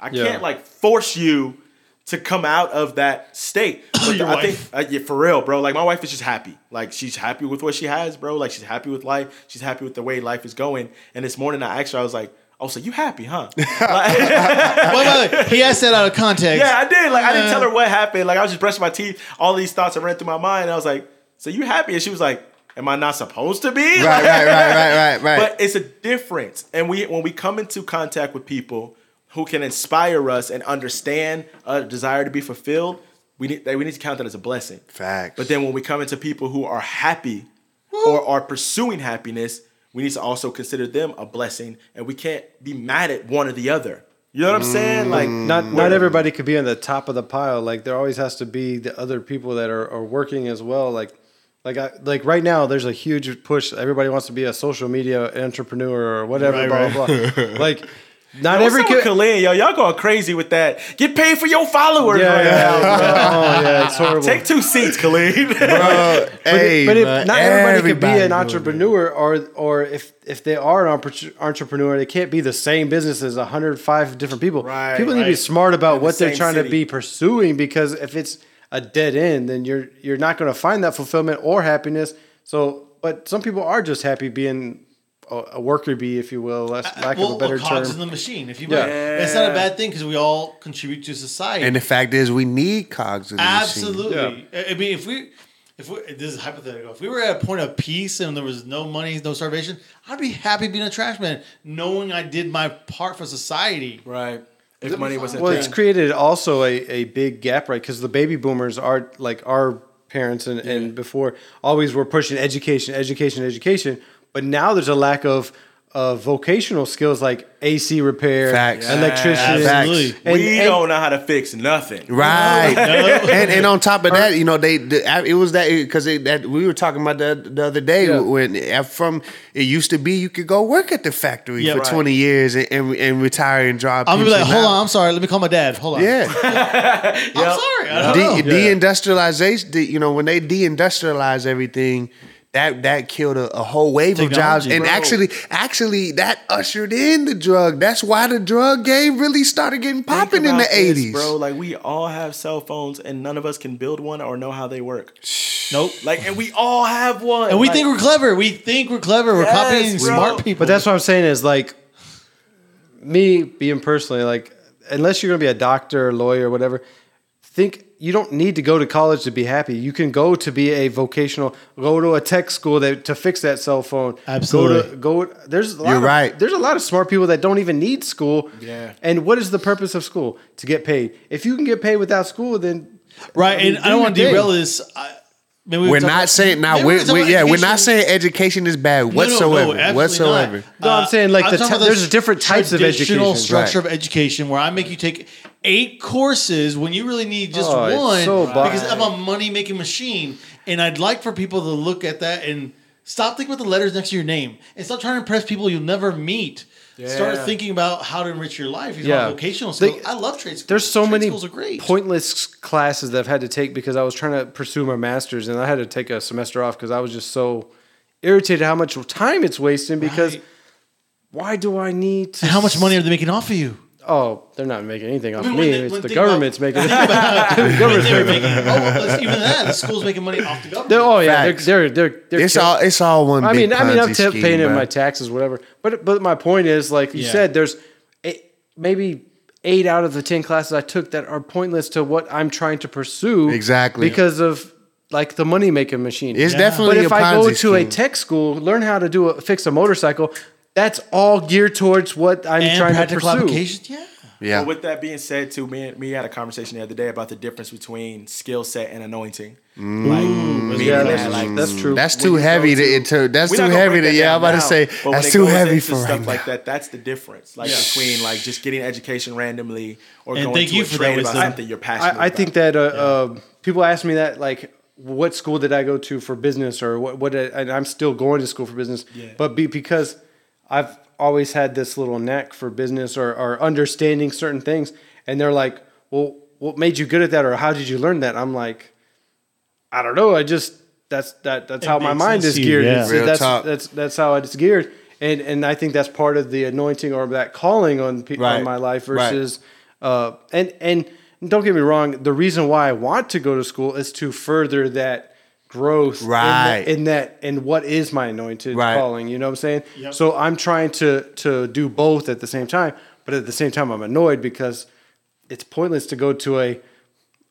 Speaker 4: I can't like force you to come out of that state. [clears throat] But I
Speaker 2: wife.
Speaker 4: think, uh, yeah, for real, bro. Like my wife is just happy. Like she's happy with what she has, bro. Like she's happy with life. She's happy with the way life is going. And this morning I asked her, I was like, "Oh, so you happy, huh?" [laughs] Like-
Speaker 2: wait, wait, wait. He asked that out of context.
Speaker 4: yeah, I did. Like I didn't tell her what happened. Like I was just brushing my teeth. All these thoughts are ran through my mind. I was like, "So you happy?" And she was like, "Am I not supposed to be?"
Speaker 1: Right, right, right, right, right, right. [laughs]
Speaker 4: But it's a difference. And we when we come into contact with people who can inspire us and understand a desire to be fulfilled, we need we need to count that as a blessing.
Speaker 1: Facts.
Speaker 4: But then when we come into people who are happy or are pursuing happiness, we need to also consider them a blessing, and we can't be mad at one or the other. You know what I'm saying? Mm. Like
Speaker 6: not not everybody could be on the top of the pile. Like there always has to be the other people that are, are working as well. Like like I, like right now, there's a huge push. Everybody wants to be a social media entrepreneur or whatever.
Speaker 2: Right,
Speaker 6: blah blah blah. [laughs] like not
Speaker 4: What's
Speaker 6: every
Speaker 4: up with
Speaker 6: kid.
Speaker 4: Khalil, yo, y'all going crazy with that. Get paid for your followers
Speaker 6: Yeah,
Speaker 4: right
Speaker 6: yeah,
Speaker 4: now.
Speaker 6: oh yeah, it's horrible.
Speaker 4: Take two seats, Khalid.
Speaker 1: Bro, [laughs] hey,
Speaker 6: but if not everybody, could be an
Speaker 1: doing
Speaker 6: entrepreneur, or or if if they are an entrepreneur, they can't be the same business as 105 different people.
Speaker 4: Right,
Speaker 6: people need to be smart about
Speaker 4: In the
Speaker 6: what they're
Speaker 4: same
Speaker 6: trying to be pursuing because if it's a dead end, then you're you're not going to find that fulfillment or happiness. So, but some people are just happy being a, a worker bee, if you will, less, uh, uh, lack
Speaker 2: well,
Speaker 6: of a better
Speaker 2: well, cogs
Speaker 6: term.
Speaker 2: in the machine. If you,
Speaker 6: Yeah.
Speaker 2: it's not a bad thing because we all contribute to society.
Speaker 1: And the fact is, we need cogs in the machine.
Speaker 2: Absolutely. I I mean, if we, if we, this is hypothetical. If we were at a point of peace and there was no money, no starvation, I'd be happy being a trash man, knowing I did my part for society.
Speaker 4: right. If money wasn't
Speaker 6: Well,
Speaker 4: a
Speaker 6: it's created also a, a big gap, right? Because the baby boomers are like our parents and, and before always were pushing education, education, education. But now there's a lack of of vocational skills like AC repair,
Speaker 1: Facts.
Speaker 6: electrician,
Speaker 2: Absolutely.
Speaker 6: And-
Speaker 4: we
Speaker 6: and-
Speaker 4: don't know how to fix nothing.
Speaker 1: Right, [laughs] and and on top of that, you know, they the, it was that because that we were talking about the, the other day
Speaker 6: Yeah.
Speaker 1: when uh, from it used to be you could go work at the factory
Speaker 2: Yeah,
Speaker 1: for
Speaker 2: right.
Speaker 1: twenty years and, and, and retire and drop.
Speaker 2: I'm gonna be like, hold
Speaker 1: out.
Speaker 2: on, I'm sorry. Let me call my dad. Hold on.
Speaker 1: Yeah, [laughs] [laughs]
Speaker 2: I'm sorry. I don't know.
Speaker 1: deindustrialization. de- you know, when they deindustrialize everything. That, that killed a, a whole wave of jobs, and
Speaker 2: bro.
Speaker 1: actually, actually, that ushered in the drug. That's why the drug game really started getting popping in the eighties,
Speaker 4: bro. Like we all have cell phones, and none of us can build one or know how they work.
Speaker 2: Nope.
Speaker 4: Like, and we all have one.
Speaker 2: And we
Speaker 4: Like,
Speaker 2: think we're clever. We think we're clever. We're
Speaker 4: Yes,
Speaker 2: copying
Speaker 4: bro.
Speaker 2: smart people.
Speaker 6: But that's what I'm saying is like me being personally like unless you're gonna be a doctor, lawyer, whatever. Think you don't need to go to college to be happy. You can go to be a vocational, go to a tech school that to fix that cell phone.
Speaker 2: Absolutely.
Speaker 6: Go to go. There's a lot
Speaker 1: You're
Speaker 6: of,
Speaker 1: right.
Speaker 6: There's a lot of smart people that don't even need school.
Speaker 4: Yeah.
Speaker 6: And what is the purpose of school? To get paid. If you can get paid without school, then
Speaker 2: right.
Speaker 6: mean,
Speaker 2: and I
Speaker 6: do
Speaker 2: don't want to derail this. I, maybe we
Speaker 1: We're not
Speaker 2: about-
Speaker 1: saying now.
Speaker 2: maybe
Speaker 1: We're,
Speaker 2: talk
Speaker 1: we're yeah. We're
Speaker 2: education.
Speaker 1: not saying education is bad
Speaker 2: No, no, no,
Speaker 1: whatsoever.
Speaker 2: absolutely
Speaker 1: whatsoever.
Speaker 2: not.
Speaker 6: No, I'm saying, like,
Speaker 2: I'm
Speaker 6: the
Speaker 2: talking
Speaker 6: te-
Speaker 2: about
Speaker 6: there's different types of
Speaker 2: traditional
Speaker 6: education.
Speaker 2: structure
Speaker 1: Right.
Speaker 2: of education where I make you take eight courses when you really need just
Speaker 6: Oh, it's
Speaker 2: one
Speaker 6: so
Speaker 2: because. I'm a money making machine. And I'd like for people to look at that and stop thinking about the letters next to your name and stop trying to impress people you'll never meet. Start thinking about how to enrich your life. You
Speaker 6: Yeah.
Speaker 2: yeah. vocational
Speaker 6: They-
Speaker 2: I love trade schools.
Speaker 6: There's so
Speaker 2: Trade
Speaker 6: many
Speaker 2: schools are great.
Speaker 6: pointless classes that I've had to take because I was trying to pursue my master's and I had to take a semester off because I was just so irritated how much time it's wasting because
Speaker 2: Right.
Speaker 6: why do I need to
Speaker 2: And how much money are they making off of you?
Speaker 6: Oh, they're not making anything off
Speaker 2: mean,
Speaker 6: me.
Speaker 2: they-
Speaker 6: it's [laughs] [laughs] the government's
Speaker 2: about-
Speaker 6: making it.
Speaker 2: Government's they making, oh, even that, the school's making money off the government.
Speaker 6: They're- oh yeah, they're, they're they're they're
Speaker 1: It's
Speaker 6: kill-
Speaker 1: all it's all one.
Speaker 6: I
Speaker 1: big
Speaker 6: mean, I mean, I'm t-
Speaker 1: scheme,
Speaker 6: paying in my taxes, whatever. But but my point is, like you
Speaker 2: Yeah.
Speaker 6: said, there's eight, maybe eight out of the ten classes I took that are pointless to what I'm trying to pursue.
Speaker 1: Exactly.
Speaker 6: because of like the money making machine.
Speaker 1: It's
Speaker 2: Yeah.
Speaker 1: definitely
Speaker 6: But if
Speaker 1: a
Speaker 6: I go
Speaker 1: Ponzi
Speaker 6: to a tech school, learn how to do a fix a motorcycle, that's all geared towards what I'm
Speaker 2: and
Speaker 6: trying to
Speaker 2: practical
Speaker 6: pursue.
Speaker 2: applications, yeah.
Speaker 1: yeah,
Speaker 4: But with that being said, too, me and me had a conversation the other day about the difference between skill set and anointing. Like, meaning
Speaker 6: Yeah,
Speaker 4: that,
Speaker 6: that's,
Speaker 4: like,
Speaker 6: that's true.
Speaker 1: that's
Speaker 4: when
Speaker 1: too heavy to,
Speaker 4: to-
Speaker 1: to that's too heavy to yeah. I'm
Speaker 4: down
Speaker 1: about to say that's too heavy
Speaker 4: into
Speaker 1: for
Speaker 4: stuff
Speaker 1: right
Speaker 4: like
Speaker 1: now.
Speaker 4: that. That's the difference, like between like just getting education randomly or
Speaker 2: And
Speaker 4: going
Speaker 2: thank
Speaker 4: to
Speaker 2: you
Speaker 4: a
Speaker 2: for that
Speaker 4: trade about something you're passionate.
Speaker 6: I, I
Speaker 4: about.
Speaker 6: think that uh, uh, people ask me that like, what school did I go to for business, or what? What? And I'm still going to school for business, but be, because I've always had this little knack for business or, or understanding certain things, and they're like, "Well, what made you good at that, or how did you learn that?" I'm like, I don't know. I just that's that that's
Speaker 2: It
Speaker 6: how my mind is
Speaker 2: to you,
Speaker 6: geared.
Speaker 2: yeah.
Speaker 6: It's-
Speaker 1: Real
Speaker 6: that's, that's that's how it's geared, and and I think that's part of the anointing or that calling on pe-
Speaker 1: Right.
Speaker 6: on my life
Speaker 1: Right.
Speaker 6: versus uh and and don't get me wrong. The reason why I want to go to school is to further that growth in that-
Speaker 1: Right.
Speaker 6: in that in what is my anointed
Speaker 1: Right.
Speaker 6: calling. You know what I'm saying?
Speaker 2: Yep.
Speaker 6: So I'm trying to to do both at the same time, but at the same time I'm annoyed because it's pointless to go to a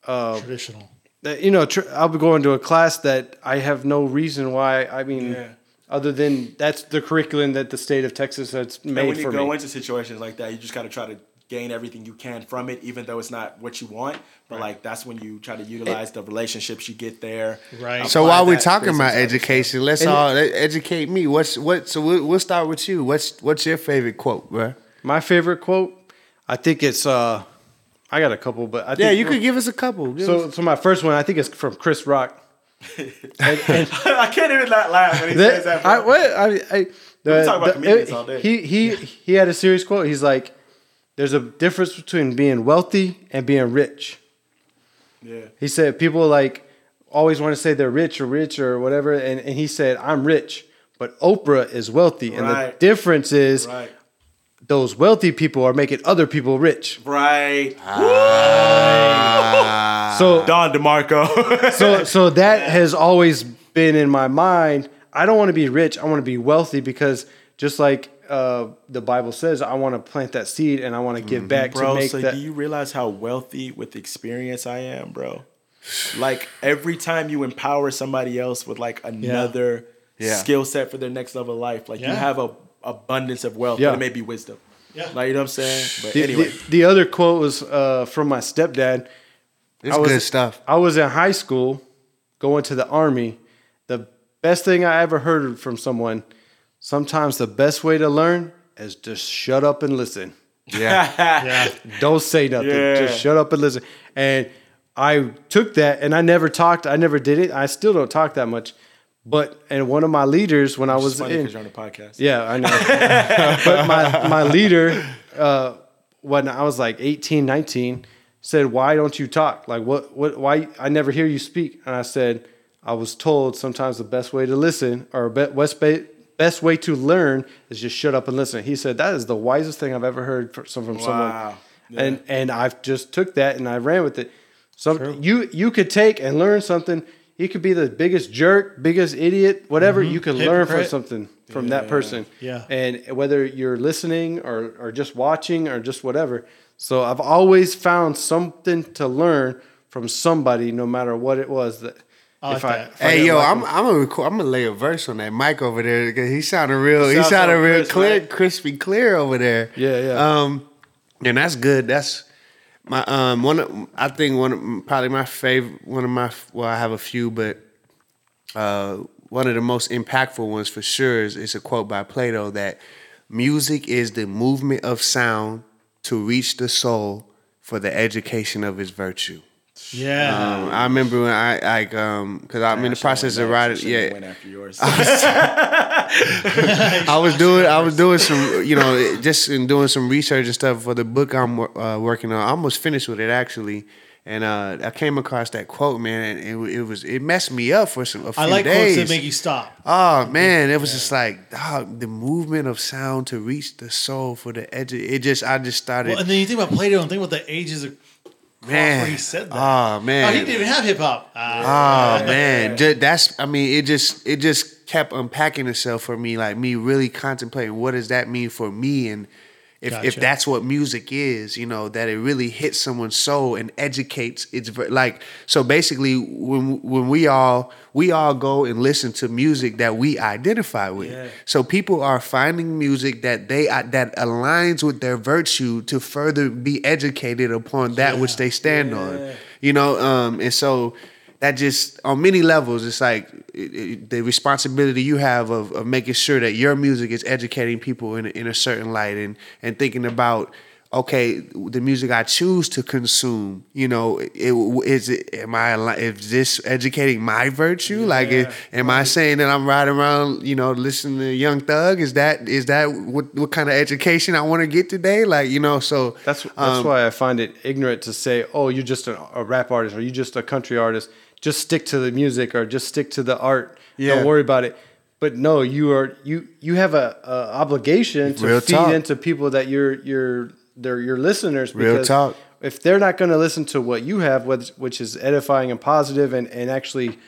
Speaker 6: uh,
Speaker 2: Traditional.
Speaker 6: that you know tr- I'll be going to a class that I have no reason why. I mean,
Speaker 4: Yeah.
Speaker 6: other than that's the curriculum that the state of Texas has made.
Speaker 4: And
Speaker 6: made
Speaker 4: when you
Speaker 6: for
Speaker 4: go
Speaker 6: me.
Speaker 4: into situations like that, you just got to try to gain everything you can from it, even though it's not what you want. But like that's when you try to utilize the relationships you get there.
Speaker 2: Right.
Speaker 1: So while we're talking about
Speaker 4: side of stuff.
Speaker 1: education, let's
Speaker 6: And-
Speaker 1: all educate me. What's what? So we'll, we'll start with you. What's what's your favorite quote, bro?
Speaker 6: My favorite quote, I think it's uh, I got a couple, but I think
Speaker 1: Yeah, you could give us a couple. Give
Speaker 6: So,
Speaker 1: us-
Speaker 6: so my first one, I think it's from Chris Rock. [laughs] and, and [laughs]
Speaker 4: I can't even not laugh when he
Speaker 6: that-
Speaker 4: says that.
Speaker 6: I, what, I, I, the,
Speaker 4: talk about
Speaker 6: the-
Speaker 4: comedians all day.
Speaker 6: He he he had a serious quote. He's like, "There's a difference between being wealthy and being rich."
Speaker 4: yeah.
Speaker 6: He said people like always want to say they're rich or rich or whatever, and, and he said, "I'm rich." But Oprah is wealthy, and the difference is
Speaker 4: Right.
Speaker 6: those wealthy people are making other people rich.
Speaker 4: Right. Ah. [laughs]
Speaker 6: So
Speaker 4: Don DeMarco. [laughs]
Speaker 6: so so that has always been in my mind. I don't want to be rich. I want to be wealthy because just like uh, the Bible says, I want to plant that seed and I want to give back to
Speaker 4: bro,
Speaker 6: make
Speaker 4: so
Speaker 6: that.
Speaker 4: do you realize how wealthy with experience I am, bro? Like every time you empower somebody else with like another
Speaker 1: Yeah.
Speaker 4: skill set for their next level of life, like you have a abundance of wealth,
Speaker 6: Yeah.
Speaker 4: but it may be wisdom.
Speaker 2: Yeah.
Speaker 4: Like you know what I'm saying? But
Speaker 6: the,
Speaker 4: anyway,
Speaker 6: the, the other quote was uh, from my stepdad.
Speaker 1: it's
Speaker 6: I was-
Speaker 1: good stuff.
Speaker 6: I was in high school going to the army. The best thing I ever heard from someone sometimes the best way to learn is just shut up and listen.
Speaker 1: Yeah. [laughs]
Speaker 2: Yeah.
Speaker 6: Don't say nothing.
Speaker 4: Yeah.
Speaker 6: Just shut up and listen. And I took that and I never talked. I never did it. I still don't talk that much. But and one of my leaders when I was
Speaker 4: funny
Speaker 6: in
Speaker 4: you're on the podcast.
Speaker 6: yeah, I know. [laughs] but my, my leader, uh, when I was like 18, 19, said, Why don't you talk? Like, what, what, why? I never hear you speak. And I said, I was told sometimes the best way to listen or be- best, ba- best way to learn is just shut up and listen. He said, That is the wisest thing I've ever heard from, from someone.
Speaker 4: Wow.
Speaker 6: And, and I've just took that and I ran with it. Some, you, you could take and learn something. You could be the biggest jerk, biggest idiot, whatever. Mm-hmm. You could learn from something from that person.
Speaker 2: Yeah.
Speaker 6: And whether you're listening or, or just watching or just whatever. So I've always found something to learn from somebody, no matter what it was. That
Speaker 2: like that.
Speaker 6: if I
Speaker 1: Hey
Speaker 6: didn't
Speaker 1: yo,
Speaker 6: like
Speaker 1: I'm
Speaker 6: them-
Speaker 1: I'm gonna record, I'm gonna lay a verse on that mic over there because he sounded real. He
Speaker 4: Sounds
Speaker 1: sounded
Speaker 4: so
Speaker 1: real
Speaker 4: crisp,
Speaker 1: clear,
Speaker 4: right?
Speaker 1: crispy clear over there.
Speaker 6: Yeah, yeah.
Speaker 1: Um, and that's good. That's my um one. Of, I think one of probably my favorite. One of my well, I have a few, but uh, one of the most impactful ones for sure is, is a quote by Plato that music is the movement of sound to reach the soul for the education of its virtue.
Speaker 2: Yeah.
Speaker 1: Um, I remember when I like um because I'm in the process of writing. Yeah,
Speaker 4: Went after yours. [laughs]
Speaker 1: I was doing I was doing some you know just in doing some research and stuff for the book I'm uh, working on. I almost finished with it actually, and uh, I came across that quote, man, and it, it was it messed me up for some a few
Speaker 2: I like
Speaker 1: days.
Speaker 2: quotes that make you stop.
Speaker 1: Oh man, it was just like dog, the movement of sound to reach the soul for the edge. It just I just started.
Speaker 2: Well, and then you think about Plato and think about the ages of
Speaker 1: man,
Speaker 2: he said that.
Speaker 1: Oh man,
Speaker 2: Oh, he didn't even have hip hop. Ah.
Speaker 1: Oh man, that's I mean, it just it just kept unpacking itself for me, like me really contemplating what does that mean for me, and if if that's what music is, you know, that it really hits someone's soul and educates. It's like so basically when when we all we all go and listen to music that we identify with. So people are finding music that they uh, that aligns with their virtue to further be educated upon that which they stand on. You know, um, and so that just on many levels it's like it, it, the responsibility you have of, of making sure that your music is educating people in a, in a certain light and and thinking about okay the music I choose to consume you know it, is it am I is this educating my virtue? Like am I saying that I'm riding around you know listening to Young Thug? Is that is that what what kind of education I want to get today? Like you know so
Speaker 6: That's that's
Speaker 1: um,
Speaker 6: why I find it ignorant to say, "Oh, you're just a, a rap artist or you're just a country artist. Just stick to the music or just stick to the art.
Speaker 1: Yeah.
Speaker 6: Don't worry about it." But no, you are you you have a, a obligation to
Speaker 1: Real
Speaker 6: feed
Speaker 1: talk.
Speaker 6: into people that you're you're they're your listeners.
Speaker 1: Real
Speaker 6: because
Speaker 1: talk.
Speaker 6: If they're not going to listen to what you have, which which is edifying and positive and and actually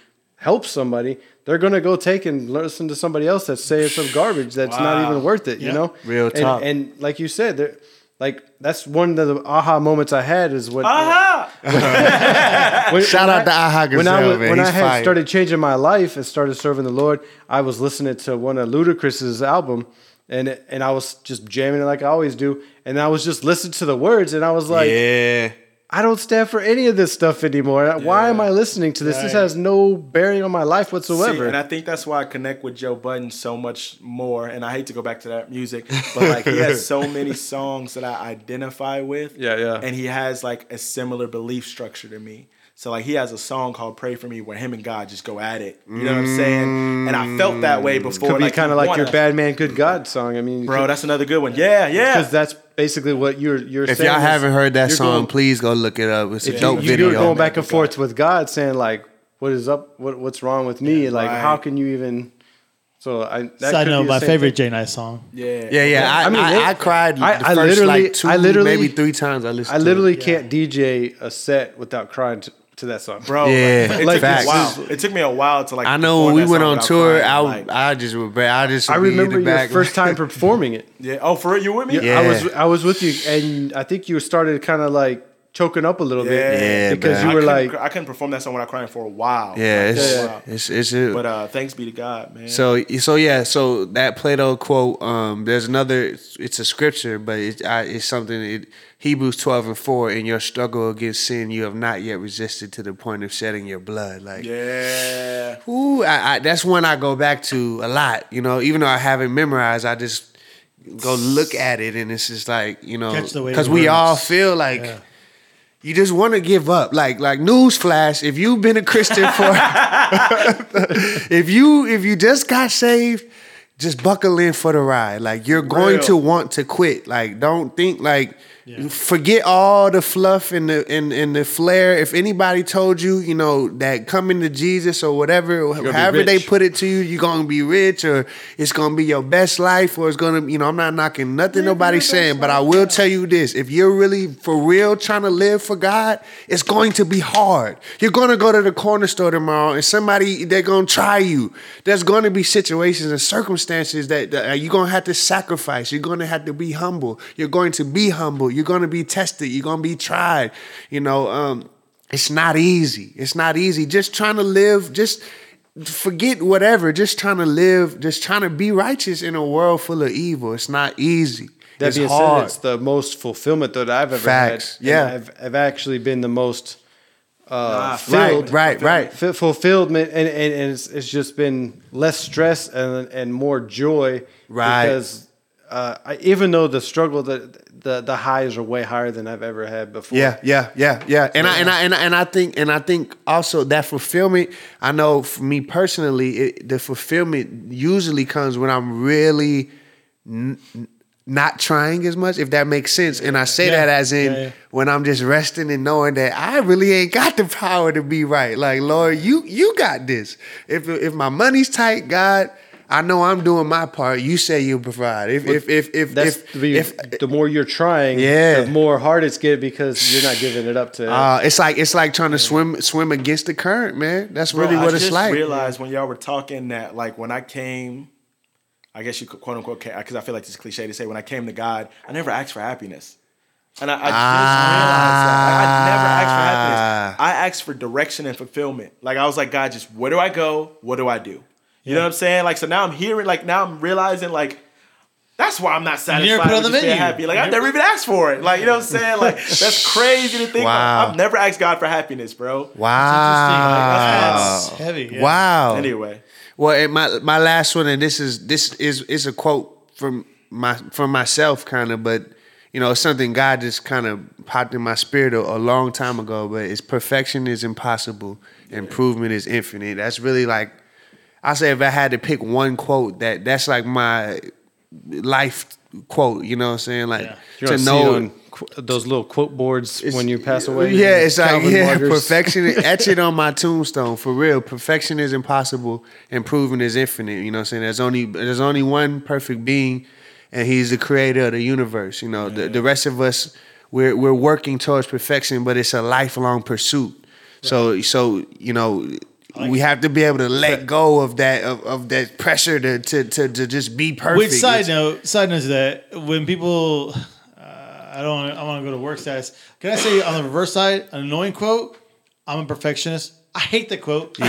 Speaker 6: help somebody, they're going to go take and listen to somebody else that's saying some garbage that's not even worth it. You know,
Speaker 1: Real
Speaker 6: And-
Speaker 1: talk.
Speaker 6: and like you said, like that's one of the aha moments I had is when.
Speaker 4: Aha! [laughs]
Speaker 6: when-
Speaker 1: Shout
Speaker 6: when
Speaker 1: out
Speaker 6: I-
Speaker 1: to Aha
Speaker 6: When I,
Speaker 1: Gazelle,
Speaker 6: was-
Speaker 1: man.
Speaker 6: when
Speaker 1: He's
Speaker 6: I had
Speaker 1: fire.
Speaker 6: started changing my life and started serving the Lord, I was listening to one of Ludacris's album, and and I was just jamming it like I always do, and I was just listening to the words, and I was like,
Speaker 1: yeah
Speaker 6: I don't stand for any of this stuff anymore. Why am I listening to this? This has no bearing on my life whatsoever.
Speaker 4: See, and I think that's why I connect with Joe Budden so much more. And I hate to go back to that music, but like he has so [laughs] many songs that I identify with.
Speaker 6: Yeah, yeah.
Speaker 4: And he has like a similar belief structure to me. So like he has a song called "Pray for Me" where him and God just go at it. You know what I'm saying? And I felt that way mm. before.
Speaker 6: Could be kind of like
Speaker 4: wanna-
Speaker 6: your "Bad Man, Good God" song. I mean,
Speaker 4: bro. That's another good one. Yeah, yeah.
Speaker 6: because that's basically what you're you're saying.
Speaker 1: If
Speaker 6: saying.
Speaker 1: y'all
Speaker 6: is
Speaker 1: haven't heard that song,
Speaker 6: going-
Speaker 1: please go look it up. It's a dope
Speaker 6: you,
Speaker 1: video.
Speaker 6: You're going back and forth with God, saying like, "What is up? What what's wrong with me? like,
Speaker 4: right.
Speaker 6: how can you even?" So I. That
Speaker 2: Side
Speaker 6: could
Speaker 2: note,
Speaker 6: be
Speaker 2: my favorite
Speaker 6: thing.
Speaker 2: J-Nice song.
Speaker 4: yeah,
Speaker 1: yeah, yeah. I,
Speaker 6: I mean,
Speaker 1: I,
Speaker 6: it-
Speaker 1: I cried
Speaker 6: I-
Speaker 1: the
Speaker 6: I literally-
Speaker 1: like two,
Speaker 6: I literally-
Speaker 1: maybe three times. I listened.
Speaker 6: I
Speaker 1: to
Speaker 6: literally
Speaker 1: it.
Speaker 6: can't DJ a set without crying to, to that song,
Speaker 4: bro.
Speaker 1: Yeah,
Speaker 4: like, it
Speaker 6: like
Speaker 4: took me a while. It took me a while to like.
Speaker 1: I know when we went on tour,
Speaker 4: crying,
Speaker 1: I,
Speaker 4: like-
Speaker 1: I just regret. I just
Speaker 6: I
Speaker 1: would be in
Speaker 6: remember
Speaker 1: the
Speaker 6: your
Speaker 1: back.
Speaker 6: first time [laughs] performing it.
Speaker 4: yeah. Oh, for it, you with me?
Speaker 6: I
Speaker 1: Yeah.
Speaker 6: was I was with you, and I think you started kind of like choking up a little
Speaker 4: Yeah,
Speaker 6: bit
Speaker 1: Yeah,
Speaker 6: because
Speaker 1: man.
Speaker 6: you
Speaker 4: I
Speaker 6: were
Speaker 4: couldn't-
Speaker 6: like,
Speaker 4: I couldn't perform that song without crying for a while.
Speaker 1: Yeah,
Speaker 4: Like,
Speaker 1: it's
Speaker 4: for a
Speaker 1: it's it's a,
Speaker 4: But uh, thanks be to God, man.
Speaker 1: So so yeah, so that Plato quote. Um, there's another. It's, it's a scripture, but it, I, it's something. It, Hebrews twelve and four. In your struggle against sin, you have not yet resisted to the point of shedding your blood. Like
Speaker 4: yeah,
Speaker 1: Ooh, I, I, that's one I go back to a lot. You know, even though I haven't memorized, I just go look at it, and it's just like you know,
Speaker 2: Catch the weight of
Speaker 1: because we all feel like
Speaker 2: Yeah.
Speaker 1: you just want to give up. Like like newsflash, if you've been a Christian for, [laughs] if you if you just got saved, just buckle in for the ride. Like you're going
Speaker 4: Real.
Speaker 1: to want to quit. Like don't think like. Forget all the fluff and the and, and the flair. If anybody told you, you know, that coming to Jesus or whatever, however they put it to you, you're gonna be rich or it's gonna be your best life or it's gonna, you know, I'm not knocking nothing nobody's saying, but I will tell you this: if you're really for real trying to live for God, it's going to be hard. You're gonna go to the corner store tomorrow and somebody they're gonna try you. There's gonna be situations and circumstances that, that uh, you're gonna have to sacrifice. You're gonna have to be humble. You're going to be humble. You're gonna be tested. You're gonna be tried. You know, um, it's not easy. It's not easy. Just trying to live, just forget whatever. Just trying to live, just trying to be righteous in a world full of evil. It's not easy.
Speaker 6: that
Speaker 1: it's
Speaker 6: being
Speaker 1: hard.
Speaker 6: said, it's the most fulfillment that I've ever
Speaker 1: Facts.
Speaker 6: had.
Speaker 1: Yeah.
Speaker 6: I've, I've actually been the most uh,
Speaker 4: Ah,
Speaker 6: filled.
Speaker 1: right, right.
Speaker 6: F- fulfillment and, and, and it's, it's just been less stress and and more joy
Speaker 1: Right.
Speaker 6: because uh, I, even though the struggle the, the the highs are way higher than I've ever had before
Speaker 1: Yeah, yeah, yeah, yeah. And I and I and I, and I think and I think also that fulfillment. I know for me personally, it, the fulfillment usually comes when I'm really n- not trying as much, if that makes sense. And I say
Speaker 2: Yeah.
Speaker 1: that as in
Speaker 2: Yeah, yeah.
Speaker 1: when I'm just resting and knowing that I really ain't got the power to be right. Like Lord, you you got this. If if my money's tight, God. I know I'm doing my part. You say you'll provide. If if if if
Speaker 6: that's
Speaker 1: if,
Speaker 6: the,
Speaker 1: if
Speaker 6: the more you're trying
Speaker 1: Yeah.
Speaker 6: the more hard it's getting because you're not giving it up to
Speaker 1: Uh, it's like it's like trying to swim swim against the current, man. That's
Speaker 4: Bro,
Speaker 1: really
Speaker 4: I
Speaker 1: what it's
Speaker 4: just
Speaker 1: like.
Speaker 4: realized when y'all were talking that, like, when I came, I guess you could quote unquote, because I feel like it's cliche to say, when I came to God, I never asked for happiness. And I, I just realized that. Like, I never asked for happiness. I asked for direction and fulfillment. Like, I was like, God, just where do I go? What do I do? You know what I'm saying? Like, so now I'm hearing, like, now I'm realizing, like, that's why I'm not satisfied
Speaker 2: never put on the
Speaker 4: just
Speaker 2: menu.
Speaker 4: happy. Like, I've
Speaker 2: never-
Speaker 4: never even asked for it. Like, you know what I'm saying? Like, [laughs] that's crazy to think
Speaker 1: Wow.
Speaker 4: about. I've never asked God for happiness, bro.
Speaker 1: wow.
Speaker 2: It's heavy. Yeah.
Speaker 1: Wow.
Speaker 4: Anyway.
Speaker 1: Well, and my my last one, and this is this is is a quote from my from myself, kind of, but you know, something God just kind of popped in my spirit a, a long time ago. But it's perfection is impossible, improvement is infinite. That's really like I say if I had to pick one quote, that that's like my life quote. You know what I'm saying? Like
Speaker 6: You're
Speaker 1: to know
Speaker 6: those little quote boards
Speaker 1: It's-
Speaker 6: when you pass away.
Speaker 1: Yeah, it's like yeah, perfection. [laughs] etch it on my tombstone for real. Perfection is impossible, improvement is infinite. You know what I'm saying? There's only there's only one perfect being, and he's the creator of the universe. You know, the, the rest of us we're we're working towards perfection, but it's a lifelong pursuit. So so you know. We have to be able to let go of that of, of that pressure to, to to to just be perfect.
Speaker 2: Which side
Speaker 1: It's-
Speaker 2: note, side note is that, when people, uh, I don't, I want to go to work status. Can I say on the reverse side, an annoying quote? I'm a perfectionist. I hate the quote.
Speaker 1: Yeah,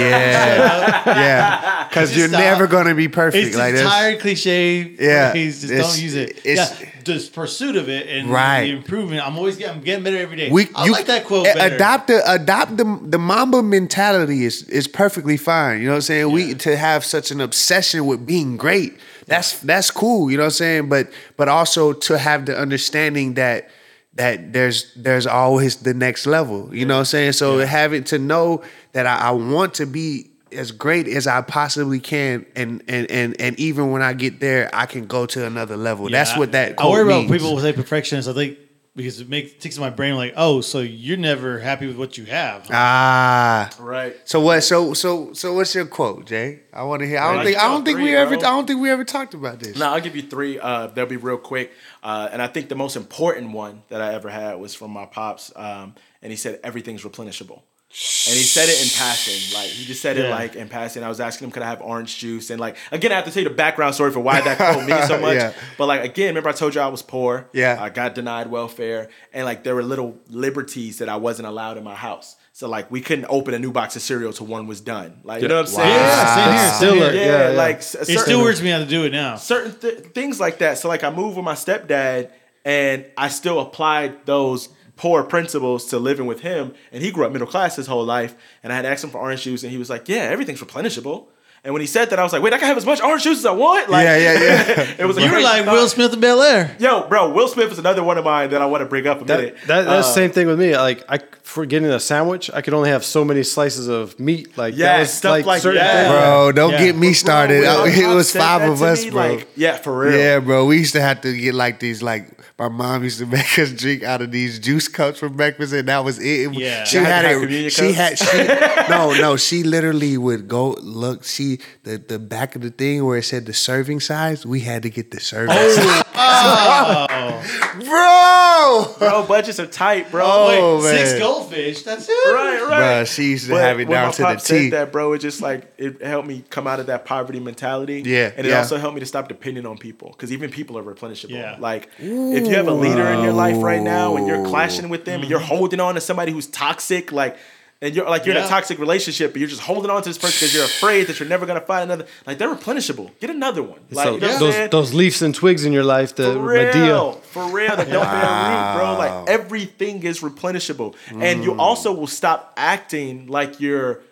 Speaker 1: yeah, [laughs] because you're
Speaker 2: stop.
Speaker 1: never gonna be perfect.
Speaker 2: It's
Speaker 1: like
Speaker 2: just tired cliche.
Speaker 1: Yeah,
Speaker 2: phrase, just don't use it.
Speaker 1: it's-
Speaker 2: yeah, just pursuit of it and
Speaker 1: Right.
Speaker 2: the improvement. I'm always getting, I'm getting better every day.
Speaker 1: We,
Speaker 2: I
Speaker 1: you,
Speaker 2: like that quote. better.
Speaker 1: Adopt the adopt the the Mamba mentality is is perfectly fine. You know what I'm saying? We to have such an obsession with being great. That's that's cool. You know what I'm saying? But but also to have the understanding that that there's there's always the next level. You know what I'm saying? So having to know that I, I want to be as great as I possibly can, and and and and even when I get there, I can go to another level. That's what that.
Speaker 2: I worry
Speaker 1: means.
Speaker 2: about people who say perfectionist. I think because it makes takes my brain like, oh, so you're never happy with what you have.
Speaker 1: Ah,
Speaker 4: Right.
Speaker 1: So what? So so so what's your quote, Jay? I want to hear. I don't
Speaker 4: Right.
Speaker 1: think I don't think we
Speaker 4: Three,
Speaker 1: ever. I don't think we ever talked about this.
Speaker 4: No, I'll give you three. Uh, they'll be real quick. Uh, and I think the most important one that I ever had was from my pops. Um, and he said, everything's replenishable. And he said it in passing. Like he just said it like in passing. I was asking him, could I have orange juice? And like again, I have to tell you the background story for why that [laughs] quote means so much.
Speaker 1: Yeah.
Speaker 4: But like again, remember I told you I was poor.
Speaker 1: Yeah.
Speaker 4: I got denied welfare. And like there were little liberties that I wasn't allowed in my house. So like we couldn't open a new box of cereal till one was done. Like you know what I'm saying?
Speaker 2: Yeah, same here.
Speaker 6: Still,
Speaker 2: Same here.
Speaker 4: Yeah,
Speaker 6: yeah, yeah.
Speaker 4: like s-
Speaker 2: It still weirds me how to do it now.
Speaker 4: certain th- things like that. So like I moved with my stepdad, and I still applied those poor principles to living with him. And he grew up middle class his whole life. And I had asked him for orange juice, and he was like, "Yeah, everything's replenishable." And when he said that, I was like, "Wait, I can have as much orange juice as I want." Like,
Speaker 1: Yeah, yeah, yeah. [laughs]
Speaker 4: it was a
Speaker 2: You were like
Speaker 4: thought.
Speaker 2: Will Smith in Bel Air.
Speaker 4: Yo, bro, Will Smith is another one of mine that I want to bring up a
Speaker 6: That,
Speaker 4: minute.
Speaker 6: that, that's
Speaker 4: Uh,
Speaker 6: the same thing with me. Like I, for getting a sandwich, I could only have so many slices of meat. Like
Speaker 4: Yeah,
Speaker 6: that was
Speaker 4: stuff like
Speaker 6: certain
Speaker 4: that.
Speaker 6: things.
Speaker 1: Bro, don't
Speaker 2: Yeah.
Speaker 1: get me started.
Speaker 4: Bro, when
Speaker 1: it was five of us,
Speaker 4: me,
Speaker 1: bro.
Speaker 4: Like, yeah, for real.
Speaker 1: Yeah, bro. We used to have to get like these, like my mom used to [laughs] make us drink out of these juice cups for breakfast, and that was it.
Speaker 2: Yeah.
Speaker 1: she
Speaker 4: had
Speaker 1: had it. She
Speaker 4: cups?
Speaker 1: had she [laughs] no no. She literally would go look see the the back of the thing where it said the serving size. We had to get the serving oh, size, [laughs] bro.
Speaker 4: Bro, budgets are tight, bro.
Speaker 1: Oh,
Speaker 2: Wait, six goldfish. That's it.
Speaker 4: Right, right.
Speaker 1: Bruh, she used to
Speaker 4: But
Speaker 1: have it
Speaker 4: when
Speaker 1: down
Speaker 4: my
Speaker 1: to the
Speaker 4: pop said
Speaker 1: T.
Speaker 4: that, bro, it just like it helped me come out of that poverty mentality.
Speaker 1: Yeah,
Speaker 4: and it
Speaker 1: yeah.
Speaker 4: also helped me to stop depending on people because even people are replenishable.
Speaker 2: Yeah.
Speaker 4: Like if you have a leader in your life right now and you're clashing with them and you're holding on to somebody who's toxic, like. And you're like you're in a toxic relationship, but you're just holding on to this person because you're afraid that you're never gonna find another. Like they're replenishable. Get another one. Like
Speaker 6: So
Speaker 4: you know what I'm
Speaker 6: those those leaves and twigs in your life, the
Speaker 4: For real,
Speaker 6: Madea.
Speaker 4: for real, that don't bear root, bro. Like everything is replenishable, and you mm. also will stop acting like you're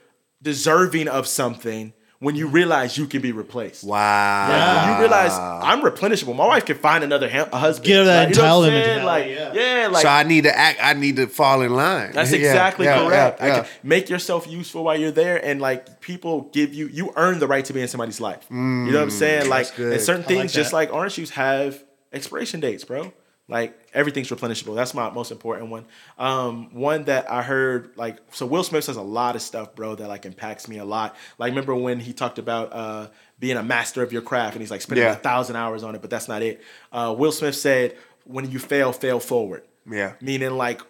Speaker 4: deserving of something when you realize you can be replaced.
Speaker 1: Wow.
Speaker 4: Like, when you realize I'm replenishable, my wife can find another hu- a husband.
Speaker 2: Get her that
Speaker 4: Like, you know what I'm
Speaker 2: entitlement?
Speaker 4: Like,
Speaker 2: mentality,
Speaker 4: yeah, like
Speaker 1: so I need to act. I need to fall in line.
Speaker 4: that's [laughs] exactly
Speaker 1: yeah,
Speaker 4: correct.
Speaker 1: yeah,
Speaker 4: I
Speaker 1: yeah.
Speaker 4: can- make yourself useful while you're there, and like people give you, you earn the right to be in somebody's life. you know what I'm mm, saying? Like, and certain
Speaker 2: I like
Speaker 4: things, just like orange juice, have expiration dates, bro. Like everything's replenishable. That's my most important one. Um, one that I heard, like, so Will Smith says a lot of stuff, bro, that like impacts me a lot. Like, remember when he talked about uh, being a master of your craft, and he's like spending
Speaker 1: Yeah.
Speaker 4: a thousand hours on it, but that's not it. Uh, Will Smith said, "When you fail, fail forward."
Speaker 1: Yeah.
Speaker 4: meaning like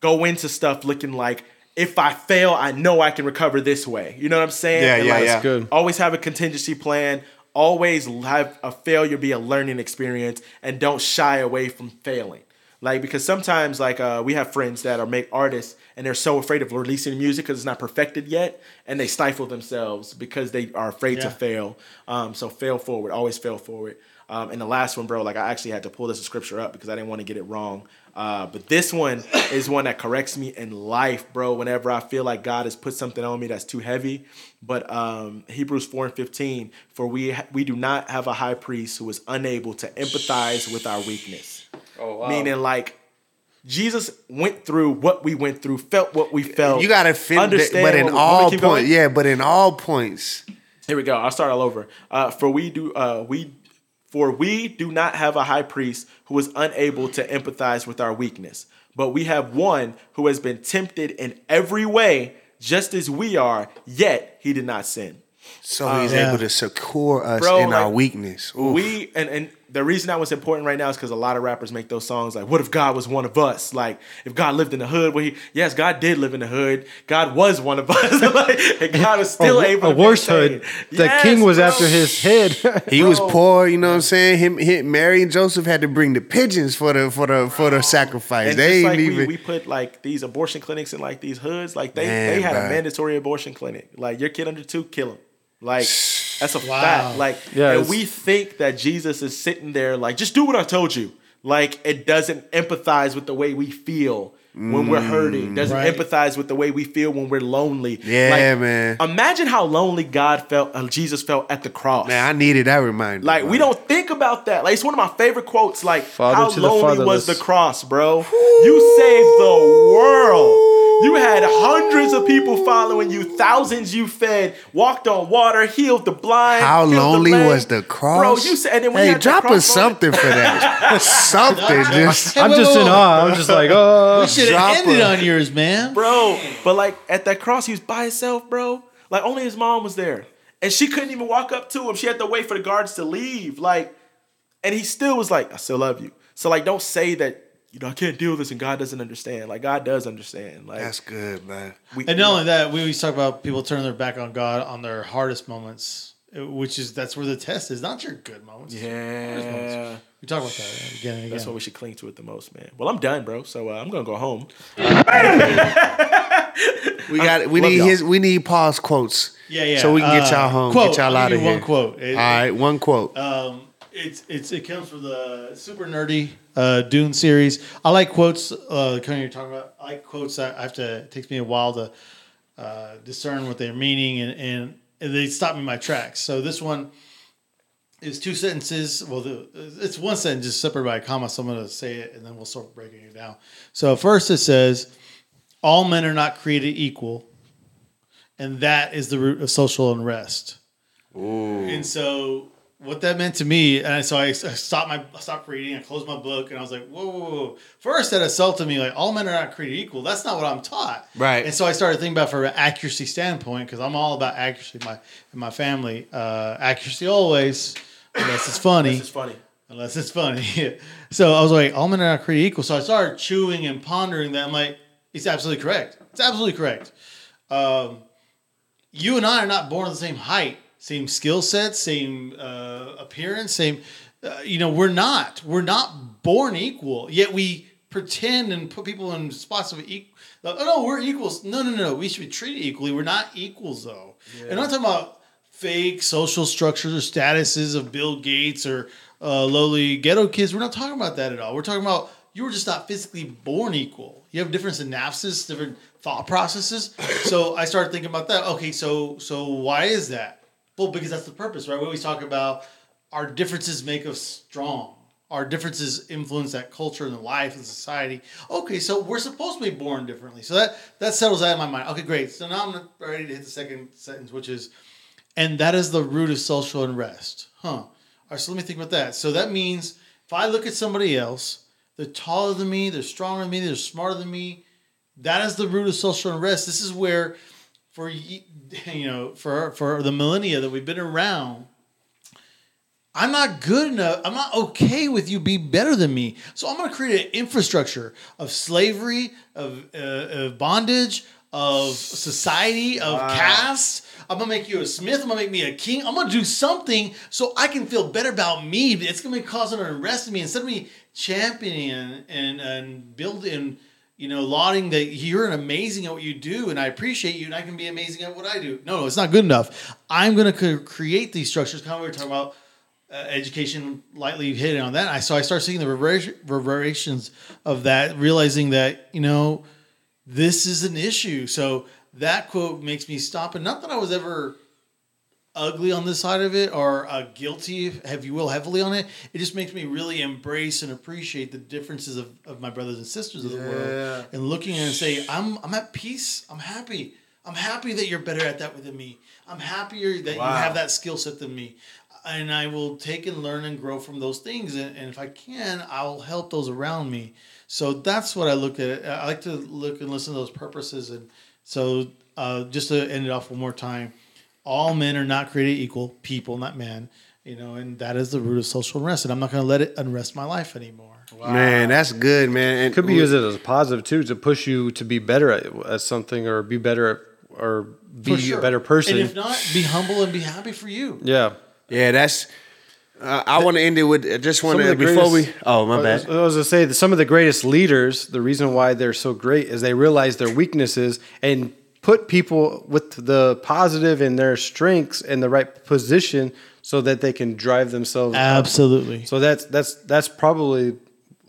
Speaker 4: go into stuff looking like if I fail, I know I can recover this way. You know what I'm saying?
Speaker 1: Yeah,
Speaker 4: And,
Speaker 1: yeah,
Speaker 4: like,
Speaker 1: yeah.
Speaker 6: Good.
Speaker 4: Always have a contingency plan. Always have a failure be a learning experience, and don't shy away from failing. Like because sometimes like uh, we have friends that are make artists and they're so afraid of releasing music because it's not perfected yet, and they stifle themselves because they are afraid to fail. Um, so fail forward, always fail forward. Um, and the last one, bro, like I actually had to pull this scripture up because I didn't want to get it wrong. Uh, but this one [coughs] is one that corrects me in life, bro. Whenever I feel like God has put something on me that's too heavy. But um, Hebrews four and fifteen, for we ha- we do not have a high priest who is unable to empathize with our weakness.
Speaker 6: Oh wow.
Speaker 4: Meaning, like Jesus went through what we went through, felt what we felt.
Speaker 1: You gotta fit,
Speaker 4: understand.
Speaker 1: but in
Speaker 4: what- want me to
Speaker 1: all points, yeah. But in all points,
Speaker 4: Here we go. I'll start all over. Uh, for we do uh, we for we do not have a high priest who is unable to empathize with our weakness, but we have one who has been tempted in every way, just as we are, yet he did not sin.
Speaker 1: So uh, he's
Speaker 2: Yeah.
Speaker 1: able to secure us
Speaker 4: Bro,
Speaker 1: in our weakness. Oof.
Speaker 4: We and and the reason that was important right now is because a lot of rappers make those songs like, "What if God was one of us?" Like, if God lived in the hood, well, he yes, God did live in the hood. God was one of [laughs] us, like, and God was still
Speaker 6: a,
Speaker 4: able.
Speaker 6: a
Speaker 4: to
Speaker 6: worse
Speaker 4: maintain.
Speaker 6: hood. The
Speaker 4: Yes,
Speaker 6: king was
Speaker 4: bro.
Speaker 6: after his head. [laughs]
Speaker 1: he was poor, you know what I'm saying? Him, him, Mary and Joseph had to bring the pigeons for the for the for the oh, sacrifice.
Speaker 4: And
Speaker 1: they
Speaker 4: just
Speaker 1: ain't
Speaker 4: like
Speaker 1: even.
Speaker 4: we, we put like these abortion clinics in like these hoods, like they
Speaker 1: Man,
Speaker 4: they had
Speaker 1: bruh.
Speaker 4: a mandatory abortion clinic. Like your kid under two, kill him. Like that's a
Speaker 2: Wow.
Speaker 4: fact. Like
Speaker 6: Yeah,
Speaker 4: and we think that Jesus is sitting there like just do what I told you. Like it doesn't empathize with the way we feel when we're hurting. Doesn't
Speaker 2: Right.
Speaker 4: empathize with the way we feel when we're lonely.
Speaker 1: Yeah,
Speaker 4: Like,
Speaker 1: man.
Speaker 4: Imagine how lonely God felt, uh, Jesus felt at the cross.
Speaker 1: Man, I needed that reminder.
Speaker 4: Like we don't think about that. Like it's one of my favorite quotes. Like
Speaker 6: Father
Speaker 4: how
Speaker 6: to the
Speaker 4: lonely was the cross, bro? You saved the world. You had hundreds of people following you, thousands you fed, walked on water, healed the blind.
Speaker 1: How
Speaker 4: healed the
Speaker 1: lonely was the cross?
Speaker 4: bro? You said, and then when
Speaker 1: hey,
Speaker 4: had
Speaker 1: drop us something for that. [laughs] something, just
Speaker 6: I'm just in awe. I'm just like, [laughs] oh.
Speaker 2: We should have ended on yours, man.
Speaker 4: bro. But like at that cross, he was by himself, bro. Like only his mom was there, and she couldn't even walk up to him. She had to wait for the guards to leave. Like, and he still was like, "I still love you." So like, don't say that you know, I can't deal with this, and God doesn't understand. Like God does understand. Like
Speaker 1: That's good, man.
Speaker 4: we,
Speaker 2: And not only that, we always talk about people turning their back on God on their hardest moments, which is that's where the test is, not your good moments.
Speaker 4: yeah.
Speaker 2: We talk about that again and again.
Speaker 4: That's what we should cling to it the most, man. Well, I'm done, bro. So uh, I'm gonna go home.
Speaker 1: We got we need
Speaker 4: y'all.
Speaker 1: his we need Paul's quotes.
Speaker 2: yeah, yeah.
Speaker 1: So we can get
Speaker 2: Uh,
Speaker 1: y'all home,
Speaker 2: Quote,
Speaker 1: get y'all out of here.
Speaker 2: One quote. It-
Speaker 1: All right, one quote.
Speaker 2: Um, it's it's it comes from the super nerdy uh, Dune series. I like quotes. Uh, kind of you're talking about. I like quotes that I have to. It takes me a while to uh, discern what they're meaning, and, and and they stop me in my tracks. So this one is two sentences. Well, the, it's one sentence just separated by a comma. So I'm going to say it, and then we'll start breaking it down. So first it says, "All men are not created equal." And that is the root of social unrest. And so what that meant to me, and so I, I stopped my I stopped reading, I closed my book, and I was like, whoa, whoa, whoa. First that assaulted me, like all men are not created equal. That's not what I'm taught.
Speaker 1: Right.
Speaker 2: And so I started thinking about from an accuracy standpoint, because I'm all about accuracy in my my family. Uh, accuracy always, unless it's funny
Speaker 4: This is funny.
Speaker 2: unless it's funny. [laughs] so I was like, all men are not created equal. So I started chewing and pondering that. I'm like, it's absolutely correct. It's absolutely correct. Um, you and I are not born of the same height, same skill set, same uh, appearance, same. Uh, you know, we're not. We're not born equal. Yet we pretend and put people in spots of equal. Oh no, we're equals. No, no, no, no. We should be treated equally. We're not equals though. And I'm not talking about fake social structures or statuses of Bill Gates or uh, lowly ghetto kids. We're not talking about that at all. We're talking about you were just not physically born equal. You have different synapses, different thought processes. [coughs] So I started thinking about that. Okay, so so why is that? Well, because that's the purpose, right? We always talk about our differences make us strong. Our differences influence that culture and the life and society. Okay, so we're supposed to be born differently. So that that settles that in my mind. Okay, great. So now I'm ready to hit the second sentence, which is, and that is the root of social unrest. Huh. All right, so let me think about that. So that means if I look at somebody else, they're taller than me, they're stronger than me, they're smarter than me. That is the root of social unrest. This is where, for [laughs] you know, for for the millennia that we've been around, I'm not good enough. I'm not okay with you be better than me. So I'm going to create an infrastructure of slavery, of, uh, of bondage, of society, of caste. I'm to make you a smith. I'm to make me a king. I'm to do something so I can feel better about me. It's to be causing an arrest in me instead of me championing and and, building. You know, lauding that you're an amazing at what you do, and I appreciate you, and I can be amazing at what I do. No, no, it's not good enough. I'm to create these structures. Kind of were talking about uh, education lightly hitting on that. I so I start seeing the reverber- reverberations of that, realizing that you know this is an issue. So that quote makes me stop. And not that I was ever ugly on this side of it or uh, guilty, if you will, heavily on it. It just makes me really embrace and appreciate the differences of, of my brothers and sisters of the world, and looking and say, I'm I'm at peace. I'm happy. I'm happy that you're better at that than me. I'm happier that you have that skill set than me. And I will take and learn and grow from those things. And, and if I can, I'll help those around me. So that's what I look at. I like to look and listen to those purposes. And so uh, just to end it off one more time, all men are not created equal, people, not men. You know, and that is the root of social unrest. And I'm not going to let it unrest my life anymore.
Speaker 1: Man, that's good, man. And
Speaker 6: Could be used as a positive too to push you to be better at, at something or be better at, or be
Speaker 2: sure.
Speaker 6: a better person.
Speaker 2: And if not, be humble and be happy for you.
Speaker 6: yeah.
Speaker 1: Yeah, that's. Uh, I want to end it with. I just want
Speaker 6: Some
Speaker 1: to
Speaker 6: of the
Speaker 1: before we. Oh my bad.
Speaker 6: I was gonna say that some of the greatest leaders, the reason why they're so great is they realize their weaknesses and put people with the positive and their strengths in the right position so that they can drive themselves. up.
Speaker 2: Absolutely.
Speaker 6: So that's that's that's probably,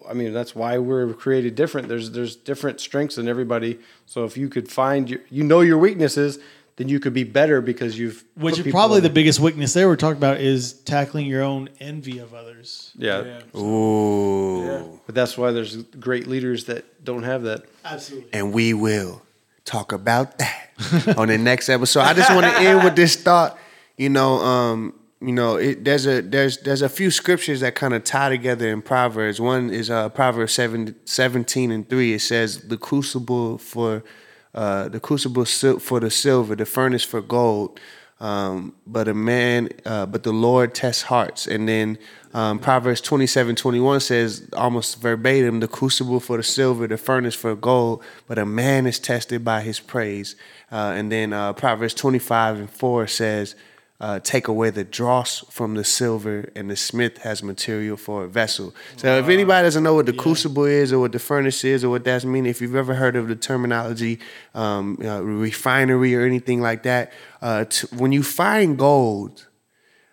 Speaker 6: I mean, that's why we're created different. There's there's different strengths in everybody. So if you could find your, you know your weaknesses, then you could be better because you've
Speaker 2: Which
Speaker 6: put
Speaker 2: is probably
Speaker 6: in-
Speaker 2: the biggest weakness there we're talking about is tackling your own envy of others.
Speaker 6: yeah.
Speaker 1: Ooh.
Speaker 6: But that's why there's great leaders that don't have that.
Speaker 2: Absolutely.
Speaker 1: and we will talk about that [laughs] on the next episode. I just want to end with this thought. You know, um, you know, it, there's a there's there's a few scriptures that kind of tie together in Proverbs. One is uh, Proverbs 7, 17 and three. It says, "The crucible for uh, the crucible for the silver, the furnace for gold." Um, but a man, uh, but the Lord tests hearts. And then um, Proverbs 27, 21 says almost verbatim, the crucible for the silver, the furnace for gold, but a man is tested by his praise. Uh, and then uh, Proverbs 25 and 4 says, uh, take away the dross from the silver, and the smith has material for a vessel. So, if anybody doesn't know what the crucible is, or what the furnace is, or what that's mean, if you've ever heard of the terminology um, uh, refinery or anything like that, uh, t- when you find gold,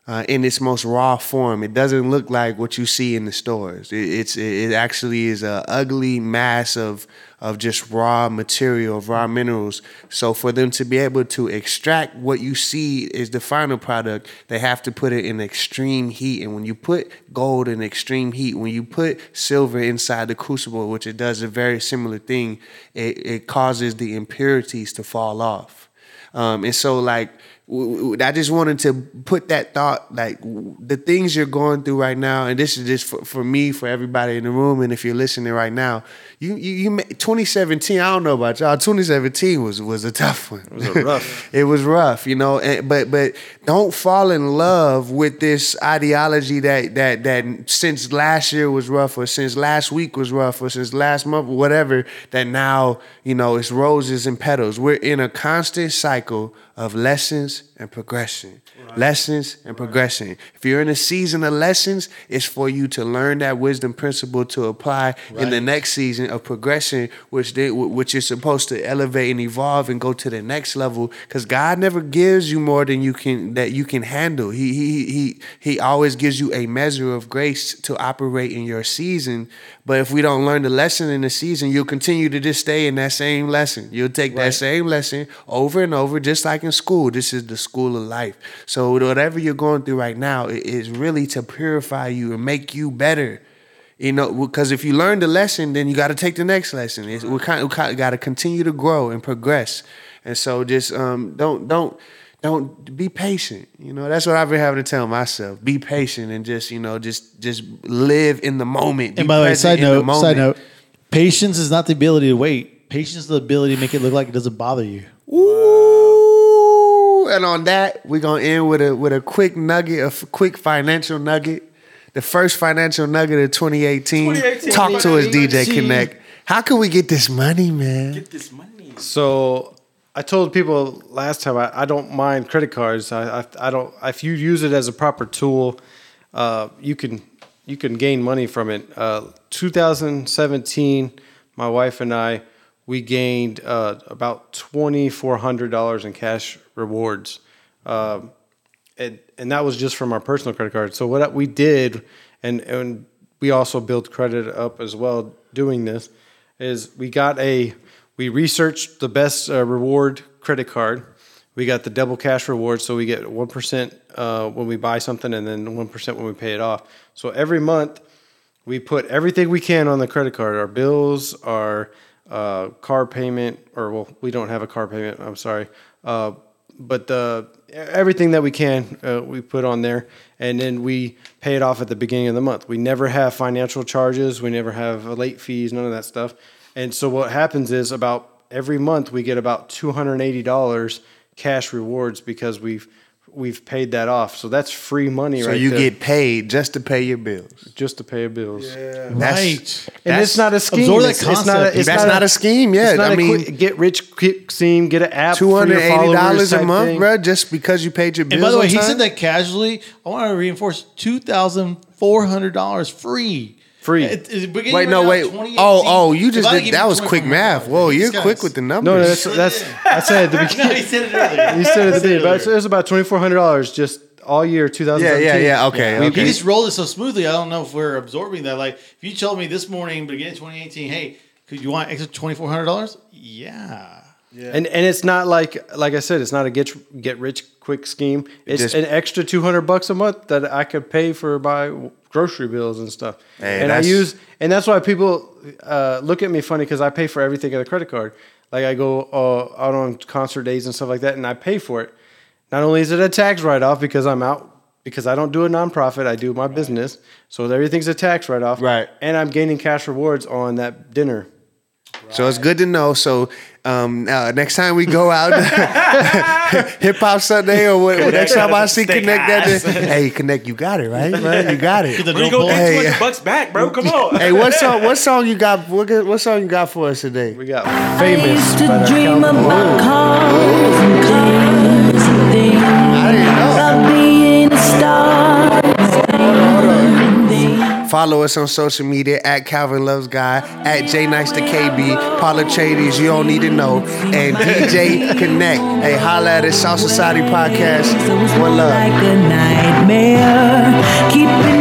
Speaker 1: uh, in its most raw form. It doesn't look like what you see in the stores. It, it's it actually is a ugly mass of of just raw material, of raw minerals. So for them to be able to extract what you see is the final product, they have to put it in extreme heat. And when you put gold in extreme heat, when you put silver inside the crucible, which it does a very similar thing, it, it causes the impurities to fall off. Um, and so like I just wanted to put that thought, like the things you're going through right now, and this is just for, for me, for everybody in the room, and if you're listening right now, you you, you ma- 2017. I don't know about y'all. 2017 was was a tough one. It
Speaker 6: was rough. [laughs]
Speaker 1: it was rough, you know. And, but but don't fall in love with this ideology that that that since last year was rough, or since last week was rough, or since last month, whatever. That now you know it's roses and petals. We're in a constant cycle of lessons and progression. Lessons and progression. If you're in a season of lessons, it's for you to learn that wisdom principle to apply in the next season of progression, which they, which is supposed to elevate and evolve and go to the next level. Because God never gives you more than you can that you can handle. He he he he always gives you a measure of grace to operate in your season. But if we don't learn the lesson in the season, you'll continue to just stay in that same lesson. You'll take that same lesson over and over, just like in school. This is the school of life. So whatever you're going through right now is really to purify you and make you better. You know, because if you learn the lesson, then you got to take the next lesson. It's, we kind of, got to continue to grow and progress. And so just um, don't don't don't be patient. You know, that's what I've been having to tell myself. Be patient and just you know just just live in the moment. Be
Speaker 2: And by the way, side note, side note, patience is not the ability to wait. Patience is the ability to make it look like it doesn't bother you.
Speaker 1: Ooh, and on that, we're gonna end with a with a quick nugget, a f- quick financial nugget. The first financial nugget of 2018.
Speaker 4: 2018.
Speaker 1: Talk to us, DJ Connect. How can we get this money, man?
Speaker 4: Get this money.
Speaker 6: So I told people last time I, I don't mind credit cards. I, I I don't if you use it as a proper tool, uh, you can you can gain money from it. Uh, 2017, my wife and I we gained uh, about twenty four hundred dollars in cash rewards. Um and and that was just from our personal credit card. So what we did, and and we also built credit up as well doing this, is we got a we researched the best uh, reward credit card. We got the double cash reward, so we get one percent uh, when we buy something, and then one percent when we pay it off. So every month we put everything we can on the credit card our bills our uh, car payment or well we don't have a car payment i'm sorry uh, but the everything that we can uh, we put on there and then we pay it off at the beginning of the month. We never have financial charges we never have late fees none of that stuff. And so what happens is about every month we get about $280 cash rewards because we've we've paid that off so that's free money
Speaker 1: So
Speaker 6: right So
Speaker 1: you
Speaker 6: there
Speaker 1: get paid just to pay your bills.
Speaker 6: just to pay your bills
Speaker 1: That's-
Speaker 2: right.
Speaker 6: and it's not a scheme.
Speaker 2: absorb that
Speaker 6: It's, it's not. A, it's
Speaker 1: That's not a scheme, yeah.
Speaker 6: It's not
Speaker 1: I
Speaker 6: a
Speaker 1: mean-
Speaker 6: quick, get rich quick scheme. Get an app.
Speaker 1: Two
Speaker 6: for your
Speaker 1: dollars a month,
Speaker 6: thing.
Speaker 1: bro, just because you paid your bills.
Speaker 2: And by the way, he
Speaker 1: time?
Speaker 2: said that casually. I want to reinforce two thousand four hundred dollars free.
Speaker 6: Free.
Speaker 2: At- at the beginning
Speaker 1: Wait,
Speaker 2: right
Speaker 1: no,
Speaker 2: now,
Speaker 1: wait. Oh, oh, you just did. That was quick math. Whoa, you're
Speaker 2: guys-
Speaker 1: quick with the numbers.
Speaker 6: no, that's that's. I said at the [laughs]
Speaker 2: No, he said it earlier.
Speaker 6: You said at the beginning, but
Speaker 2: earlier.
Speaker 6: it was about twenty four hundred dollars just all year
Speaker 1: yeah,
Speaker 6: 2017.
Speaker 1: yeah, yeah. Okay,
Speaker 6: We-
Speaker 1: okay.
Speaker 2: He just rolled it so smoothly. I don't know if we're absorbing that. Like, if you told me this morning, beginning of 2018, hey, could you want extra twenty four hundred dollars? Yeah.
Speaker 6: And and it's not like like I said, it's not a get get rich quick scheme. It's
Speaker 1: just-
Speaker 6: an extra two hundred bucks a month that I could pay for my grocery bills and stuff. And I use and that's why people uh, look at me funny because I pay for everything on a credit card. Like I go uh, out on concert days and stuff like that, and I pay for it. Not only is it a tax write off because I'm out because I don't do a nonprofit, I do my business, so everything's a tax write off.
Speaker 1: Right.
Speaker 6: and I'm gaining cash rewards on that dinner.
Speaker 1: So it's good to know. So um, uh, next time we go out, [laughs] Hip Hop Sunday, or what, next time I see
Speaker 4: Steak
Speaker 1: Connect that,
Speaker 4: ass.
Speaker 1: hey Connect, you got it right, man, you got it.
Speaker 2: The [laughs]
Speaker 4: Where you
Speaker 2: no
Speaker 4: gonna
Speaker 2: bull.
Speaker 4: get
Speaker 1: Hey.
Speaker 4: 200 bucks back, bro? Come on.
Speaker 1: Hey, what song? What song you got? What, what song you got for us today?
Speaker 6: We got
Speaker 8: I used to dream about
Speaker 6: Hood.
Speaker 8: cars and cars and things.
Speaker 1: I didn't know.
Speaker 8: About being a star.
Speaker 1: Follow us on social media at Calvin Loves Guy, at J Nice to KB, Paula Chadies, you don't need to know, and DJ Connect. Hey, holla at us, Salt Society Podcast. One love.
Speaker 8: like a nightmare. Keeping